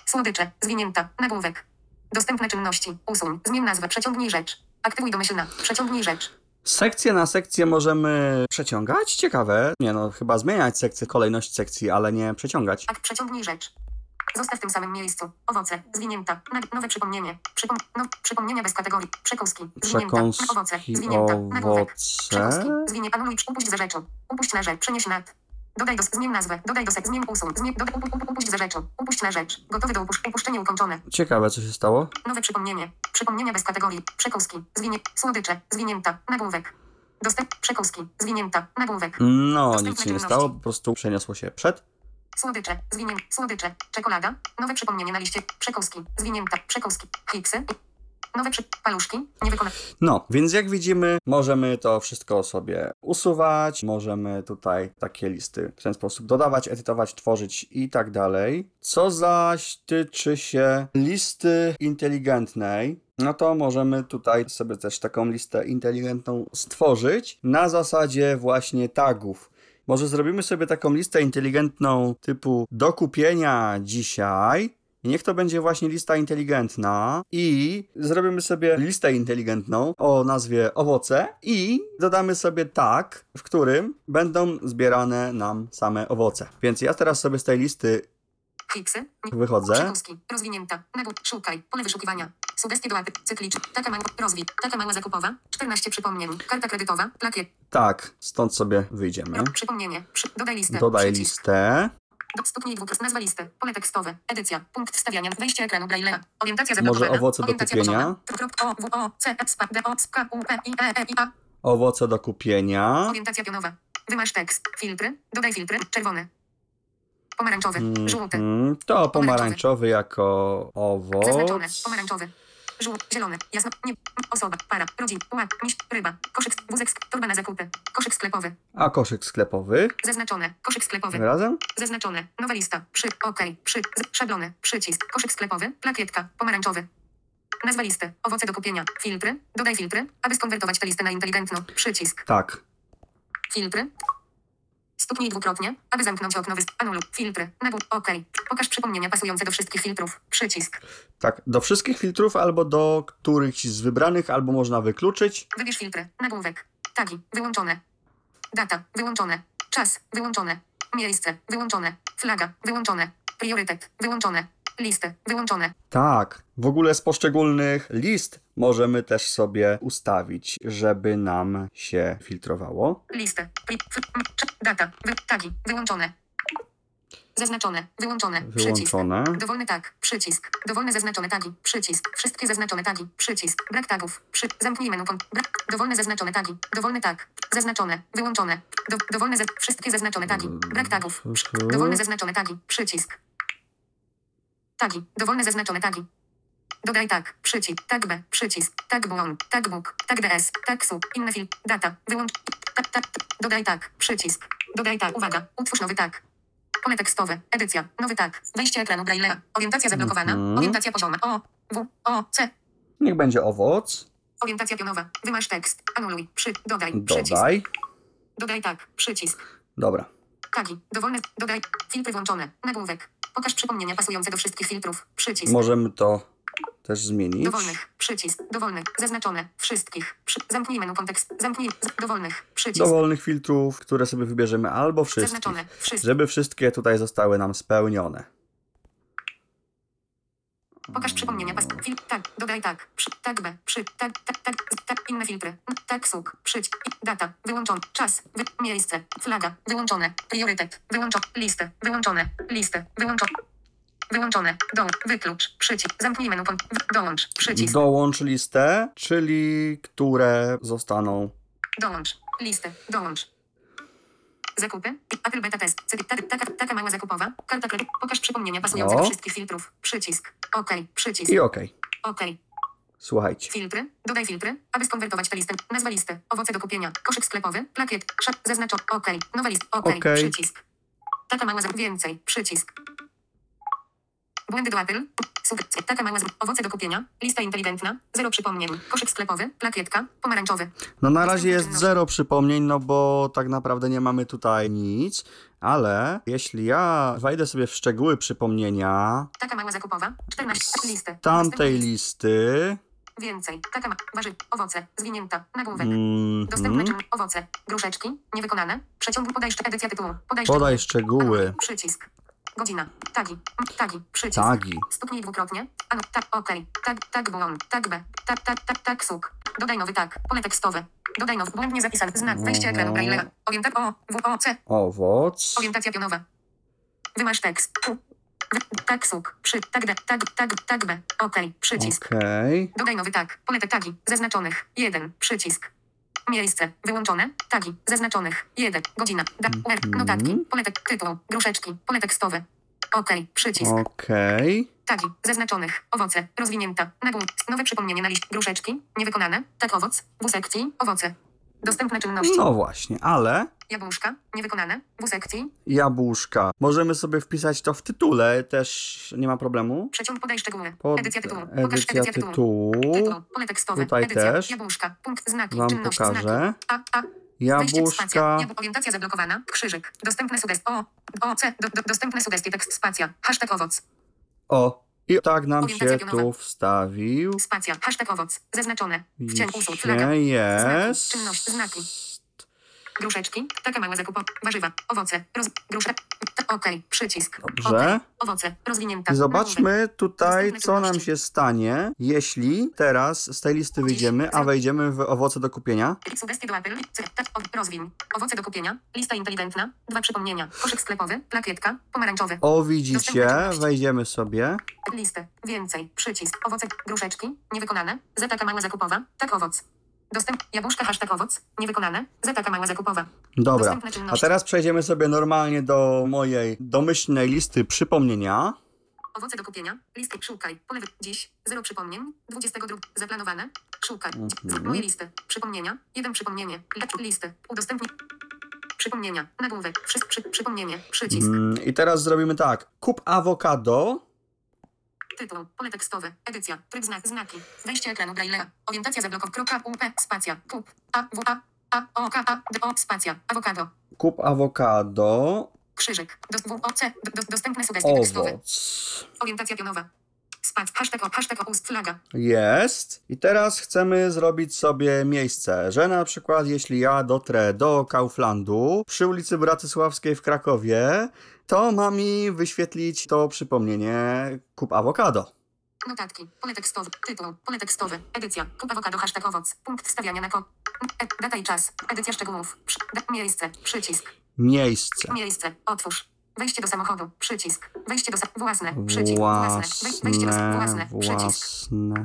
Słodycze. Zwinięta. Nagłówek. Dostępne czynności. Usuń. Zmień nazwę. Przeciągnij rzecz. Aktywuj domyślna. Przeciągnij rzecz. Sekcję na sekcję możemy przeciągać? Ciekawe. Nie no, chyba zmieniać sekcję, kolejność sekcji, ale nie przeciągać. Akt przeciągnij rzecz. Zostaw w tym samym miejscu. Owoce. Zwinięta. Nowe przypomnienie. Przypom no, przypomnienia bez kategorii. Przekąski. Zwinięta. Przekąski, Owoce. Zwinięta. Nagłówek. Przekąski. Zwinie. Anuluj. Upuść za rzeczą. Upuść na rzecz. Przenieś nad. Dodaj do... Zmień nazwę. Dodaj do. Zmień usuń. Zmień... Do, upu, upu, upuść za rzeczą. Upuść na rzecz. Gotowy do upusz... upuszczenia ukończone. Ciekawe, co się stało. Nowe przypomnienie. Przypomnienia bez kategorii. Przekąski. Zwinie. Słodycze. Zwinięta. Nagłówek. Dostęp. Przekąski. Zwinięta. Nagłówek. No, Dostępne nic się nie stało, po prostu przeniosło się przed. Słodycze, zwinię, słodycze, czekolada, nowe przypomnienie na liście, przekąski, zwinięta, przekąski, chiksy, nowe przy... paluszki, niewykonane, No, więc jak widzimy, możemy to wszystko sobie usuwać, możemy tutaj takie listy w ten sposób dodawać, edytować, tworzyć i tak dalej. Co zaś tyczy się listy inteligentnej, no to możemy tutaj sobie też taką listę inteligentną stworzyć na zasadzie właśnie tagów. Może zrobimy sobie taką listę inteligentną typu do kupienia dzisiaj. I niech to będzie właśnie lista inteligentna. I zrobimy sobie listę inteligentną o nazwie owoce. I dodamy sobie tag, w którym będą zbierane nam same owoce. Więc ja teraz sobie z tej listy wychodzę. przekąski, rozwinięta, szukaj, pole wyszukiwania, sugestie do apy, cyklicz, taka mała, rozwij, taka mała zakupowa, 14 przypomnień, karta kredytowa, plakiet, Tak, stąd sobie wyjdziemy. przypomnienie, przy... dodaj listę, Dodaj przycisk. listę. Do stuknij dwukres, nazwa listy, pole tekstowe, edycja, punkt wstawiania, wejście ekranu Braille'a, orientacja Może zablokowana, owoce do kupienia? Owoce do kupienia. Orientacja pionowa. Wymasz tekst. Filtry. Dodaj filtry. Czerwony. Pomarańczowy. Żółty. Mhm, To pomarańczowy jako Zaznaczone. owoc. Pomarańczowy. Żółty. Zielony. Jasno. Nie. Osoba. Para. Rodzin. Ład. Miś. Ryba. Koszyk. Wózek. Torba na zakupy. Koszyk sklepowy. A koszyk sklepowy. Zaznaczone. Koszyk sklepowy. Razem? Zaznaczone. Nowa lista. Przy. OK. Przy. Z, szablony. Przycisk. Koszyk sklepowy. Plakietka. Pomarańczowy. Nazwa listy. Owoce do kupienia. Filtry. Dodaj filtry, aby skonwertować tę listę na inteligentną. Przycisk. Tak. Filtry. Stuknij dwukrotnie, aby zamknąć okno wys... Anuluj. Filtry. Nagłów. OK. Pokaż przypomnienia pasujące do wszystkich filtrów. Przycisk. Tak. Do wszystkich filtrów albo do którychś z wybranych, albo można wykluczyć. Wybierz filtry. Nagłówek. Tagi. Wyłączone. Data. Wyłączone. Czas. Wyłączone. Miejsce. Wyłączone. Flaga. Wyłączone. Priorytet. Wyłączone. Listy. Wyłączone. Tak. W ogóle z poszczególnych list możemy też sobie ustawić, żeby nam się filtrowało. Listy. Data. Wy... Tagi. Wyłączone. Zaznaczone. Wyłączone. Przycisk. Wyłączone. Dowolny tag. Przycisk. Dowolne zaznaczone tagi. Przycisk. Wszystkie zaznaczone tagi. Przycisk. Brak tagów. Przy... Zamknij menu. Brak. Dowolne zaznaczone tagi. Dowolny tag. Zaznaczone. Wyłączone. Do... Dowolne za... Wszystkie zaznaczone tagi. Brak tagów. Przy... Dowolne zaznaczone tagi. Przycisk. Tagi. Dowolne zaznaczone tagi. Dodaj tag. Przycisk. Tag B. Przycisk. Tag błąd. Tag book. Tag DS. Tag sub. Inne fil. Data. Wyłącz. Tak, tak. Dodaj tag. Przycisk. Dodaj tag. Uwaga. Utwórz nowy tag. Pole tekstowe. Edycja. Nowy tag. Wejście ekranu Braille'a. Orientacja zablokowana. Mhm. Orientacja pozioma. O. W. O. C. Niech będzie owoc. Orientacja pionowa. Wymasz tekst. Anuluj. Przy. Dodaj. Przycisk. Dodaj. Dodaj tag. Przycisk. Dobra. Tagi. Dowolne. Dodaj. Filtry włączone. Nagłówek. Pokaż przypomnienia pasujące do wszystkich filtrów. Przycisk. Możemy to też zmienić. Dowolnych. Przycisk. Dowolnych. Zaznaczone. Wszystkich. Przy... Zamknij menu kontekst. Zamknij. Dowolnych. Przycisk. Dowolnych filtrów, które sobie wybierzemy, albo wszystkich. Zaznaczone. Wszystkich. Żeby wszystkie tutaj zostały nam spełnione. Pokaż przypomnienia. Pas. Fil. Tak. Dodaj tak. Przy. Tak B. Przy. Tak. Tak. Tak. Tak. Inne filtry. Tak. Suk. Przyć. Data. Wyłączony. Czas. Wy... Miejsce. Flaga. Wyłączone. Priorytet. Wyłączone. Listę. Wyłączone. Listę. Wyłączone. Wyłączone. Dołącz. Wyklucz. Przycisk. Zamknij menu. Dołącz. Przycisk. Dołącz listę, czyli które zostaną. Dołącz. Listę. Dołącz. Zakupy. Apple Beta Test. Cy- Taka, taka, mała zakupowa. Karta kredyt. Pokaż przypomnienia pasujące No. do wszystkich filtrów. Przycisk. OK. Przycisk. I okej. OK. Słuchajcie. Filtry. Dodaj filtry, aby skonwertować tę listę. Nazwa listy. Owoce do kupienia. Koszyk sklepowy. Plakiet. Szat. Zaznaczony. OK. Nowa list. OK. Okej. Przycisk. Taka mała za... Więcej. Przycisk. Błędy do Apple. Taka mała z... Owoce do kupienia. Lista inteligentna. Zero przypomnień. Koszyk sklepowy. Plakietka. Pomarańczowy. No na razie jest zero przypomnień, no bo tak naprawdę nie mamy tutaj nic, ale jeśli ja wejdę sobie w szczegóły przypomnienia Taka mała zakupowa. 14. Listy. tamtej listy, Więcej. Taka ma... Warzyw. Owoce. Zwinięta. Nagłówek. Dostępne mhm, czynności. Owoce. Gruszeczki. Niewykonane. Przeciągu podaj jeszcze edycja tytułu. Podaj podaj szczegóły. szczegóły, Przycisk. Godzina. Tagi. Tagi. Przycisk. tagi, Stuknij dwukrotnie. Ano, tak, okej. Tag, tag błąd. Tag B. Tak, tak, tak, tak, suk. Dodaj nowy tag. Pole tekstowe. Dodaj nowy. Błędnie zapisany. Znak. Wejście ekranu Braille'a. Orientacja O. W. O. C. owoc, Orientacja pionowa. Wymasz tekst. U. W- Tak, suk. Przy. Tag D. Tag, tag, tag B. Okej. Przycisk. okej, Dodaj nowy tag. Pole tagi. Zaznaczonych. 1. Przycisk. Miejsce. Wyłączone. Tagi. Zaznaczonych. 1. Godzina. Da. UR. Mhm. Notatki. Pole tek. Tytuł. Gruszeczki. Pole tekstowe. Okej. Przycisk. okej, Tagi. Zaznaczonych. Owoce. Rozwinięta. Nagłówek. Nowe przypomnienie na liście. Gruszeczki. Niewykonane. Tak owoc. W sekcji. Owoce. Dostępne czynności. no właśnie, ale Jabłuszka. Niewykonane. W sekcji. jabłuszka, możemy sobie wpisać to w tytule, też nie ma problemu. Przeciąg podaj szczegóły. Pod Edycja tytułu. Pokaż edycja edycja tytułu. tytułu, Tytuł. Pole tekstowe. Tutaj Edycja. też. Jabłuszka. Punkt. Znaki. wam Czynność. pokażę. Znaki. A. A. Spacja. Jabłuszka, Jabł- orientacja zablokowana. Krzyżyk. Dostępne sugestie. O. O. C. Do, do, dostępne sugestie. Tekst. Spacja. Hashtag owoc. o, i tak nam się tu wstawił. Spacja. Hashtag owoc. Zaznaczone. Wcień usług. Się Flaga. jest. Czynność, znaki. Gruszeczki. Taka mała zakupa. Warzywa. Owoce. Roz... Grusze. Okej. Przycisk. Dobrze. Okej. Owoce. Rozwinięta. Zobaczmy tutaj, co nam się stanie, jeśli teraz z tej listy wyjdziemy, a wejdziemy w owoce do kupienia. Sugestie do Apple. Tak, Rozwiń. Owoce do kupienia. Lista inteligentna. Dwa przypomnienia. Koszyk sklepowy. Plakietka. Pomarańczowy. O, widzicie, wejdziemy sobie. Listę. Więcej. Przycisk. Owoce. Gruszeczki. Niewykonane. Zataka mała zakupowa. Tak owoc. Dostęp. Jabłuszka. Hashtag owoc. Niewykonane. Zataka mała zakupowa. Dobra, a teraz przejdziemy sobie normalnie do mojej domyślnej listy przypomnienia. Owoce do kupienia. Listy. Szukaj. Pole dziś. Zero przypomnień. 22. Zaplanowane. Szukaj. Mhm. Moje listy. Przypomnienia. Jeden przypomnienie. Li- Listy. Udostępnij. Przypomnienia. Nagłówek. Przy, przy, przypomnienie. Przycisk. Mm, I teraz zrobimy tak. Kup awokado. Tytuł. Pole tekstowe. Edycja. Tryb znak. Znaki. Wejście ekranu Braille'a. Orientacja zablokow. Kropka. UP. Spacja. Kup. A. W. A. A. O. K. A. D. O. Spacja. Awokado. Kup awokado. Krzyżyk. Do, w. O. C. Do, do, dostępne sugestie tekstowe. Owoc. Orientacja pionowa. Spac. Hashtag. O. Hashtag. O. Ust. Flaga. Jest. I teraz chcemy zrobić sobie miejsce, że na przykład jeśli ja dotrę do Kauflandu przy ulicy Bratysławskiej w Krakowie, to ma mi wyświetlić to przypomnienie kup awokado. Notatki. Pole tekstowe. Tytuł. Pole tekstowe. Edycja. Kup awokado. Hashtag owoc. Punkt wstawiania na ko. E, data i czas. Edycja szczegółów. Przy, da, miejsce. Przycisk. Miejsce. Miejsce. Otwórz. Wejście do samochodu. Przycisk. Wejście do sa- własne. Przycisk. Własne. Wej- wejście do sa- Własne, własne. Przycisk. własne.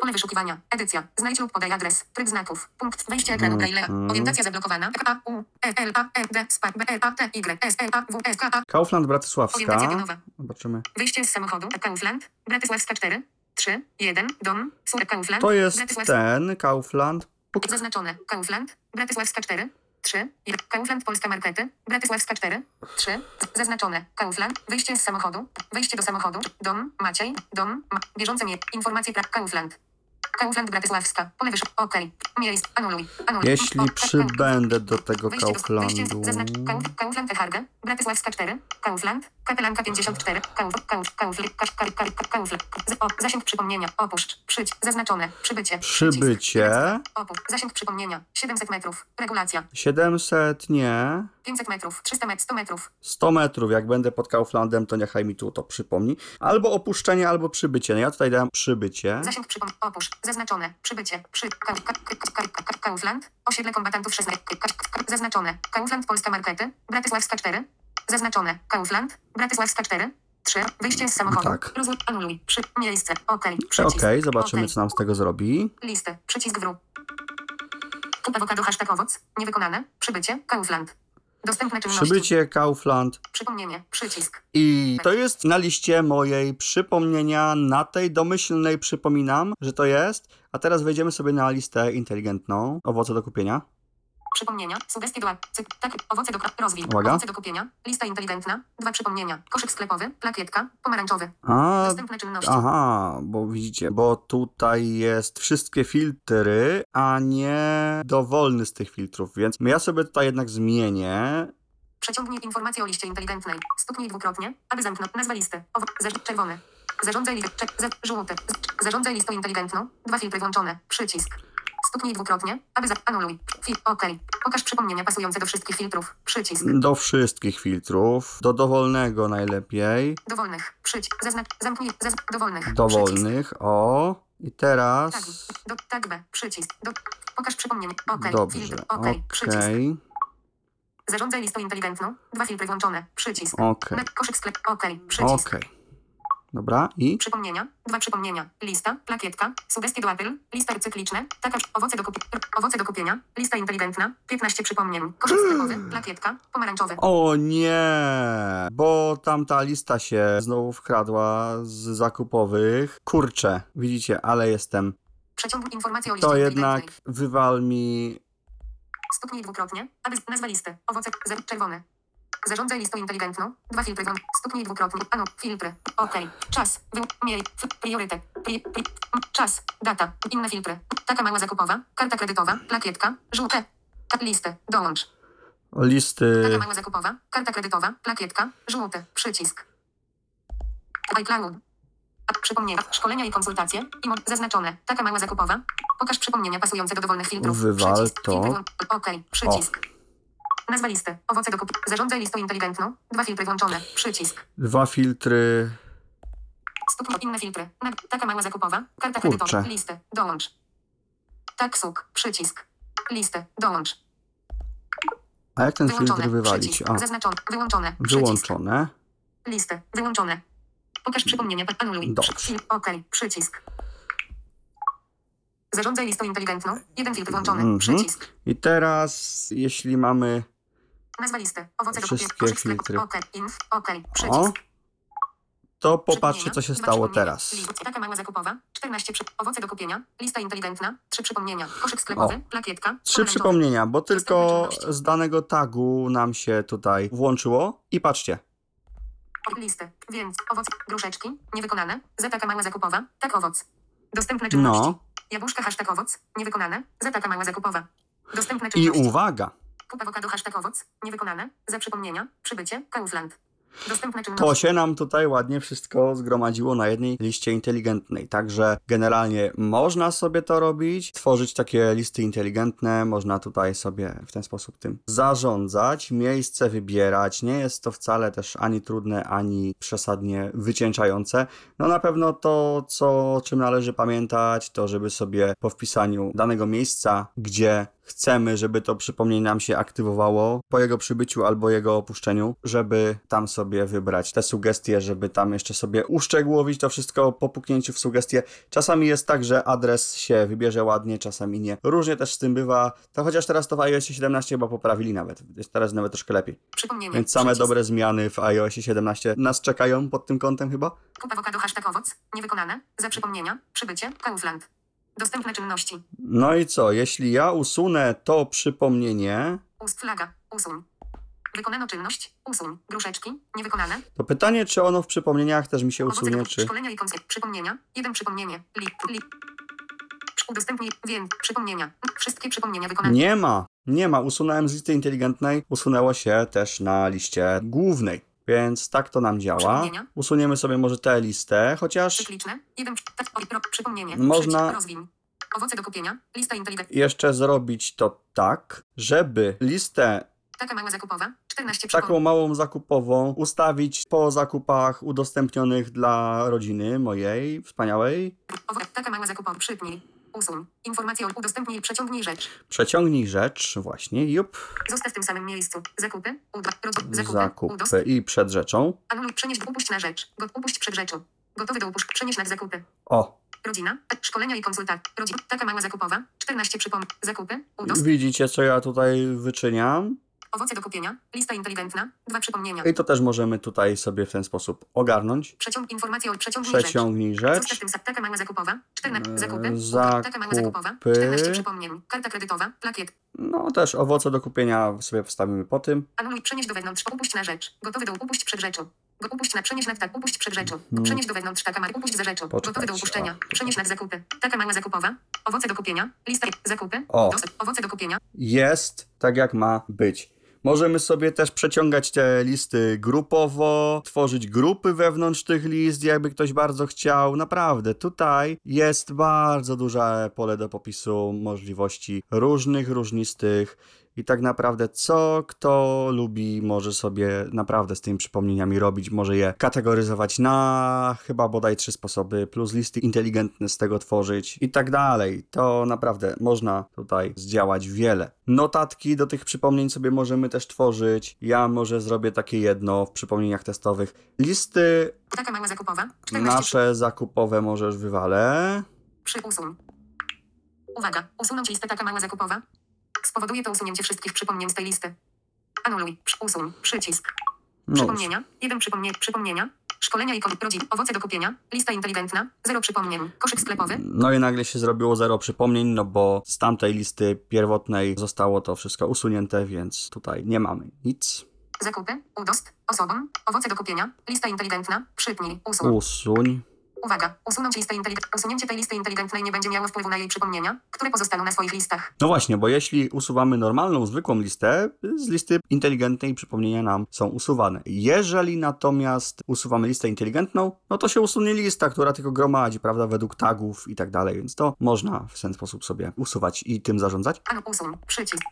Pole wyszukiwania. Edycja. Znajdź lub podaj adres. Tryb znaków. Punkt wejścia ekranu Braille'a. Mhm. Orientacja zablokowana. A U E L A N D SPA B E A T Y S L A W S K A. Kaufland Bratysławska. Zobaczymy. Wyjście z samochodu. Kaufland. Bratysławska 4. 3. 1. Dom. Sur Kaufland. To jest ten Kaufland. Zaznaczone. Kaufland. Bratysławska 4. 3. 1. Kaufland Polska Markety. Bratysławska 4. 3. Z- Zaznaczone. Kaufland. Wyjście z samochodu. Wejście do samochodu. Dom. Maciej. Dom. Ma, bieżące nie. Informacje. Kaufland. Kaufland Bratysławska. Pole wyższe. OK. Miejsc. Anuluj. Anuluj. Jeśli przybędę do tego Kauflandu... Kaufland Harge, Bratysławska 4, Kaufland, Kapelanka 54, Kauf, Kauf, Kaufland, Kauf, Kauf, Kauf, Kaufland, zasięg przypomnienia, opuszcz, przyć, zaznaczone, przybycie, Przybycie. opuść, zasięg przypomnienia, 700 metrów, regulacja, 700 nie. 500 metrów, 300 metrów, 100 metrów, 100 metrów, jak będę pod Kauflandem, to niechaj mi tu to przypomni. Albo opuszczenie, albo przybycie. No ja tutaj dam przybycie. zasięg przypomnienia, opuść, zaznaczone, przybycie, przy, Ka- Ka- Ka- Ka- Ka- Ka- Kaufland, osiedle kombatantów 16, Ka- Ka- Ka- zaznaczone, Kaufland Polska Markety, Bratysławska 4, zaznaczone, Kaufland, Bratysławska 4, 3, wyjście z samochodu, Tak. rozłóż, anuluj, przy, miejsce, OK, przycisk, zobaczymy, OK. co nam z tego zrobi. Listę. Przycisk w. Kup awokado hashtag owoc. Niewykonane. Przybycie. Kaufland. Dostępne czynności. Przybycie, Kaufland. Przypomnienie. Przycisk. I to jest na liście mojej przypomnienia, na tej domyślnej przypominam, że to jest. A teraz wejdziemy sobie na listę inteligentną. Owoce do kupienia. Przypomnienia. Sugestie do akcji. Tak. Owoce do rozwój. Uwaga. Owoce do kupienia. Lista inteligentna. Dwa przypomnienia. Koszyk sklepowy. Plakietka. Pomarańczowy. A, Dostępne czynności. aha, bo widzicie, bo tutaj jest wszystkie filtry, a nie dowolny z tych filtrów, więc ja sobie tutaj jednak zmienię. Przeciągnij informację o liście inteligentnej. Stuknij dwukrotnie, aby zamknąć nazwę listy. Owo- za- czerwony. Zarządzaj listę. Cze- za- żółty. Z- zarządzaj listą inteligentną. Dwa filtry włączone. Przycisk. Stuknij dwukrotnie, aby za... Anuluj. Fil. OK. Pokaż przypomnienia pasujące do wszystkich filtrów. Przycisk. Do wszystkich filtrów, do dowolnego najlepiej, Dowolnych. Przycisk. Zaznacz. Zamknij. Zaz... Dowolnych. Przycisk. dowolnych, o. I teraz, Tagi. Do, tag B. Przycisk. Do, pokaż przypomnienie. OK. dobrze, Filtr. OK. Przycisk. okej, Zarządzaj listą inteligentną. Dwa filtry włączone. Przycisk. Met- Koszyk sklep. OK. Przycisk. okej. Dobra, i Przypomnienia. Dwa przypomnienia. Lista. Plakietka. Sugestie do apel. Lista cykliczne. Taka. Owoce do, kupi- owoce do kupienia. Lista inteligentna. 15 przypomnień. Koszyk sklepowy. Plakietka. Pomarańczowy. O nie, bo tamta lista się znowu wkradła z zakupowych. Kurczę, widzicie, ale jestem. Przeciągnij informację o liście To jednak wywal mi. Stuknij dwukrotnie, aby nazwa listy. Owoce. Z, czerwony. Zarządzaj listą inteligentną. Dwa filtry. Stuknij dwukrotnie. Ano. Filtry. OK. Czas. Wy, miej. Priorytet. Pri, pri, czas. Data. Inne filtry. Taka mała zakupowa. Karta kredytowa. Plakietka. Żółte. Listy. Dołącz. Listy. Taka mała zakupowa. Karta kredytowa. Plakietka. Żółty. Przycisk. iCloud. Przypomnienia. Szkolenia i konsultacje. I zaznaczone. Taka mała zakupowa. Pokaż przypomnienia pasujące do dowolnych filtrów. Wywal Przycisk. to. Filtry OK. Przycisk. Nazwa listy. Owoce do kupienia. Zarządzaj listą inteligentną. Dwa filtry włączone. Przycisk. Dwa filtry. Stuknij inne filtry. Taka mała zakupowa. Karta Kurczę. kredytowa. Listy. Dołącz. Taksuk. Przycisk. Listy. Dołącz. A jak ten filtr wywalić? Przycisk. A, Zaznaczone. Wyłączone. Przycisk. wyłączone. Listy. Wyłączone. Pokaż przypomnienia. Anuluj. Dobrze. OK. Przycisk. Zarządzaj listą inteligentną. Jeden filtr włączony. Mhm. Przycisk. I teraz, jeśli mamy. Nazwa listy. Owoce do Wszystkie sklepu. filtry. OK. Inf. OK. O, Przycisk. to popatrzcie, co się stało teraz. List. Taka mała zakupowa. 14 przy... Owoce do kupienia. Lista inteligentna. Trzy przypomnienia. Koszyk sklepowy. Plakietka. Trzy przypomnienia, bo tylko z danego tagu nam się tutaj włączyło. I patrzcie. Listy. Więc. Owoce. Gruszeczki. Niewykonane. Za taka mała zakupowa. Tak owoc. Dostępne czynności. No. Jabłuszka hashtag owoc. Niewykonane. Za taka mała zakupowa. Dostępne I czynności. uwaga, Kup awokado hashtag owoc. Niewykonane. Za przypomnienia. Przybycie. Kaufland. To się nam tutaj ładnie wszystko zgromadziło na jednej liście inteligentnej. Także generalnie można sobie to robić, tworzyć takie listy inteligentne, można tutaj sobie w ten sposób tym zarządzać, miejsce wybierać. Nie jest to wcale też ani trudne, ani przesadnie wycieńczające. No na pewno to, co, o czym należy pamiętać, to żeby sobie po wpisaniu danego miejsca, gdzie chcemy, żeby to przypomnienie nam się aktywowało po jego przybyciu albo jego opuszczeniu, żeby tam sobie wybrać te sugestie, żeby tam jeszcze sobie uszczegółowić to wszystko po puknięciu w sugestie. Czasami jest tak, że adres się wybierze ładnie, czasami nie. Różnie też z tym bywa. To chociaż teraz to w iOS 17 chyba poprawili nawet. Jest teraz nawet troszkę lepiej. Przypomnienie. Więc same Przycisk. dobre zmiany w iOS 17 nas czekają pod tym kątem chyba. Kup awokado hashtag owoc. Niewykonane. Za przypomnienia. Przybycie. Kaufland. Dostępne czynności. No i co, jeśli ja usunę to przypomnienie, Ust flaga. Usuń. Wykonano czynność. Usuń. Gruszeczki. Niewykonane. to pytanie, czy ono w przypomnieniach też mi się Owoce usunie, czy... szkolenia i koncept. Przypomnienia. Jeden przypomnienie. Li. Li. Udostępnij. Wiem. Przypomnienia. Wszystkie przypomnienia wykonane. Nie ma, nie ma. Usunąłem z listy inteligentnej, usunęło się też na liście głównej. Więc tak to nam działa. Usuniemy sobie może tę listę, chociaż. Tak. Można-. Owoce do kupienia. Lista inteligentna. jeszcze zrobić to tak, żeby listę Taka mała zakupowa. 14 taką przypomnień. małą zakupową ustawić po zakupach udostępnionych dla rodziny mojej, wspaniałej. Owo- taka mała zakupowa. Przypnij. Usuń. Informacje o udostępnij. Przeciągnij rzecz. Przeciągnij rzecz, właśnie, jup, Zostaw w tym samym miejscu. Zakupy. Rodzaj. Zakupy. Zakupy i przed rzeczą. Anuluj. Przenieść. Upuść na rzecz. Go, upuść przed rzeczą. Gotowy do upuszczenia. Przenieść nad zakupy. O, Rodzina. Szkolenia i konsultacje. Rodzina. Taka mała zakupowa. 14 przypomnień. Zakupy. Udost. widzicie co ja tutaj wyczyniam? Owoce do kupienia. Lista inteligentna. Dwa przypomnienia. I to też możemy tutaj sobie w ten sposób ogarnąć. Przeciąg informacje o przeciągnij rzecz. Przeciągnij Zostaw rzecz. tym sa- taka mała zakupowa. 14 Eee, zakupy. zakupy. Mała zakupowa. 14 przypomnień. Karta kredytowa. Plakiet. No też owoce do kupienia sobie wstawimy po tym. Anuluj. Przenieść do wewnątrz. Upuść na rzecz. Gotowy do upuść przed rzeczą. Go upuść na przenieść nad tak. Upuść przed rzeczą. Mhm. Przenieść do wewnątrz. Taka mała. Upuść za rzeczą. Gotowy do Poczekajcie, upuszczenia. o. Przenieść nad zakupy. Taka mała zakupowa. Owoce do kupienia. Lista. Zakupy. O. Owoce do kupienia. Jest tak jak ma być. Możemy sobie też przeciągać te listy grupowo, tworzyć grupy wewnątrz tych list, jakby ktoś bardzo chciał. Naprawdę, tutaj jest bardzo duże pole do popisu możliwości różnych, różnistych. I tak naprawdę, co kto lubi, może sobie naprawdę z tymi przypomnieniami robić. Może je kategoryzować na chyba bodaj trzy sposoby, plus listy inteligentne z tego tworzyć i tak dalej. To naprawdę można tutaj zdziałać wiele. Notatki do tych przypomnień sobie możemy też tworzyć. Ja może zrobię takie jedno w przypomnieniach testowych. Listy Taka mała zakupowa. 14 nasze zakupowe możesz wywalę. Przy usuń. Uwaga, usunąć listę taka mała zakupowa. Spowoduje to usunięcie wszystkich przypomnień z tej listy. Anuluj, usuń, przycisk. No, Przypomnienia, jeden przypomnie, przypomnienia. Szkolenia i rodzin, owoce do kupienia, lista inteligentna, zero przypomnień, koszyk sklepowy, No i nagle się zrobiło zero przypomnień, no bo z tamtej listy pierwotnej zostało to wszystko usunięte, więc tutaj nie mamy nic. zakupy, udost, osobom, owoce do kupienia, lista inteligentna, przypnij, usuń. Usuń. Uwaga, usunąć listę inteligentną. Usunięcie tej listy inteligentnej nie będzie miało wpływu na jej przypomnienia, które pozostaną na swoich listach. No właśnie, bo jeśli usuwamy normalną, zwykłą listę, z listy inteligentnej przypomnienia nam są usuwane. Jeżeli natomiast usuwamy listę inteligentną, no to się usunie lista, która tylko gromadzi, prawda, według tagów i tak dalej, więc to można w ten sposób sobie usuwać i tym zarządzać. Anu, usuń, przycisk.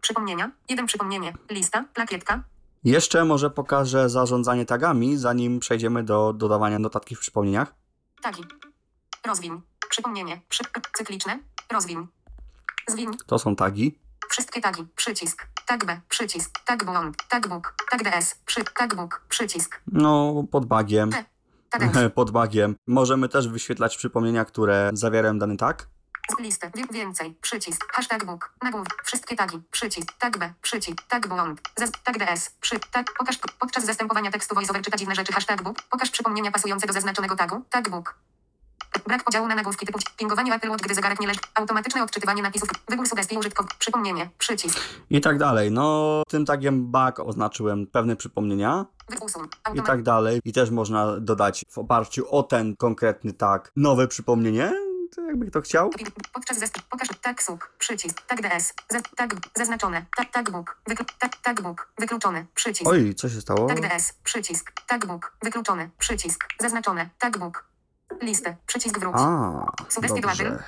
Przypomnienia, jeden przypomnienie, lista, plakietka, Jeszcze może pokażę zarządzanie tagami, zanim przejdziemy do dodawania notatki w przypomnieniach. Tagi. Rozwiń, przypomnienie, przy, cykliczne, rozwiń. Zwiń, To są tagi. Wszystkie tagi. Przycisk. Tag B. Przycisk. Tag błąd. Tag book. Tag DS. Przy. Tag book. Przycisk. No, pod bagiem. Tadeusz. pod bagiem. Możemy też wyświetlać przypomnienia, które zawierają dany tag. Z. Wie- Więcej. Przycisk. Hashtag book. Nagłów. Wszystkie tagi. Przycisk. Tag B. Przycisk. Tag błąd. Tag DS. Przy. Tag. Pokaż podczas zastępowania tekstu voiceover czyta dziwne rzeczy. Hashtag book. Pokaż przypomnienia pasujące do zaznaczonego tagu. Tag book. Brak podziału na nagłówki typu pingowanie Apple Watch, gdy zegarek nie leży. Automatyczne odczytywanie napisów. Wybór sugestii użytkownika. Przypomnienie. Przycisk. I tak dalej. No, tym tagiem bug oznaczyłem pewne przypomnienia i tak dalej. I też można dodać w oparciu o ten konkretny tag nowe przypomnienie, to jakby kto chciał. Podczas zestaw pokaż tag suk, przycisk, tag DS, z, tag zaznaczone, tag, tag book, wyklu, tag, tag book, wykluczony, przycisk, Oj, co się stało? tag DS, przycisk, tag book, wykluczony, przycisk, zaznaczone, tag book, listę, przycisk wróć, A, sugestie dobrze.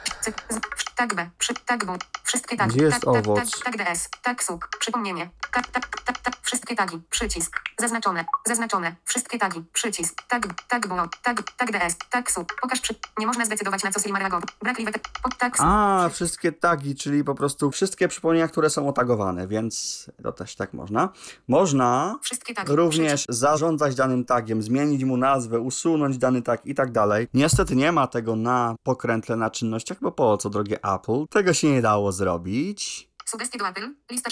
Tag B, przy, tag book, wszystkie tagi, Gdzie jest tag, owoc? tag, DS, tag suk, przypomnienie, tag, tag, tag, tag, wszystkie tagi, przycisk, zaznaczone, zaznaczone, wszystkie tagi, przycisk, tag, tag błąd, tag, tag DS, tag suk, pokaż przy, nie można zdecydować na co Slimar reagował, brakliwe, pod tag A, wszystkie tagi, czyli po prostu wszystkie przypomnienia, które są otagowane, więc to też tak można. Można również zarządzać danym tagiem, zmienić mu nazwę, usunąć dany tag i tak dalej. Niestety nie ma tego na pokrętle na czynnościach, bo po co, drogie Apple? Tego się nie dało zrobić. Sugestie do Apple. Lista.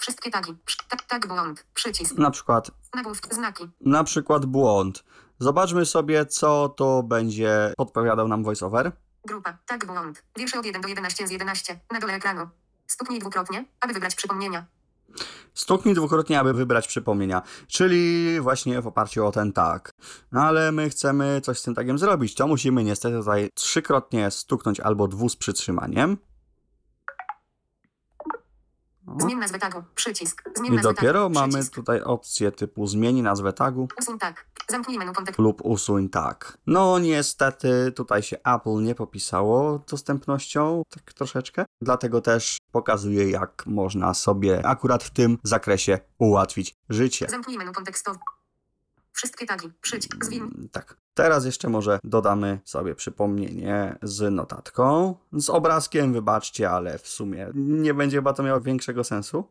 Wszystkie tagi. Tag, tag błąd. Przycisk. Na przykład, Nagłówki. Znaki. na przykład błąd. Zobaczmy sobie, co to będzie podpowiadał nam voiceover. Grupa. Tag błąd. Wiersze od 1 do 11 z 11. Na dole ekranu. Stuknij dwukrotnie, aby wybrać przypomnienia. Stuknij dwukrotnie, aby wybrać przypomnienia, czyli właśnie w oparciu o ten tak. No ale my chcemy coś z tym tagiem zrobić, to musimy niestety tutaj trzykrotnie stuknąć albo dwu z przytrzymaniem. Zmień nazwę tagu. Przycisk. Zmień I nazwę dopiero tagu. mamy Przycisk. tutaj opcję typu zmieni nazwę tagu Usuń tag. Zamknij menu kontekst. lub usuń tak. No niestety tutaj się Apple nie popisało dostępnością, tak troszeczkę. Dlatego też pokazuję jak można sobie akurat w tym zakresie ułatwić życie. Zamknij menu. Wszystkie tagi. Przycisk. Zwin. Mm, Tak. Teraz jeszcze może dodamy sobie przypomnienie z notatką. Z obrazkiem, wybaczcie, ale w sumie nie będzie chyba to miało większego sensu.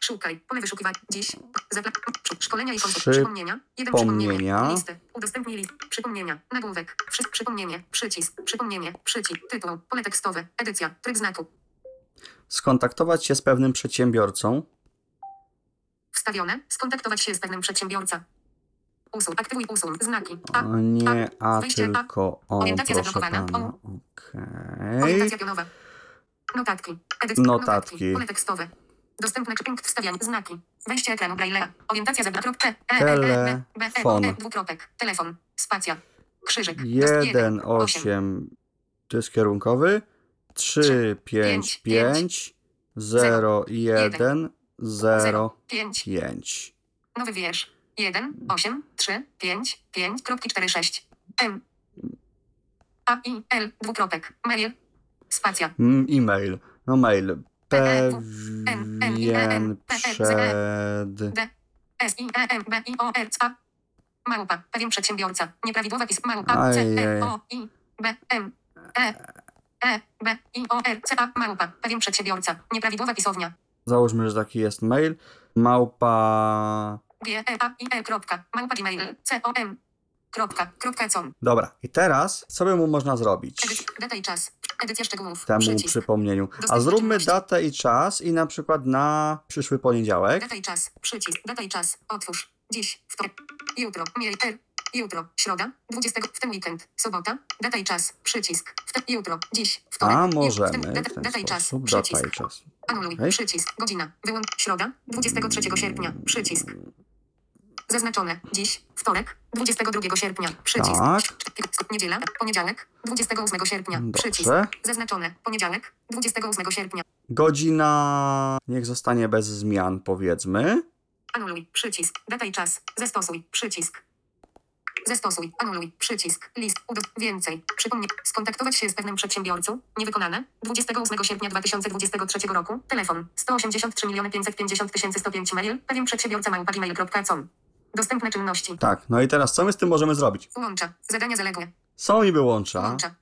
Szukaj. Pole wyszukiwania. Dziś. Zapla... Szkolenia i kontekst. Przy- Przypomnienia. Jeden przypomnienie. Listy. Udostępnij list. Przypomnienia. Nagłówek. Wszystko przypomnienie. Przycisk. Przypomnienie. Przycisk. Tytuł. Pole tekstowe. Edycja. Tryb znaku. Skontaktować się z pewnym przedsiębiorcą. Wstawione. Skontaktować się z pewnym przedsiębiorca. Usuń. Aktywuj usuń. Znaki. A. O nie, a Wejście A. tylko on, Orientacja proszę pana. O. Okej. Orientacja pionowa. Notatki. Edycja. Notatki. Pole tekstowe. Dostępne czy punkt wstawiania. Znaki. Wejście ekranu Braille'a. Orientacja zebra. P. E, E, E, Telefon. Dwukropek. Telefon. Spacja. Krzyżyk. Dost- 1, osiem. 8, to jest kierunkowy. 3, Trzy, 5, pięć, 5, 0, 1, 0, Pięć. 5. Nowy wiersz. 1, 8, 3, 5, 5, kropki 4, 6. M. A, I, L, dwukropek. Mail. Spacja. Mm, E-mail. No mail. Pewien E, przed... D. S, I, E, M, B, I, O, R, A. Małpa. Pewien przedsiębiorca. Nieprawidłowa pism. Małpa. C. E, O, I, B, M. E. E, B, I, O, R, C, A. Małpa. Pewien przedsiębiorca. Nieprawidłowa pisownia. Załóżmy, że taki jest mail. Małpa... G, E, A, I, E, kropka. Małpa Gmail. C, O, M. Kropka. Kropka, com. Dobra, i teraz co by mu można zrobić? Data i czas. Edycja szczegółów. Temu Przycisk. przypomnieniu. A zróbmy datę i czas i na przykład na przyszły poniedziałek. Data i czas. Przycisk. Data i czas. Otwórz. Dziś. Wtorek. Jutro. Mieli. Jutro. Środa. 20. W ten weekend. Sobota. Data i czas. Przycisk. W te, jutro. Dziś. Wtorek. A Ju- w możemy ten- w Data, ten data i czas. sposób. Data Przycisk. i czas. Anuluj. Okej. Przycisk. Godzina. Wyłącz. Środa. 23 sierpnia. Przycisk. Zaznaczone. Dziś. Wtorek. 22 sierpnia. Przycisk. Tak. Niedziela. Poniedziałek. 28 sierpnia. Przycisk. Dobrze. Zaznaczone. Poniedziałek. 28 sierpnia. Godzina niech zostanie bez zmian, powiedzmy. Anuluj. Przycisk. Data i czas. Zastosuj. Przycisk. Zastosuj. Anuluj. Przycisk. List. Więcej. Przypomnij. Skontaktować się z pewnym przedsiębiorcą. Niewykonane. 28 sierpnia 2023 roku. Telefon. 183 550 105 mail. Pewien przedsiębiorca małpa gmail.com. Dostępne czynności. Tak, no i teraz co my z tym możemy zrobić? Łącza. Zadania zaległe. Są niby łącza. Łącza.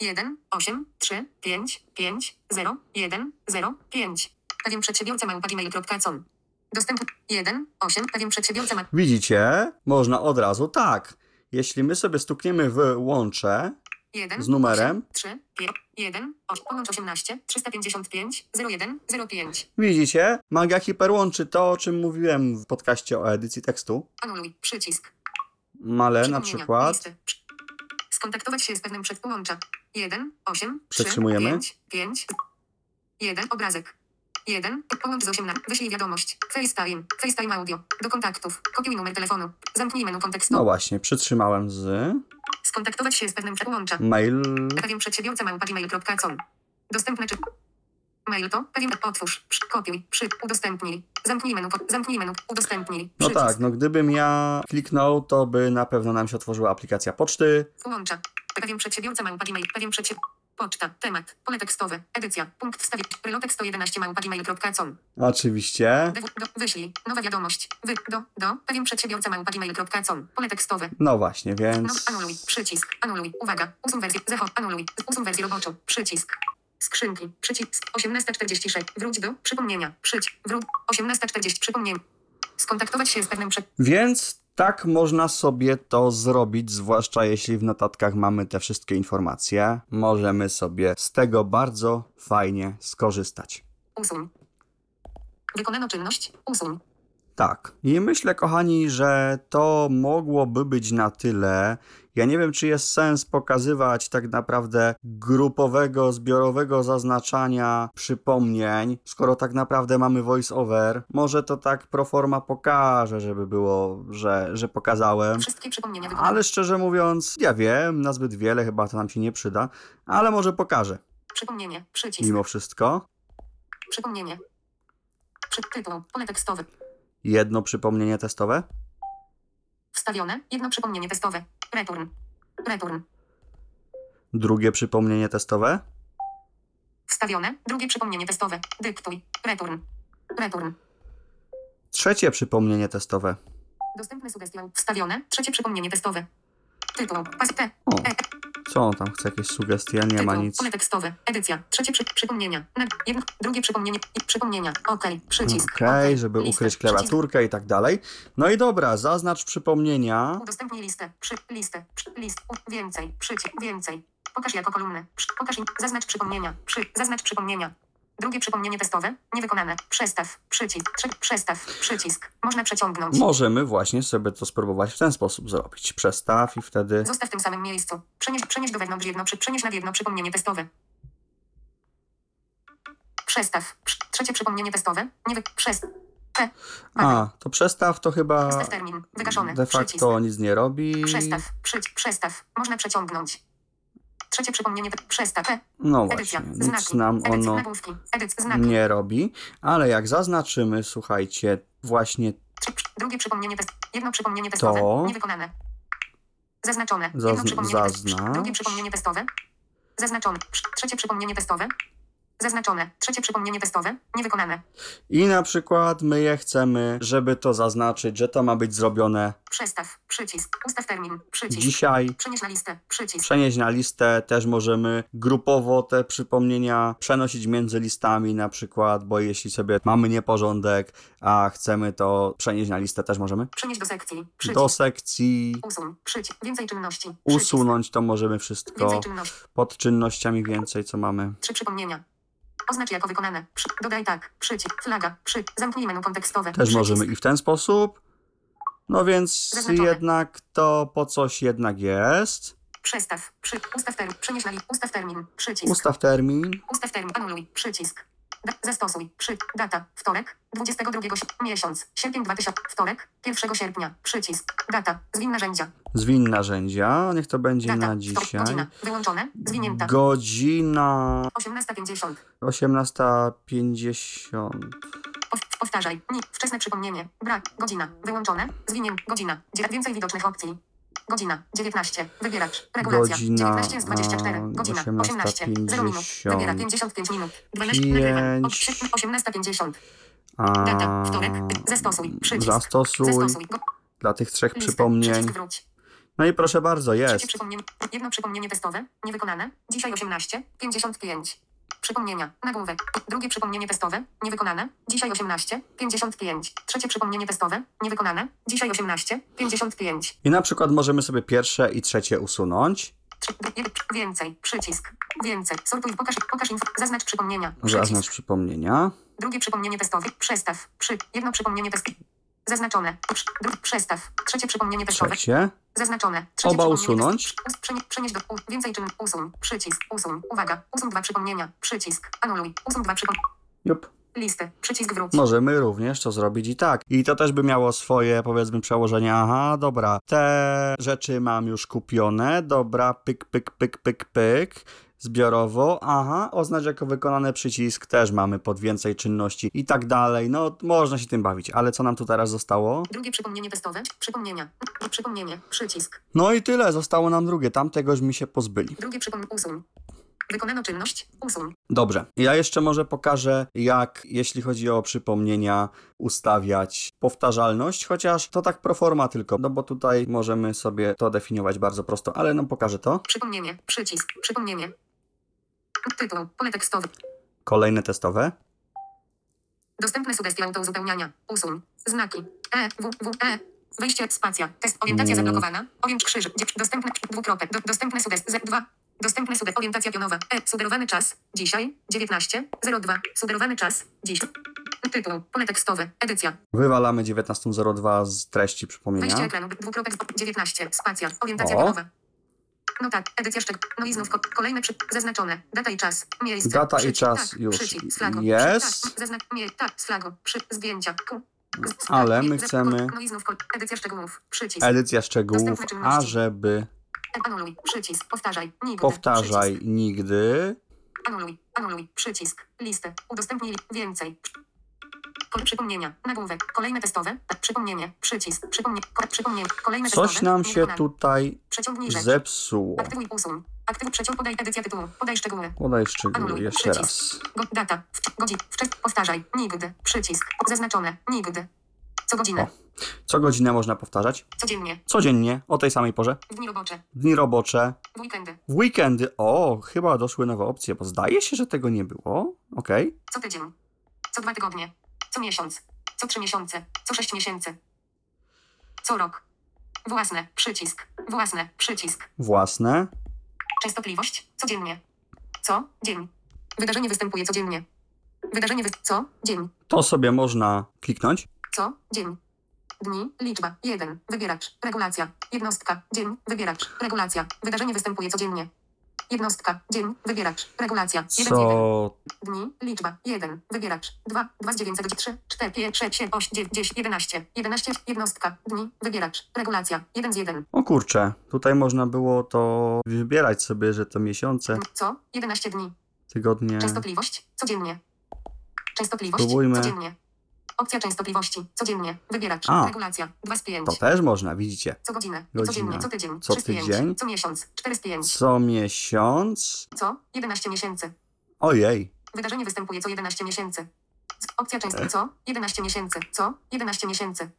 1, 8, 3, 5, 5, 0, 1, 0, 5. Pewien przedsiębiorca gmail.com. Dostępny 1, 8. Pewien przedsiębiorca ma Widzicie? Można od razu tak. Jeśli my sobie stukniemy w łącze 1, z numerem, 3, 5, 1, 8, połącz 18, 355, 01, 05. widzicie? Magia hiperłączy to, o czym mówiłem w podcaście o edycji tekstu. Anuluj. Przycisk. Male na przykład. Listy. Skontaktować się z pewnym przed połącza. 1, 8, 3, Przetrzymujemy. 5, 5, 1, obrazek. 1, połącz z 18, wyślij wiadomość. FaceTime, FaceTime audio. Do kontaktów. Kopiuj numer telefonu. Zamknij menu kontekstu. No właśnie, przytrzymałem z Skontaktować się z pewnym połącza. mail. Pewien przedsiębiorca małpa gmail.com. Dostępne czy... Mail to pewien otwórz, kopiuj, przy, udostępnij. Zamknij menu, zamknij menu, udostępnij. No Przycisk. tak, no gdybym ja kliknął, to by na pewno nam się otworzyła aplikacja poczty. Łącza. Pewien przedsiębiorca małpa gmail. Pewien przedsiębiorca. Poczta. Temat. Pole tekstowe. Edycja. Punkt wstawienia. Rylotek 111 małpa gmail.com. Oczywiście. Wyślij. Nowa wiadomość. Wy, do, do. Pewien przedsiębiorca małpa gmail.com. Pole tekstowe. No właśnie, No, więc. anuluj. Przycisk. Anuluj. Uwaga. Usuń wersję. Zachod. Anuluj. Usuń wersję roboczą. Przycisk. Skrzynki. Przycisk. 18.46. Wróć do. Przypomnienia. Przycisk. Wróć. 18.40. Przypomnienia. Skontaktować się z pewnym przed... Więc tak można sobie to zrobić, zwłaszcza jeśli w notatkach mamy te wszystkie informacje. Możemy sobie z tego bardzo fajnie skorzystać. Usuń. Wykonano czynność. Usuń. Tak. I myślę, kochani, że to mogłoby być na tyle. Ja nie wiem, czy jest sens pokazywać tak naprawdę grupowego, zbiorowego zaznaczania przypomnień, skoro tak naprawdę mamy voice-over. Może to tak proforma pokaże, żeby było, że, że pokazałem. Wszystkie przypomnienia wykonane. Ale szczerze mówiąc, ja wiem, na zbyt wiele chyba to nam się nie przyda, ale może pokażę. Przypomnienie. Przycisk. Mimo wszystko. Przypomnienie. Przy tytuł. Pole tekstowe. Jedno przypomnienie testowe. Wstawione. Jedno przypomnienie testowe. Return. Return. Drugie przypomnienie testowe. Wstawione. Drugie przypomnienie testowe. Dyktuj. Return. Return. Trzecie przypomnienie testowe. Dostępne sugestie. Wstawione. Trzecie przypomnienie testowe. Tytuł. Pas. O, E. co on tam chce? Jakieś sugestie? Nie ma nic. Pole tekstowe. Edycja. Trzecie przy, przypomnienia. Jedno, drugie przypomnienie. I przypomnienia. OK. Przycisk. Okej, OK. żeby Listę. ukryć klawiaturkę i tak dalej. No i dobra, zaznacz przypomnienia. Udostępnij listę. Przy, listę. Przy, list. Więcej. Przycisk. Więcej. Pokaż jako kolumnę. Przy, pokaż. Zaznacz przypomnienia. Przy, zaznacz przypomnienia. Drugie przypomnienie testowe. Niewykonane. Przestaw. Przycisk. Trzy, przestaw. Przycisk. Można przeciągnąć. Możemy właśnie sobie to spróbować w ten sposób zrobić. Przestaw i wtedy. Zostaw w tym samym miejscu. Przenieś, przenieś do wewnątrz jedno, przy, przenieś nad jedno przypomnienie testowe. Przestaw. Przy, trzecie przypomnienie testowe. Nie wy... Przestaw. P. A, to przestaw to chyba Przestaw termin. Wygaszony. de Przycisk. facto nic nie robi. Przestaw. Przyć. Przestaw. Można przeciągnąć. Trzecie przypomnienie. te- Przestaw. P. No Edycja. właśnie, nic nam ono nie robi, ale jak zaznaczymy, słuchajcie, właśnie drugie przypomnienie. Jedno przypomnienie testowe. To. Niewykonane. Zaznaczone. Jedno Zazn- przypomnienie zaznacz. Drugie przypomnienie testowe. Zaznaczone. Trzecie przypomnienie testowe. Zaznaczone. Trzecie przypomnienie testowe. Niewykonane. i na przykład my je chcemy, żeby to zaznaczyć, że to ma być zrobione Przestaw. Przycisk. Ustaw termin. Przycisk. dzisiaj. Przenieś na listę. Przycisk. Przenieść na listę też możemy grupowo te przypomnienia przenosić między listami na przykład, bo jeśli sobie mamy nieporządek, a chcemy to przenieść na listę, też możemy. Przenieść do sekcji. Przycisk. Do sekcji Usuń. Przycisk. Więcej czynności. Przycisk. usunąć to możemy wszystko. Więcej czynności. Pod czynnościami więcej, co mamy. Trzy przypomnienia. Oznacz jako wykonane. Przy... Dodaj tak. Przycisk. Flaga. Przy... Zamknij menu kontekstowe. Też Przycisk. możemy i w ten sposób. No więc Zaznaczone. jednak to po coś jednak jest. Przestaw. Przy... Ustaw termin. Przenieś na. Ustaw termin. Przycisk. Ustaw termin. Ustaw termin. Anuluj. Przycisk. Da, zastosuj. Przy. Data. Wtorek. 22 si- miesiąc. Sierpień 2000. Wtorek. 1 sierpnia. Przycisk. Data. Zwin narzędzia. Zwiń narzędzia. Niech to będzie Data. na dzisiaj. Godzina. Wyłączone. Zwinięta. Godzina 18.50. 18.50. Pow- powtarzaj. Nie. Wczesne przypomnienie. Brak. Godzina. Wyłączone. Zwinięta. Godzina. Więcej widocznych opcji. Godzina. 19. Wybieracz. Regulacja. Godzina, 19 z 24. a, Godzina. 18. 0 minut. 18.50. Wybiera 55 minut. 12. Nagrywa. Od- Pięć. 18.50. A, Data. Wtorek. Zastosuj. Przycisk. Zastosuj dla tych trzech listę. przypomnień. No i proszę bardzo, jest. przypomnienie. Jedno przypomnienie testowe. Niewykonane. Dzisiaj 18. 55. Przypomnienia. Nagłówek. Drugie przypomnienie testowe. Niewykonane. Dzisiaj 18. 55. Trzecie przypomnienie testowe. Niewykonane. Dzisiaj 18. 55. I na przykład możemy sobie pierwsze i trzecie usunąć. Więcej. Przycisk. Więcej. Sortuj. Pokaż, pokaż info. Zaznacz przypomnienia. Przycisk. Zaznacz przypomnienia. Drugie przypomnienie testowe. Przestaw. Przy. Jedno przypomnienie testowe. Zaznaczone. Przestaw. Trzecie przypomnienie testowe. Trzecie. Zaznaczone. Trzecie Oba usunąć. przenieś do. U, więcej czyn. Usuń. Przycisk. Usuń. Uwaga. Usuń dwa przypomnienia. Przycisk. Anuluj. Usuń dwa przypomnienia. Jup. Listę. Przycisk wróć. Możemy również to zrobić i tak. I to też by miało swoje, powiedzmy, przełożenie. Aha, dobra, te rzeczy mam już kupione. Dobra, pyk, pyk, pyk, pyk, pyk. Zbiorowo, aha, oznacz jako wykonany przycisk, też mamy pod więcej czynności i tak dalej. No, można się tym bawić, ale co nam tu teraz zostało? Drugie przypomnienie testowe. Przypomnienia. Przypomnienie. Przycisk. No i tyle, zostało nam drugie, tamtegoś mi się pozbyli. Drugie przypomnienie. Usuń. Wykonano czynność. Usuń. Dobrze, ja jeszcze może pokażę, jak jeśli chodzi o przypomnienia, ustawiać powtarzalność, chociaż to tak pro forma tylko, no bo tutaj możemy sobie to definiować bardzo prosto, ale no pokażę to. Przypomnienie. Przycisk. Przypomnienie. Tytuł. Pole tekstowe. Kolejne testowe. Dostępne sugestie autouzupełniania. Usuń. Znaki. E, W, W, E. Wejście, spacja. Test, orientacja Mm. zablokowana. Orienc krzyż. Dostępne, dwukropek. Do, dostępne sugestie. Z2. Dostępne sugestie. Orientacja pionowa. E. Sugerowany czas. Dzisiaj. 19. 02. Sugerowany czas. Dziś. Tytuł. Pole tekstowe. Edycja. Wywalamy 19.02 z treści Wejście przypomnienia. ekranu. Dwukropek. 19. Spacja. Orientacja O. pionowa. No tak. Edycja szczeg. No i znów ko- kolejne przy... Zaznaczone. Data i czas. Miejsce. Data i czas tak, już jest. Tak. Zaznak... Nie. Tak. Slago. Przy... Zdjęcia. Ale nie, my chcemy- No i znów edycja szczegółów. Przycisk. Edycja szczegółów, czynności. ażeby Anuluj. Przycisk. Powtarzaj. Nigdy. powtarzaj Przycisk. nigdy. Anuluj. Anuluj. Przycisk. Listę. Udostępnij więcej. Przypomnienia. Nagłówek. Kolejne testowe. Przypomnienie. Przycisk. Przypomnie. Przypomnienie. Kolejne Coś testowe. nam się tutaj zepsuło. Aktywuj usuń. Aktywuj przeciąg. Podaj edycja tytułu. Podaj szczegóły. Podaj szczegóły Anuluj. jeszcze raz. Go, data. Godzin. Wczes. Powtarzaj. Nigdy. Przycisk. Zaznaczone. Nigdy. Co godzinę. O. Co godzinę można powtarzać? Codziennie. Codziennie, o tej samej porze. W dni robocze. Dni robocze, W weekendy. w weekendy. O, chyba doszły nowe opcje, bo zdaje się, że tego nie było. Okej. Co tydzień. Co dwa tygodnie. Co miesiąc. Co trzy miesiące. Co sześć miesięcy. Co rok. Własne. Przycisk. Własne. Przycisk. Własne. Częstotliwość. Codziennie. Co? Dzień. Wydarzenie występuje codziennie. Wydarzenie wy... Co? Dzień. To sobie można kliknąć. Co? Dzień. Dni. Liczba. 1. Wybieracz. Regulacja. Jednostka. Dzień. Wybieracz. Regulacja. Wydarzenie występuje codziennie. Jednostka. Dzień. Wybieracz. Regulacja. 1 z 1. Co Dni. Liczba. 1. Wybieracz. 2. 2 z 9 do 3. 4. 5. 6. 7. 8. 9. 10. 11. 11. Jednostka. Dni. Wybieracz. Regulacja. 1 z 1. O kurczę, tutaj można było to wybierać sobie, że to miesiące, Co? 11 dni. tygodnie. Częstotliwość. Codziennie. Częstotliwość. Spróbujmy. Codziennie. Opcja częstotliwości. Codziennie. Wybieracz. A. Regulacja. 2 z 5. To też można, widzicie. Co godzinę. Godzina. Codziennie. Co tydzień. Co 3 z 5. tydzień. Co miesiąc. 4 z 5. Co miesiąc. Co? 11 miesięcy. Ojej, Wydarzenie występuje co 11 miesięcy. Opcja E. często. Co? 11 miesięcy. Co? 11 miesięcy.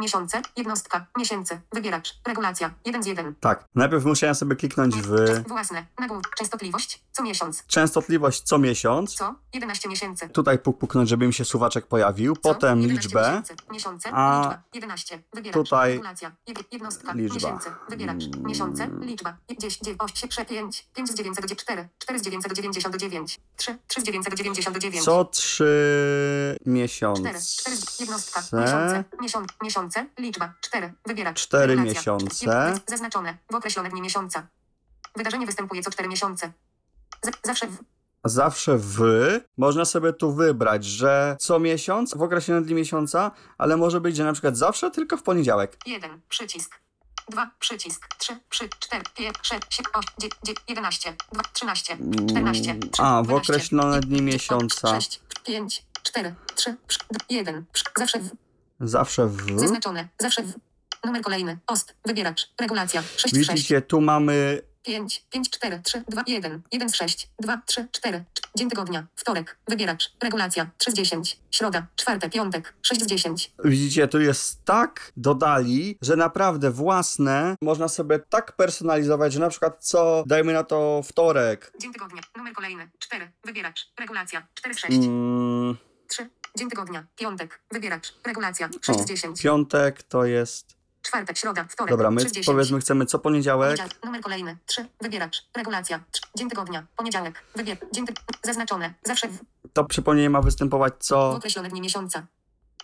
Miesiące. Jednostka. Miesięcy. Wybieracz. Regulacja. 1 z 1. tak. Najpierw musiałem sobie kliknąć w Własne. Nagłów. Częstotliwość. Co miesiąc. częstotliwość co miesiąc. Co? 11 miesięcy. Tutaj puk puknąć, żeby mi się suwaczek pojawił. Co? Potem 11 liczbę. Miesięcy. Miesiące. A liczba. 11. Wybieracz. tutaj Regulacja. Jed- Jednostka. liczba. Miesięcy. Wybieracz. Miesiące. Liczba. 10, 8, 5. 5 z 9 do 4. 4 z 9 do 99. 3. 3 z 9 do 99. Co trzy 4. miesiące. 4. Jednostka. Miesiące. Miesiąc, miesiące. Liczba. 4. Wybieracz. Cztery Regulacja. miesiące. Jed- Zaznaczone. W określone dni miesiąca. Wydarzenie występuje co 4 miesiące. Z- zawsze w. Zawsze w. Można sobie tu wybrać, że co miesiąc, w określonym dniu miesiąca, ale może być, że na przykład zawsze tylko w poniedziałek. 1. Przycisk. 2. Przycisk. 3. Przy. 4. 5. 6. 7. 8. 9. 11. 2. 13. 14. 3, A, w 12, określone dni 5, miesiąca. 6. 5. 4. 3. 1. Zawsze w. Zawsze w. Zaznaczone. Zawsze w. Numer kolejny. Post. Wybieracz. Regulacja. 6 z 6. Widzicie, tu mamy 5, 5, 4, 3, 2, 1, 1 z 6, 2, 3, 4. Dzień tygodnia, wtorek, wybieracz, regulacja, 3 z 10, środa, czwartek, piątek, 6 z 10. Widzicie, tu jest tak dodali, że naprawdę własne można sobie tak personalizować, że na przykład co, dajmy na to wtorek. Dzień tygodnia, numer kolejny, 4, wybieracz, regulacja, 4 z 6, Mm, 3. Dzień tygodnia, piątek, wybieracz, regulacja, 6 o, z 10. piątek to jest. Czwartek, środa, wtorek, Dobra, my 3 z 10. powiedzmy chcemy co poniedziałek. Poniedziałek, numer kolejny, 3, wybieracz, regulacja, 3. Dzień tygodnia, poniedziałek, wybier, dzień ty... zaznaczone, zawsze w, To przypomnienie ma występować w co. określone dni miesiąca.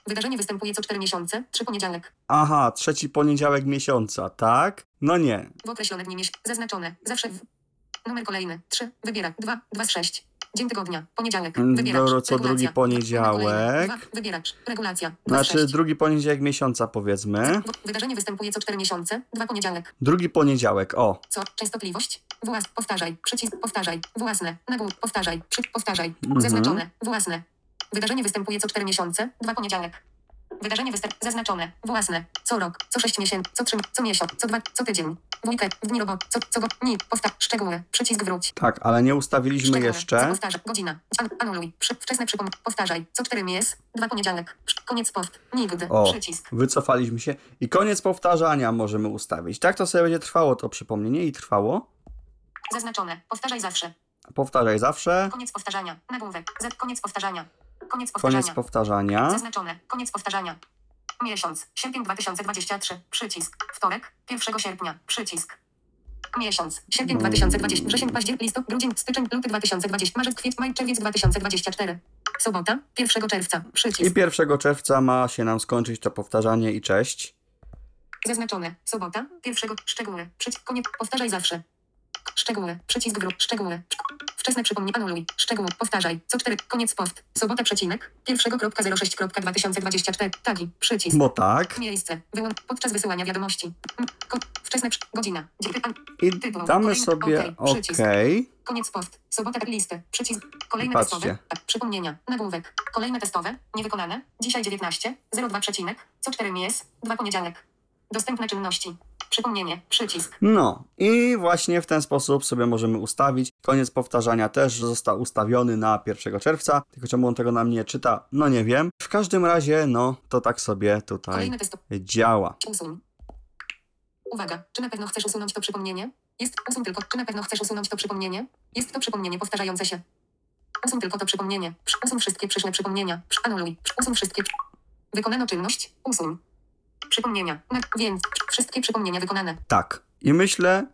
Wydarzenie występuje co 4 miesiące, 3 poniedziałek. Aha, trzeci poniedziałek miesiąca, tak? No nie. W określone dni miesiąca. Zaznaczone. Zawsze w. Numer kolejny. 3. Wybiera. 2. 2 z 6. Dzień tygodnia. Poniedziałek. Mm, Wybieracz. co regulacja. drugi poniedziałek. Dwa. Wybieracz. Regulacja. 2 z Znaczy 6. drugi poniedziałek miesiąca powiedzmy. Wydarzenie występuje co 4 miesiące. 2 poniedziałek. Drugi poniedziałek, o. Co? Częstotliwość. Włas. Powtarzaj. Przycisk. Powtarzaj. Własne. Nagłów. Powtarzaj. Przy. Powtarzaj. Mhm. Zaznaczone. Własne. Wydarzenie występuje co 4 miesiące. 2 poniedziałek. Wydarzenie występuje. Zaznaczone. Własne. Co rok. Co 6 miesięcy. Co 3. Co miesiąc. Co 2. Co tydzień. W weekend. W dni robot. Co. Co go. Dni. Powtarz. Szczegóły. Przycisk wróć. Tak, ale nie ustawiliśmy Szczegóły. jeszcze. Powtarzaj. Godzina. An anuluj. Przy wczesne przypom... Powtarzaj. Co 4 mies. 2 poniedziałek. Koniec post. Nigdy. O, Przycisk. wycofaliśmy się. I koniec powtarzania możemy ustawić. Tak to sobie będzie trwało to przypomnienie i trwało. Zaznaczone. Powtarzaj zawsze. Powtarzaj zawsze. Koniec powtarzania. Nagłówek. Z. Koniec powtarzania. Koniec powtarzania. Koniec powtarzania. Zaznaczone. Koniec powtarzania. Miesiąc. Sierpień 2023. Przycisk. Wtorek. 1 sierpnia. Przycisk. Miesiąc. Sierpień Mm. 2020. Wrzesień, październik, listopad, grudzień, styczeń, luty 2020. Marzec, kwiecień, maj, czerwiec 2024. Sobota, 1 czerwca. I Przycisk. 1 czerwca ma się nam skończyć to powtarzanie i cześć. Zaznaczone. Sobota, 1 szczegóły. Przycisk. Koniec. Powtarzaj zawsze. Szczegóły. Przycisk wróg. Szczegóły. Wczesne przypomnij. Anuluj. Szczegóły. Powtarzaj. Co 4. Koniec post. Sobota przecinek. 1.06.2024. Tagi. Przycisk. Bo tak. Miejsce. Wyłącz. Podczas wysyłania wiadomości. Ko- wczesne przy... godzina. I Tytuł. damy Kolejny- sobie przycisk. OK. Koniec post. Sobota listy. Przycisk. Kolejne Patrzcie. testowe. Tak, Przypomnienia. Nagłówek. Kolejne testowe. Niewykonane. Dzisiaj 19. 02 przecinek. Co 4 mies. 2 poniedziałek. Dostępne czynności. Przypomnienie. Przycisk. No i właśnie w ten sposób sobie możemy ustawić. Koniec powtarzania też został ustawiony na 1 czerwca, tylko czemu on tego nam nie czyta, no nie wiem. W każdym razie, no to tak sobie tutaj działa. Usuń. Uwaga. Czy na pewno chcesz usunąć to przypomnienie? Jest. Usuń tylko. Czy na pewno chcesz usunąć to przypomnienie? Jest to przypomnienie powtarzające się. Usuń tylko to przypomnienie. Przy- Usuń wszystkie przyszłe przypomnienia. Przy- Anuluj. Usuń wszystkie. Wykonano czynność. Usuń. Przypomnienia. Więc. Wszystkie przypomnienia wykonane. Tak. I myślę,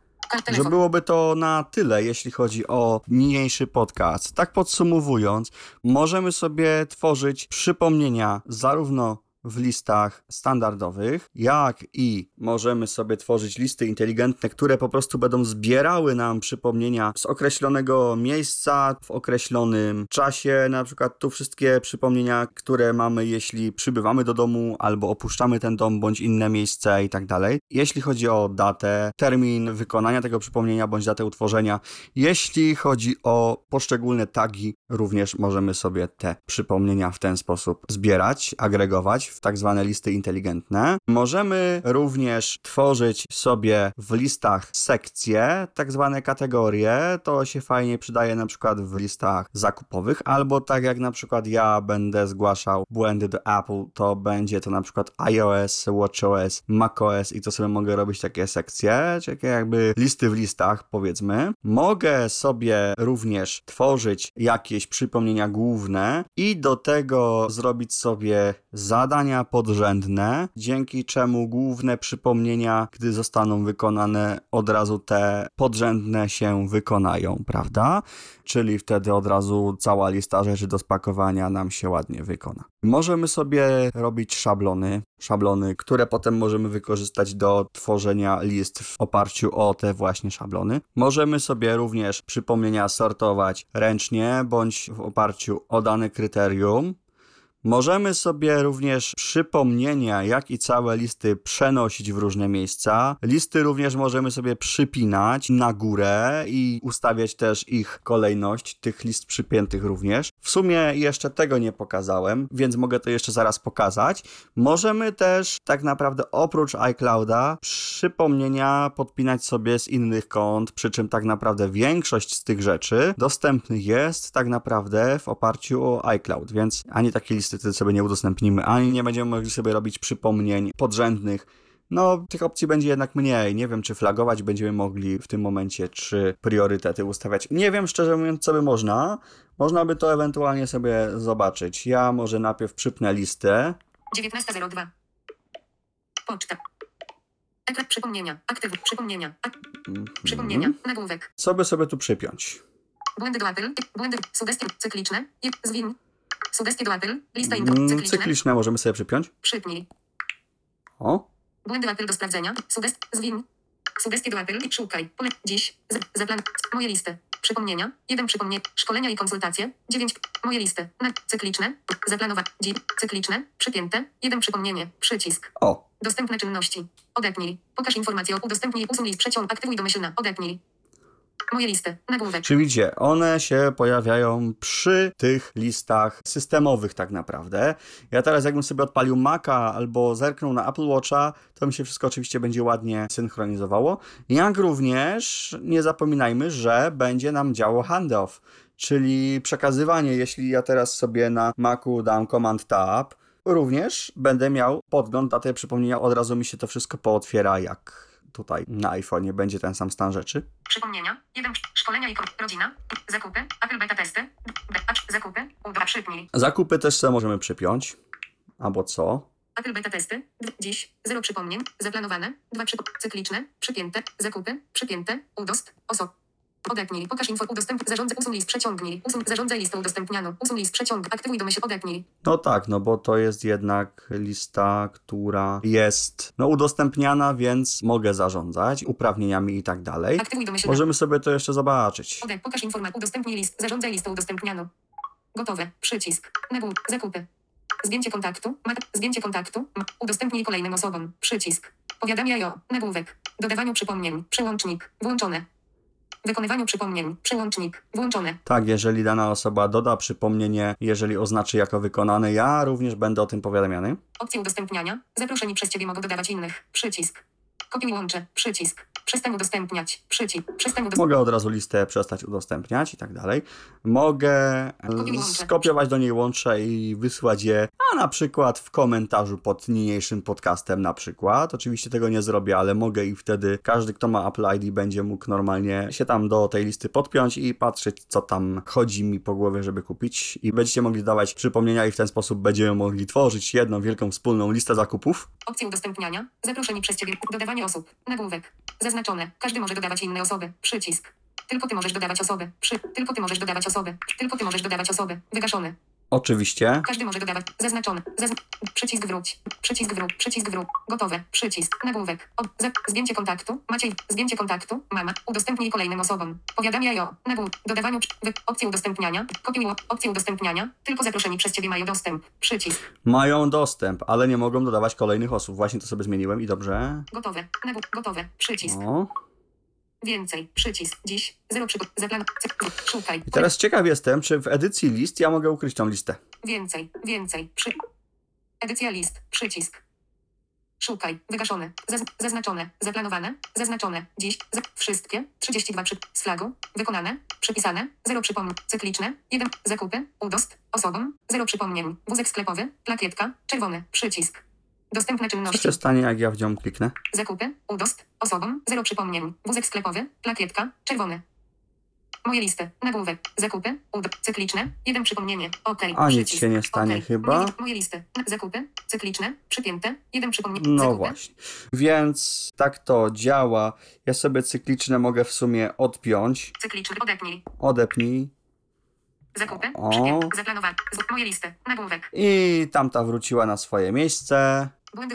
że byłoby to na tyle, jeśli chodzi o niniejszy podcast. Tak podsumowując, możemy sobie tworzyć przypomnienia zarówno w listach standardowych, jak i możemy sobie tworzyć listy inteligentne, które po prostu będą zbierały nam przypomnienia z określonego miejsca w określonym czasie. Na przykład tu wszystkie przypomnienia, które mamy, jeśli przybywamy do domu albo opuszczamy ten dom bądź inne miejsce i tak dalej. Jeśli chodzi o datę, termin wykonania tego przypomnienia bądź datę utworzenia, jeśli chodzi o poszczególne tagi, również możemy sobie te przypomnienia w ten sposób zbierać, agregować w tak zwane listy inteligentne. Możemy również tworzyć sobie w listach sekcje, tak zwane kategorie. To się fajnie przydaje na przykład w listach zakupowych, albo tak jak na przykład ja będę zgłaszał błędy do Apple, to będzie to na przykład iOS, WatchOS, macOS i to sobie mogę robić takie sekcje, takie jakby listy w listach, powiedzmy. Mogę sobie również tworzyć jakieś przypomnienia główne i do tego zrobić sobie zadania podrzędne, dzięki czemu główne przypomnienia, gdy zostaną wykonane, od razu te podrzędne się wykonają, prawda? Czyli wtedy od razu cała lista rzeczy do spakowania nam się ładnie wykona. Możemy sobie robić szablony, szablony, które potem możemy wykorzystać do tworzenia list w oparciu o te właśnie szablony. Możemy sobie również przypomnienia sortować ręcznie bądź w oparciu o dane kryterium. Możemy sobie również przypomnienia, jak i całe listy przenosić w różne miejsca. Listy również możemy sobie przypinać na górę i ustawiać też ich kolejność, tych list przypiętych również. W sumie jeszcze tego nie pokazałem, więc mogę to jeszcze zaraz pokazać. Możemy też tak naprawdę oprócz iClouda przypomnienia podpinać sobie z innych kont, przy czym tak naprawdę większość z tych rzeczy dostępnych jest tak naprawdę w oparciu o iCloud, więc ani takie listy wtedy sobie nie udostępnimy, ani nie będziemy mogli sobie robić przypomnień podrzędnych. No, tych opcji będzie jednak mniej. Nie wiem, czy flagować będziemy mogli w tym momencie, czy priorytety ustawiać. Nie wiem, szczerze mówiąc, co by można. Można by to ewentualnie sobie zobaczyć. Ja może najpierw przypnę listę. 19.02. Poczta. Ekran przypomnienia. Aktyw. Przypomnienia. Ak- Mhm. przypomnienia. Nagłówek. Co by sobie tu przypiąć? Błędy do Apple. Błędy. Sugestie cykliczne. Zwin. Sugestie do Apple. Lista Mm, info. Cykliczne. Cykliczne możemy sobie przypiąć. Przypnij. O, Błędy Apple do sprawdzenia. Sugest. Zwin. Sugestie do Apple. Szukaj. Pole. Dziś. Z- Zaplan. Moje listy. Przypomnienia. Jeden przypomnienie. Szkolenia i konsultacje. Dziewięć. Moje listy. Na. Cykliczne. Zaplanować. Dziś. Cykliczne. Przypięte. Jeden przypomnienie. Przycisk. o, Dostępne czynności. Odepnij. Pokaż informację o udostępnij. Usuń list. Przeciąg. Aktywuj domyślna. Odepnij. Moje listy. Nagłówek. Czy widzicie, one się pojawiają przy tych listach systemowych tak naprawdę. Ja teraz jakbym sobie odpalił Maca albo zerknął na Apple Watcha, to mi się wszystko oczywiście będzie ładnie synchronizowało. Jak również nie zapominajmy, że będzie nam działo handoff, czyli przekazywanie, jeśli ja teraz sobie na Macu dam Command Tab, również będę miał podgląd na te przypomnienia, od razu mi się to wszystko pootwiera jak tutaj na iPhone'ie będzie ten sam stan rzeczy. Przypomnienia. Jeden. Szkolenia i rodzina. Zakupy. Apple beta testy. Zakupy. U2. Przypnij. Zakupy też sobie możemy przypiąć. Albo co? Apple beta testy. Dziś. Zero przypomnień. Zaplanowane. Dwa przypo- cykliczne. Przypięte. Zakupy. Przypięte. Udost. Oso. Odepnij. Pokaż info. Udostępnij. Zarządzaj. Usuń list. Przeciągnij. Usuń. Zarządzaj listę udostępnianą. Usuń list. Przeciąg. Aktywuj domyśl. Odepnij. No tak, no bo to jest jednak lista, która jest no, udostępniana, więc mogę zarządzać uprawnieniami i tak dalej. Aktywuj domyśl. Możemy sobie to jeszcze zobaczyć. Odep. Pokaż informację. Udostępnij list. Zarządzaj listę udostępnianą. Gotowe. Przycisk. Nagłówek. Zakupy. Zdjęcie kontaktu. Mat. Zdjęcie kontaktu. Udostępnij kolejnym osobom. Przycisk. Powiadamiaj o. Nagłówek. Dodawaniu przypomnień. Przełącznik. Włączone. Wykonywaniu przypomnień. Przełącznik. Włączone. Tak, jeżeli dana osoba doda przypomnienie, jeżeli oznaczy jako wykonane, ja również będę o tym powiadamiany. Opcje udostępniania. Zaproszeni przez Ciebie mogą dodawać innych. Przycisk. Kopiuj łącze. Przycisk. Przestań udostępniać. Przycisk. Przestań udostępniać. Mogę od razu listę przestać udostępniać i tak dalej. Mogę e, skopiować do niej łącze i wysłać je, a na przykład w komentarzu pod niniejszym podcastem na przykład. Oczywiście tego nie zrobię, ale mogę i wtedy każdy, kto ma Apple ID będzie mógł normalnie się tam do tej listy podpiąć i patrzeć, co tam chodzi mi po głowie, żeby kupić. I będziecie mogli dawać przypomnienia i w ten sposób będziemy mogli tworzyć jedną wielką wspólną listę zakupów. Opcje udostępniania. Zaproszeni przez Ciebie. Dodawanie osób. Nagłówek. Zaznaczone. Każdy może dodawać inne osoby. Przycisk. Tylko Ty możesz dodawać osoby. Przy. Tylko Ty możesz dodawać osoby. Tylko Ty możesz dodawać osoby. Wygaszone. Oczywiście. Każdy może dodawać. Zaznaczone. Zazn... Przycisk wróć. Przycisk wróć. Przycisk wróć. Gotowe. Przycisk. Nagłówek. Ob... Zdjęcie kontaktu. Maciej. Zdjęcie kontaktu. Mama. Udostępnij kolejnym osobom. Powiadamiaj o. Nagłówek. Dodawaniu. Wy... Opcje udostępniania. Kopiuj. Opcje udostępniania. Tylko zaproszeni przez Ciebie mają dostęp. Przycisk. Mają dostęp, ale nie mogą dodawać kolejnych osób. Właśnie to sobie zmieniłem i dobrze. Gotowe. Nagłówek. Gotowe. Przycisk. O. Więcej. Przycisk. Dziś. Zero przygo... Zaplan... Szukaj. I teraz ciekaw jestem, czy w edycji list ja mogę ukryć tą listę. Więcej. Więcej. Przy... Edycja list. Przycisk. Szukaj. Wygaszone. Zaz... Zaznaczone. Zaplanowane. Zaznaczone. Dziś. Wszystkie. 32 przy... z flagą. Wykonane. Przypisane. Zero przypomnień. Cykliczne. 1. Zakupy. Udost. Osobom. Zero przypomnień. Wózek sklepowy. Plakietka. Czerwony. Przycisk. Dostępne Co czynności. się stanie, jak ja w nią kliknę? Zakupy, udost, osobom, zero przypomnień, wózek sklepowy, plakietka, czerwony. Moje listy, nagłówek, zakupy, ud, cykliczne, jeden przypomnienie, ok, A, nic się nie stanie okej. chyba. Moje, listy, zakupy, cykliczne, przypięte, jeden przypomnienie, No zakupy, właśnie. Więc tak to działa. Ja sobie cykliczne mogę w sumie odpiąć. cykliczny, odepnij, Odepnij. zakupy, O. przypięte, zaplanowane, z, moje listy, nagłówek, I tamta wróciła na swoje miejsce, błędy,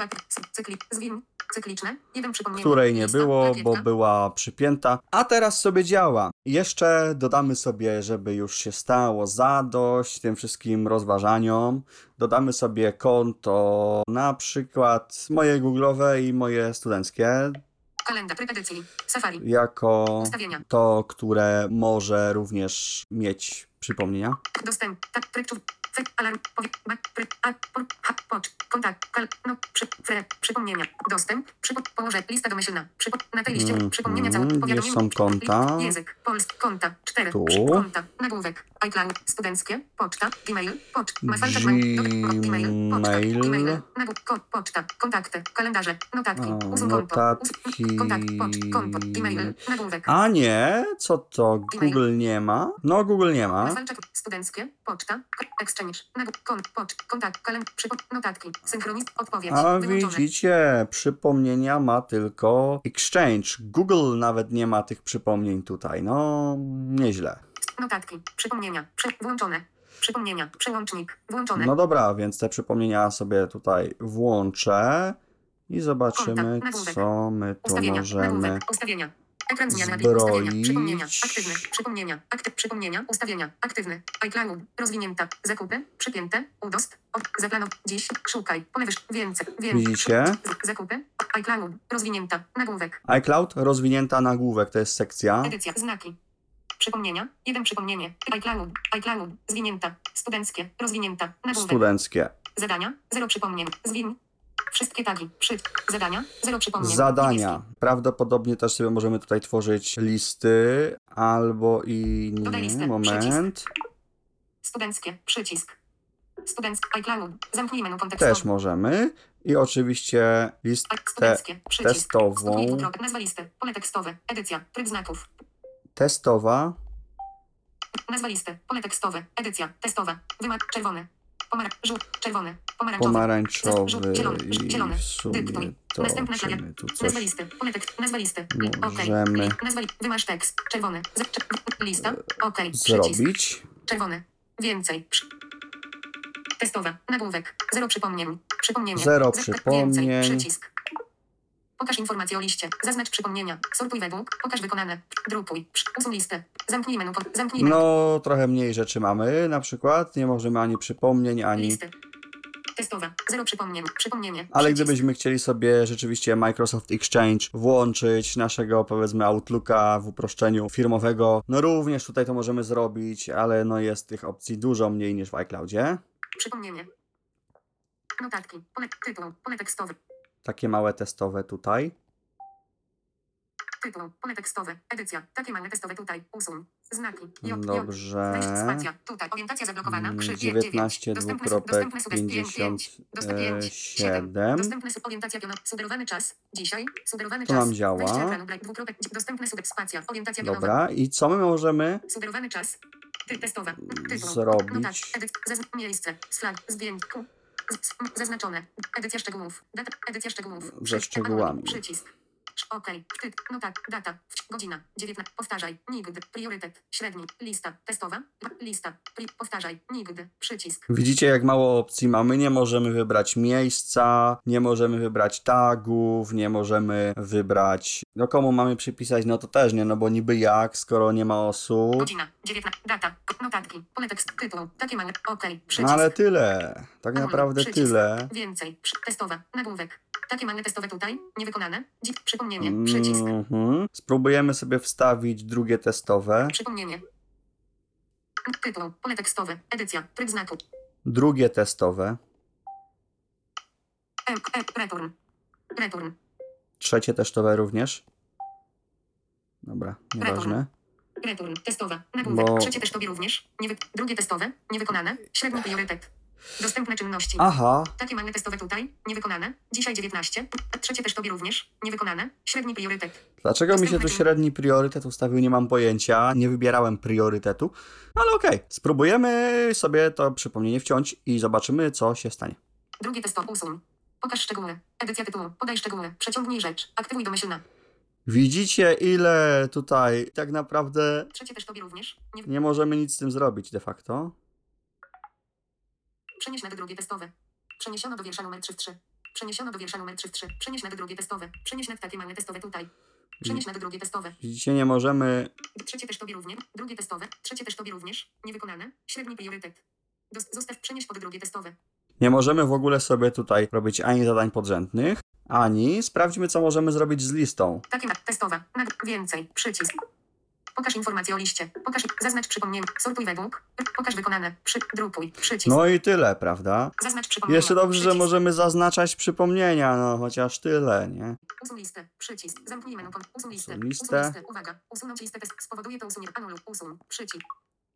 cykli, zwin, cykliczne, jeden przypomnienie, której nie było, bo była przypięta. A teraz sobie działa. Jeszcze dodamy sobie, żeby już się stało zadość tym wszystkim rozważaniom. Dodamy sobie konto, na przykład moje googlowe i moje studenckie, kalendarz, tryb edycji, safari, jako ustawienia, to, które może również mieć przypomnienia. Dostęp. Tak, cyk, alarm, pocz, kontakt, kal, no, przy, fre, przypomnienia, dostęp, przypo, położę, lista domyślna, przypo, na tej liście, Mhm, przypomnienia całe, gdzie powiadomienie, są konta? język, polski, konta, cztery, Tu. przy, konta, nagłówek, iCloud, studenckie, poczta, gmail, pocz, masalta, gmail, poczta, Gmail. nagłówek, ko, poczta, kontakty, kalendarze, notatki, O, usuń notatki. kontakt, pocz, konto, gmail, nagłówek, A nie, co to? Google nie ma? No, Google nie ma. Studenckie, poczta, ko- kont, pocz, kontakt, notatki, synchronizm, odpowiedź, A wyłączone. widzicie, przypomnienia ma tylko Exchange. Google nawet nie ma tych przypomnień tutaj. No, nieźle. Notatki, przypomnienia, włączone, przypomnienia, przełącznik, włączone, No dobra, więc te przypomnienia sobie tutaj włączę i zobaczymy, Kontakt, co my tu możemy. ustawienia, ekran zbroić. przypomnienia, aktywne, przypomnienia, akty, przypomnienia, ustawienia, aktywny, iCloud, rozwinięta, zakupy, przypięte, udost, zaplanow, dziś, szukaj, pole wyż, więcej, więcej, Widzicie? zakupy, iCloud, rozwinięta, nagłówek, iCloud rozwinięta nagłówek, to jest sekcja. Edycja. Znaki. Przypomnienia. Jeden przypomnienie. iCloud. iCloud. Zwinięta. Studenckie. Rozwinięta. Nagłówek. Studenckie. Zadania. Zero przypomnień. Zwin. Wszystkie tagi. Przy. Zadania. Zero przypomnień. Zadania. Prawdopodobnie też sobie możemy tutaj tworzyć listy albo i nie. listę. Moment. Studenckie. Przycisk. Studenckie. iCloud. Zamknij menu kontekstowe. Też możemy. I oczywiście listę Studenckie. Przycisk. testową. Dwukropek. Nazwa listy. Pole tekstowe. Edycja. Tryb znaków. testowa. Nazwa listy. Pole tekstowe. Edycja. Testowa. Wymag. Czerwony. Pomara żółt, czerwony, pomarańczowy. Zielony, i zielony. w sumie Dyktuj. to Następna tu Nazwa coś listy. Pole tekst. Nazwa listy. Możemy Li- Nazwa Wymasz tekst. Czerwony. Z- lista. Okej. Przycisk. zrobić? Czerwony. Więcej. Testowa. Nagłówek. Zero przypomnień. Przypomnienie. Zero przypomnień. Więcej. Przycisk. Pokaż informacje o liście. Zaznacz przypomnienia. Sortuj według. Pokaż wykonane. Drukuj. Usuń listę. Zamknij menu. Zamknij menu. No, trochę mniej rzeczy mamy, na przykład nie możemy ani przypomnień, ani... Listy. Testowa. Zero przypomnień. Przypomnienie. Ale gdybyśmy chcieli sobie rzeczywiście Microsoft Exchange włączyć naszego powiedzmy Outlooka w uproszczeniu firmowego, no również tutaj to możemy zrobić, ale no jest tych opcji dużo mniej niż w iCloudzie. Przypomnienie. Notatki. Pole tytuł. Pole tekstowe. Takie małe testowe tutaj. Tytuł. Pole tekstowe. Edycja. Takie mamy testowe tutaj. Usuń. Znaki. J, J. Dobrze. Spacja. Tutaj. Orientacja zablokowana. Mm, Krzyż. 19 Dostępne, dostępne sugestie. 5, 5. Dostępne 5. 7. 57. Dostępny sub orientacja. Sugerowany czas. Dzisiaj. Sugerowany To czas. nam działa. Wejście ekranu. Dwukropek. Spacja. Orientacja. Dobra, i co my możemy Sugerowany czas. Ty testowa. Tytuł. Zrobić. Notat. Edyt. Miejsce. Zdjęć. Zaznaczone. Edycja szczegółów. Edycja szczegółów. Ze szczegółami. Przycisk. Okej. Ty. Notat. Data. Godzina. 19. Powtarzaj. Nigdy. Priorytet. Średni. Lista. Testowa. Lista. Pri- Powtarzaj. Nigdy. Przycisk. Widzicie, jak mało opcji mamy. Nie możemy wybrać miejsca, nie możemy wybrać tagów, nie możemy wybrać. No komu mamy przypisać? No to też nie, no bo niby jak, skoro nie ma osób. Godzina. 19. Data. Notatki. Pole tekst. Tytuł. Takie mamy. Okej. No Przycisk. ale tyle. Tak Anuluj. naprawdę Przycisk. tyle. Więcej. Testowa. Nagłówek. Takie mamy testowe tutaj. Niewykonane. Dzik. Przypomnienie. Przycisk. Mhm. Spróbujemy sobie wstawić drugie testowe. Przypomnienie. Tytuł. Pole tekstowe. Edycja. Tryb znaku. Drugie testowe. E, e, return. Return. Trzecie testowe również. Dobra, nieważne. Return. Testowa. Nagłówek. Bo- Trzecie testowe również. Niewy... Drugie testowe. Niewykonane. Średni priorytet. Dostępne czynności. Aha, Takie mamy testowe tutaj. Niewykonane. Dzisiaj 19. Trzecie testowe również. Niewykonane. Średni priorytet. dlaczego mi się tu Dostępne średni priorytet ustawił, nie mam pojęcia. Nie wybierałem priorytetu, ale okej. Spróbujemy sobie to przypomnienie wciąć i zobaczymy, co się stanie. Drugie testo. Usuń. Pokaż szczegóły. Edycja tytułu. Podaj szczegóły. Przeciągnij rzecz. Aktywuj domyślna. Widzicie, ile tutaj tak naprawdę Trzecie testowe również. Nie... nie możemy nic z tym zrobić de facto. Przenieś na drugie testowe. Przeniesiono do wiersza numer 3 w 3. Przeniesiono do wiersza numer 3 w 3. Przenieś na drugie testowe. Przenieś na takie mamy testowe tutaj. Przenieś na drugie testowe. Widzicie, nie możemy Trzecie testowe również. Drugie testowe. Trzecie testowe również. Niewykonane. Średni priorytet. Dos- zostaw przenieś pod drugie testowe. Nie możemy w ogóle sobie tutaj robić ani zadań podrzędnych, ani sprawdźmy, co możemy zrobić z listą. Takie ma testowa. Nag- więcej. Przycisk. Pokaż informacje o liście. Pokaż. Zaznacz przypomnienie. Sortuj według. Pokaż wykonane. Przy, drukuj. Przycisk. No i tyle, prawda? Zaznacz przypomnienie. Jeszcze dobrze, że Przycisk. możemy zaznaczać przypomnienia, no chociaż tyle, nie? Usuń listę. Przycisk. Zamknij menu. Usuń listę. Usuń listę. Usuń listę. Uwaga. Usunąć listę test. Spowoduje to usunięcie. Anuluj. Usuń. Przycisk.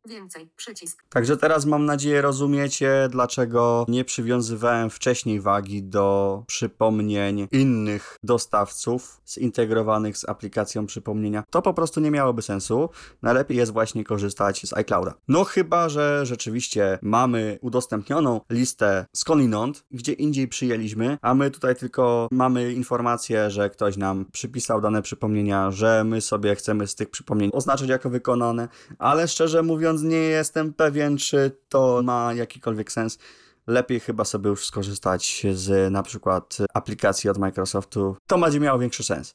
Więcej. Przycisk. Także teraz mam nadzieję rozumiecie, dlaczego nie przywiązywałem wcześniej wagi do przypomnień innych dostawców zintegrowanych z aplikacją przypomnienia. To po prostu nie miałoby sensu. Najlepiej jest właśnie korzystać z iClouda. No chyba, że rzeczywiście mamy udostępnioną listę skądinąd, gdzie indziej przyjęliśmy, a my tutaj tylko mamy informację, że ktoś nam przypisał dane przypomnienia, że my sobie chcemy z tych przypomnień oznaczyć jako wykonane, ale szczerze mówiąc nie jestem pewien, czy to ma jakikolwiek sens. Lepiej chyba sobie już skorzystać z na przykład aplikacji od Microsoftu. To będzie miało większy sens.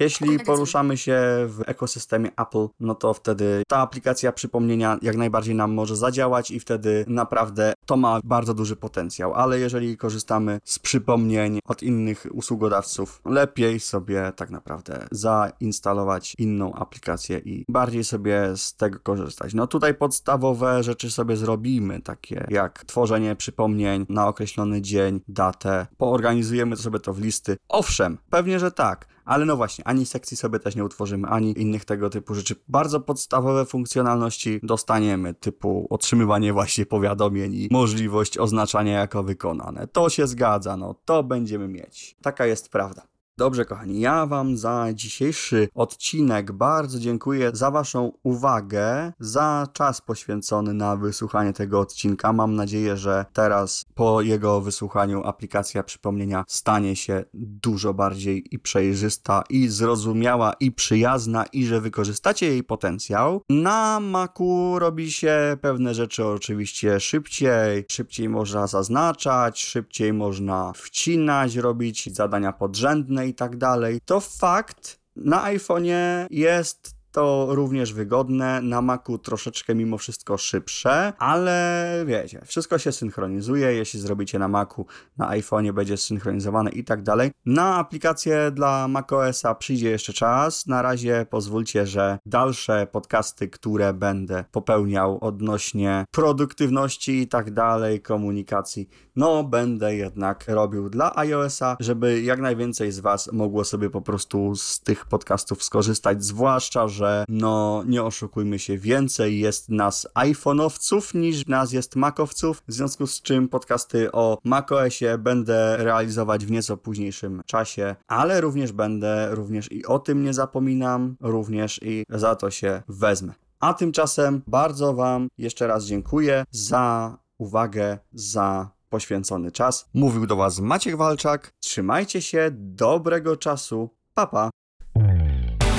Jeśli poruszamy się w ekosystemie Apple, no to wtedy ta aplikacja przypomnienia jak najbardziej nam może zadziałać i wtedy naprawdę to ma bardzo duży potencjał. Ale jeżeli korzystamy z przypomnień od innych usługodawców, lepiej sobie tak naprawdę zainstalować inną aplikację i bardziej sobie z tego korzystać. No tutaj podstawowe rzeczy sobie zrobimy, takie jak tworzenie przypomnień na określony dzień, datę, poorganizujemy sobie to w listy. Owszem, pewnie, że tak, ale no właśnie, ani sekcji sobie też nie utworzymy, ani innych tego typu rzeczy. Bardzo podstawowe funkcjonalności dostaniemy, typu otrzymywanie właśnie powiadomień i możliwość oznaczania jako wykonane. To się zgadza, no to będziemy mieć. Taka jest prawda. Dobrze, kochani, ja Wam za dzisiejszy odcinek bardzo dziękuję za Waszą uwagę, za czas poświęcony na wysłuchanie tego odcinka. Mam nadzieję, że teraz po jego wysłuchaniu aplikacja przypomnienia stanie się dużo bardziej i przejrzysta, i zrozumiała, i przyjazna, i że wykorzystacie jej potencjał. Na Macu robi się pewne rzeczy oczywiście szybciej, szybciej można zaznaczać, szybciej można wcinać, robić zadania podrzędne i tak dalej. To fakt. Na iPhone'ie jest to również wygodne, na Macu troszeczkę mimo wszystko szybsze, ale wiecie, wszystko się synchronizuje, jeśli zrobicie na Macu, na iPhone'ie będzie synchronizowane i tak dalej. Na aplikację dla macOSa przyjdzie jeszcze czas, na razie pozwólcie, że dalsze podcasty, które będę popełniał odnośnie produktywności i tak dalej, komunikacji, no będę jednak robił dla iOSa, żeby jak najwięcej z Was mogło sobie po prostu z tych podcastów skorzystać, zwłaszcza, że no nie oszukujmy się, więcej jest nas iPhone'owców niż nas jest Macowców, w związku z czym podcasty o macOSie będę realizować w nieco późniejszym czasie, ale również będę, również i o tym nie zapominam, również i za to się wezmę. A tymczasem bardzo Wam jeszcze raz dziękuję za uwagę, za poświęcony czas. Mówił do Was Maciek Walczak. Trzymajcie się, dobrego czasu. Papa.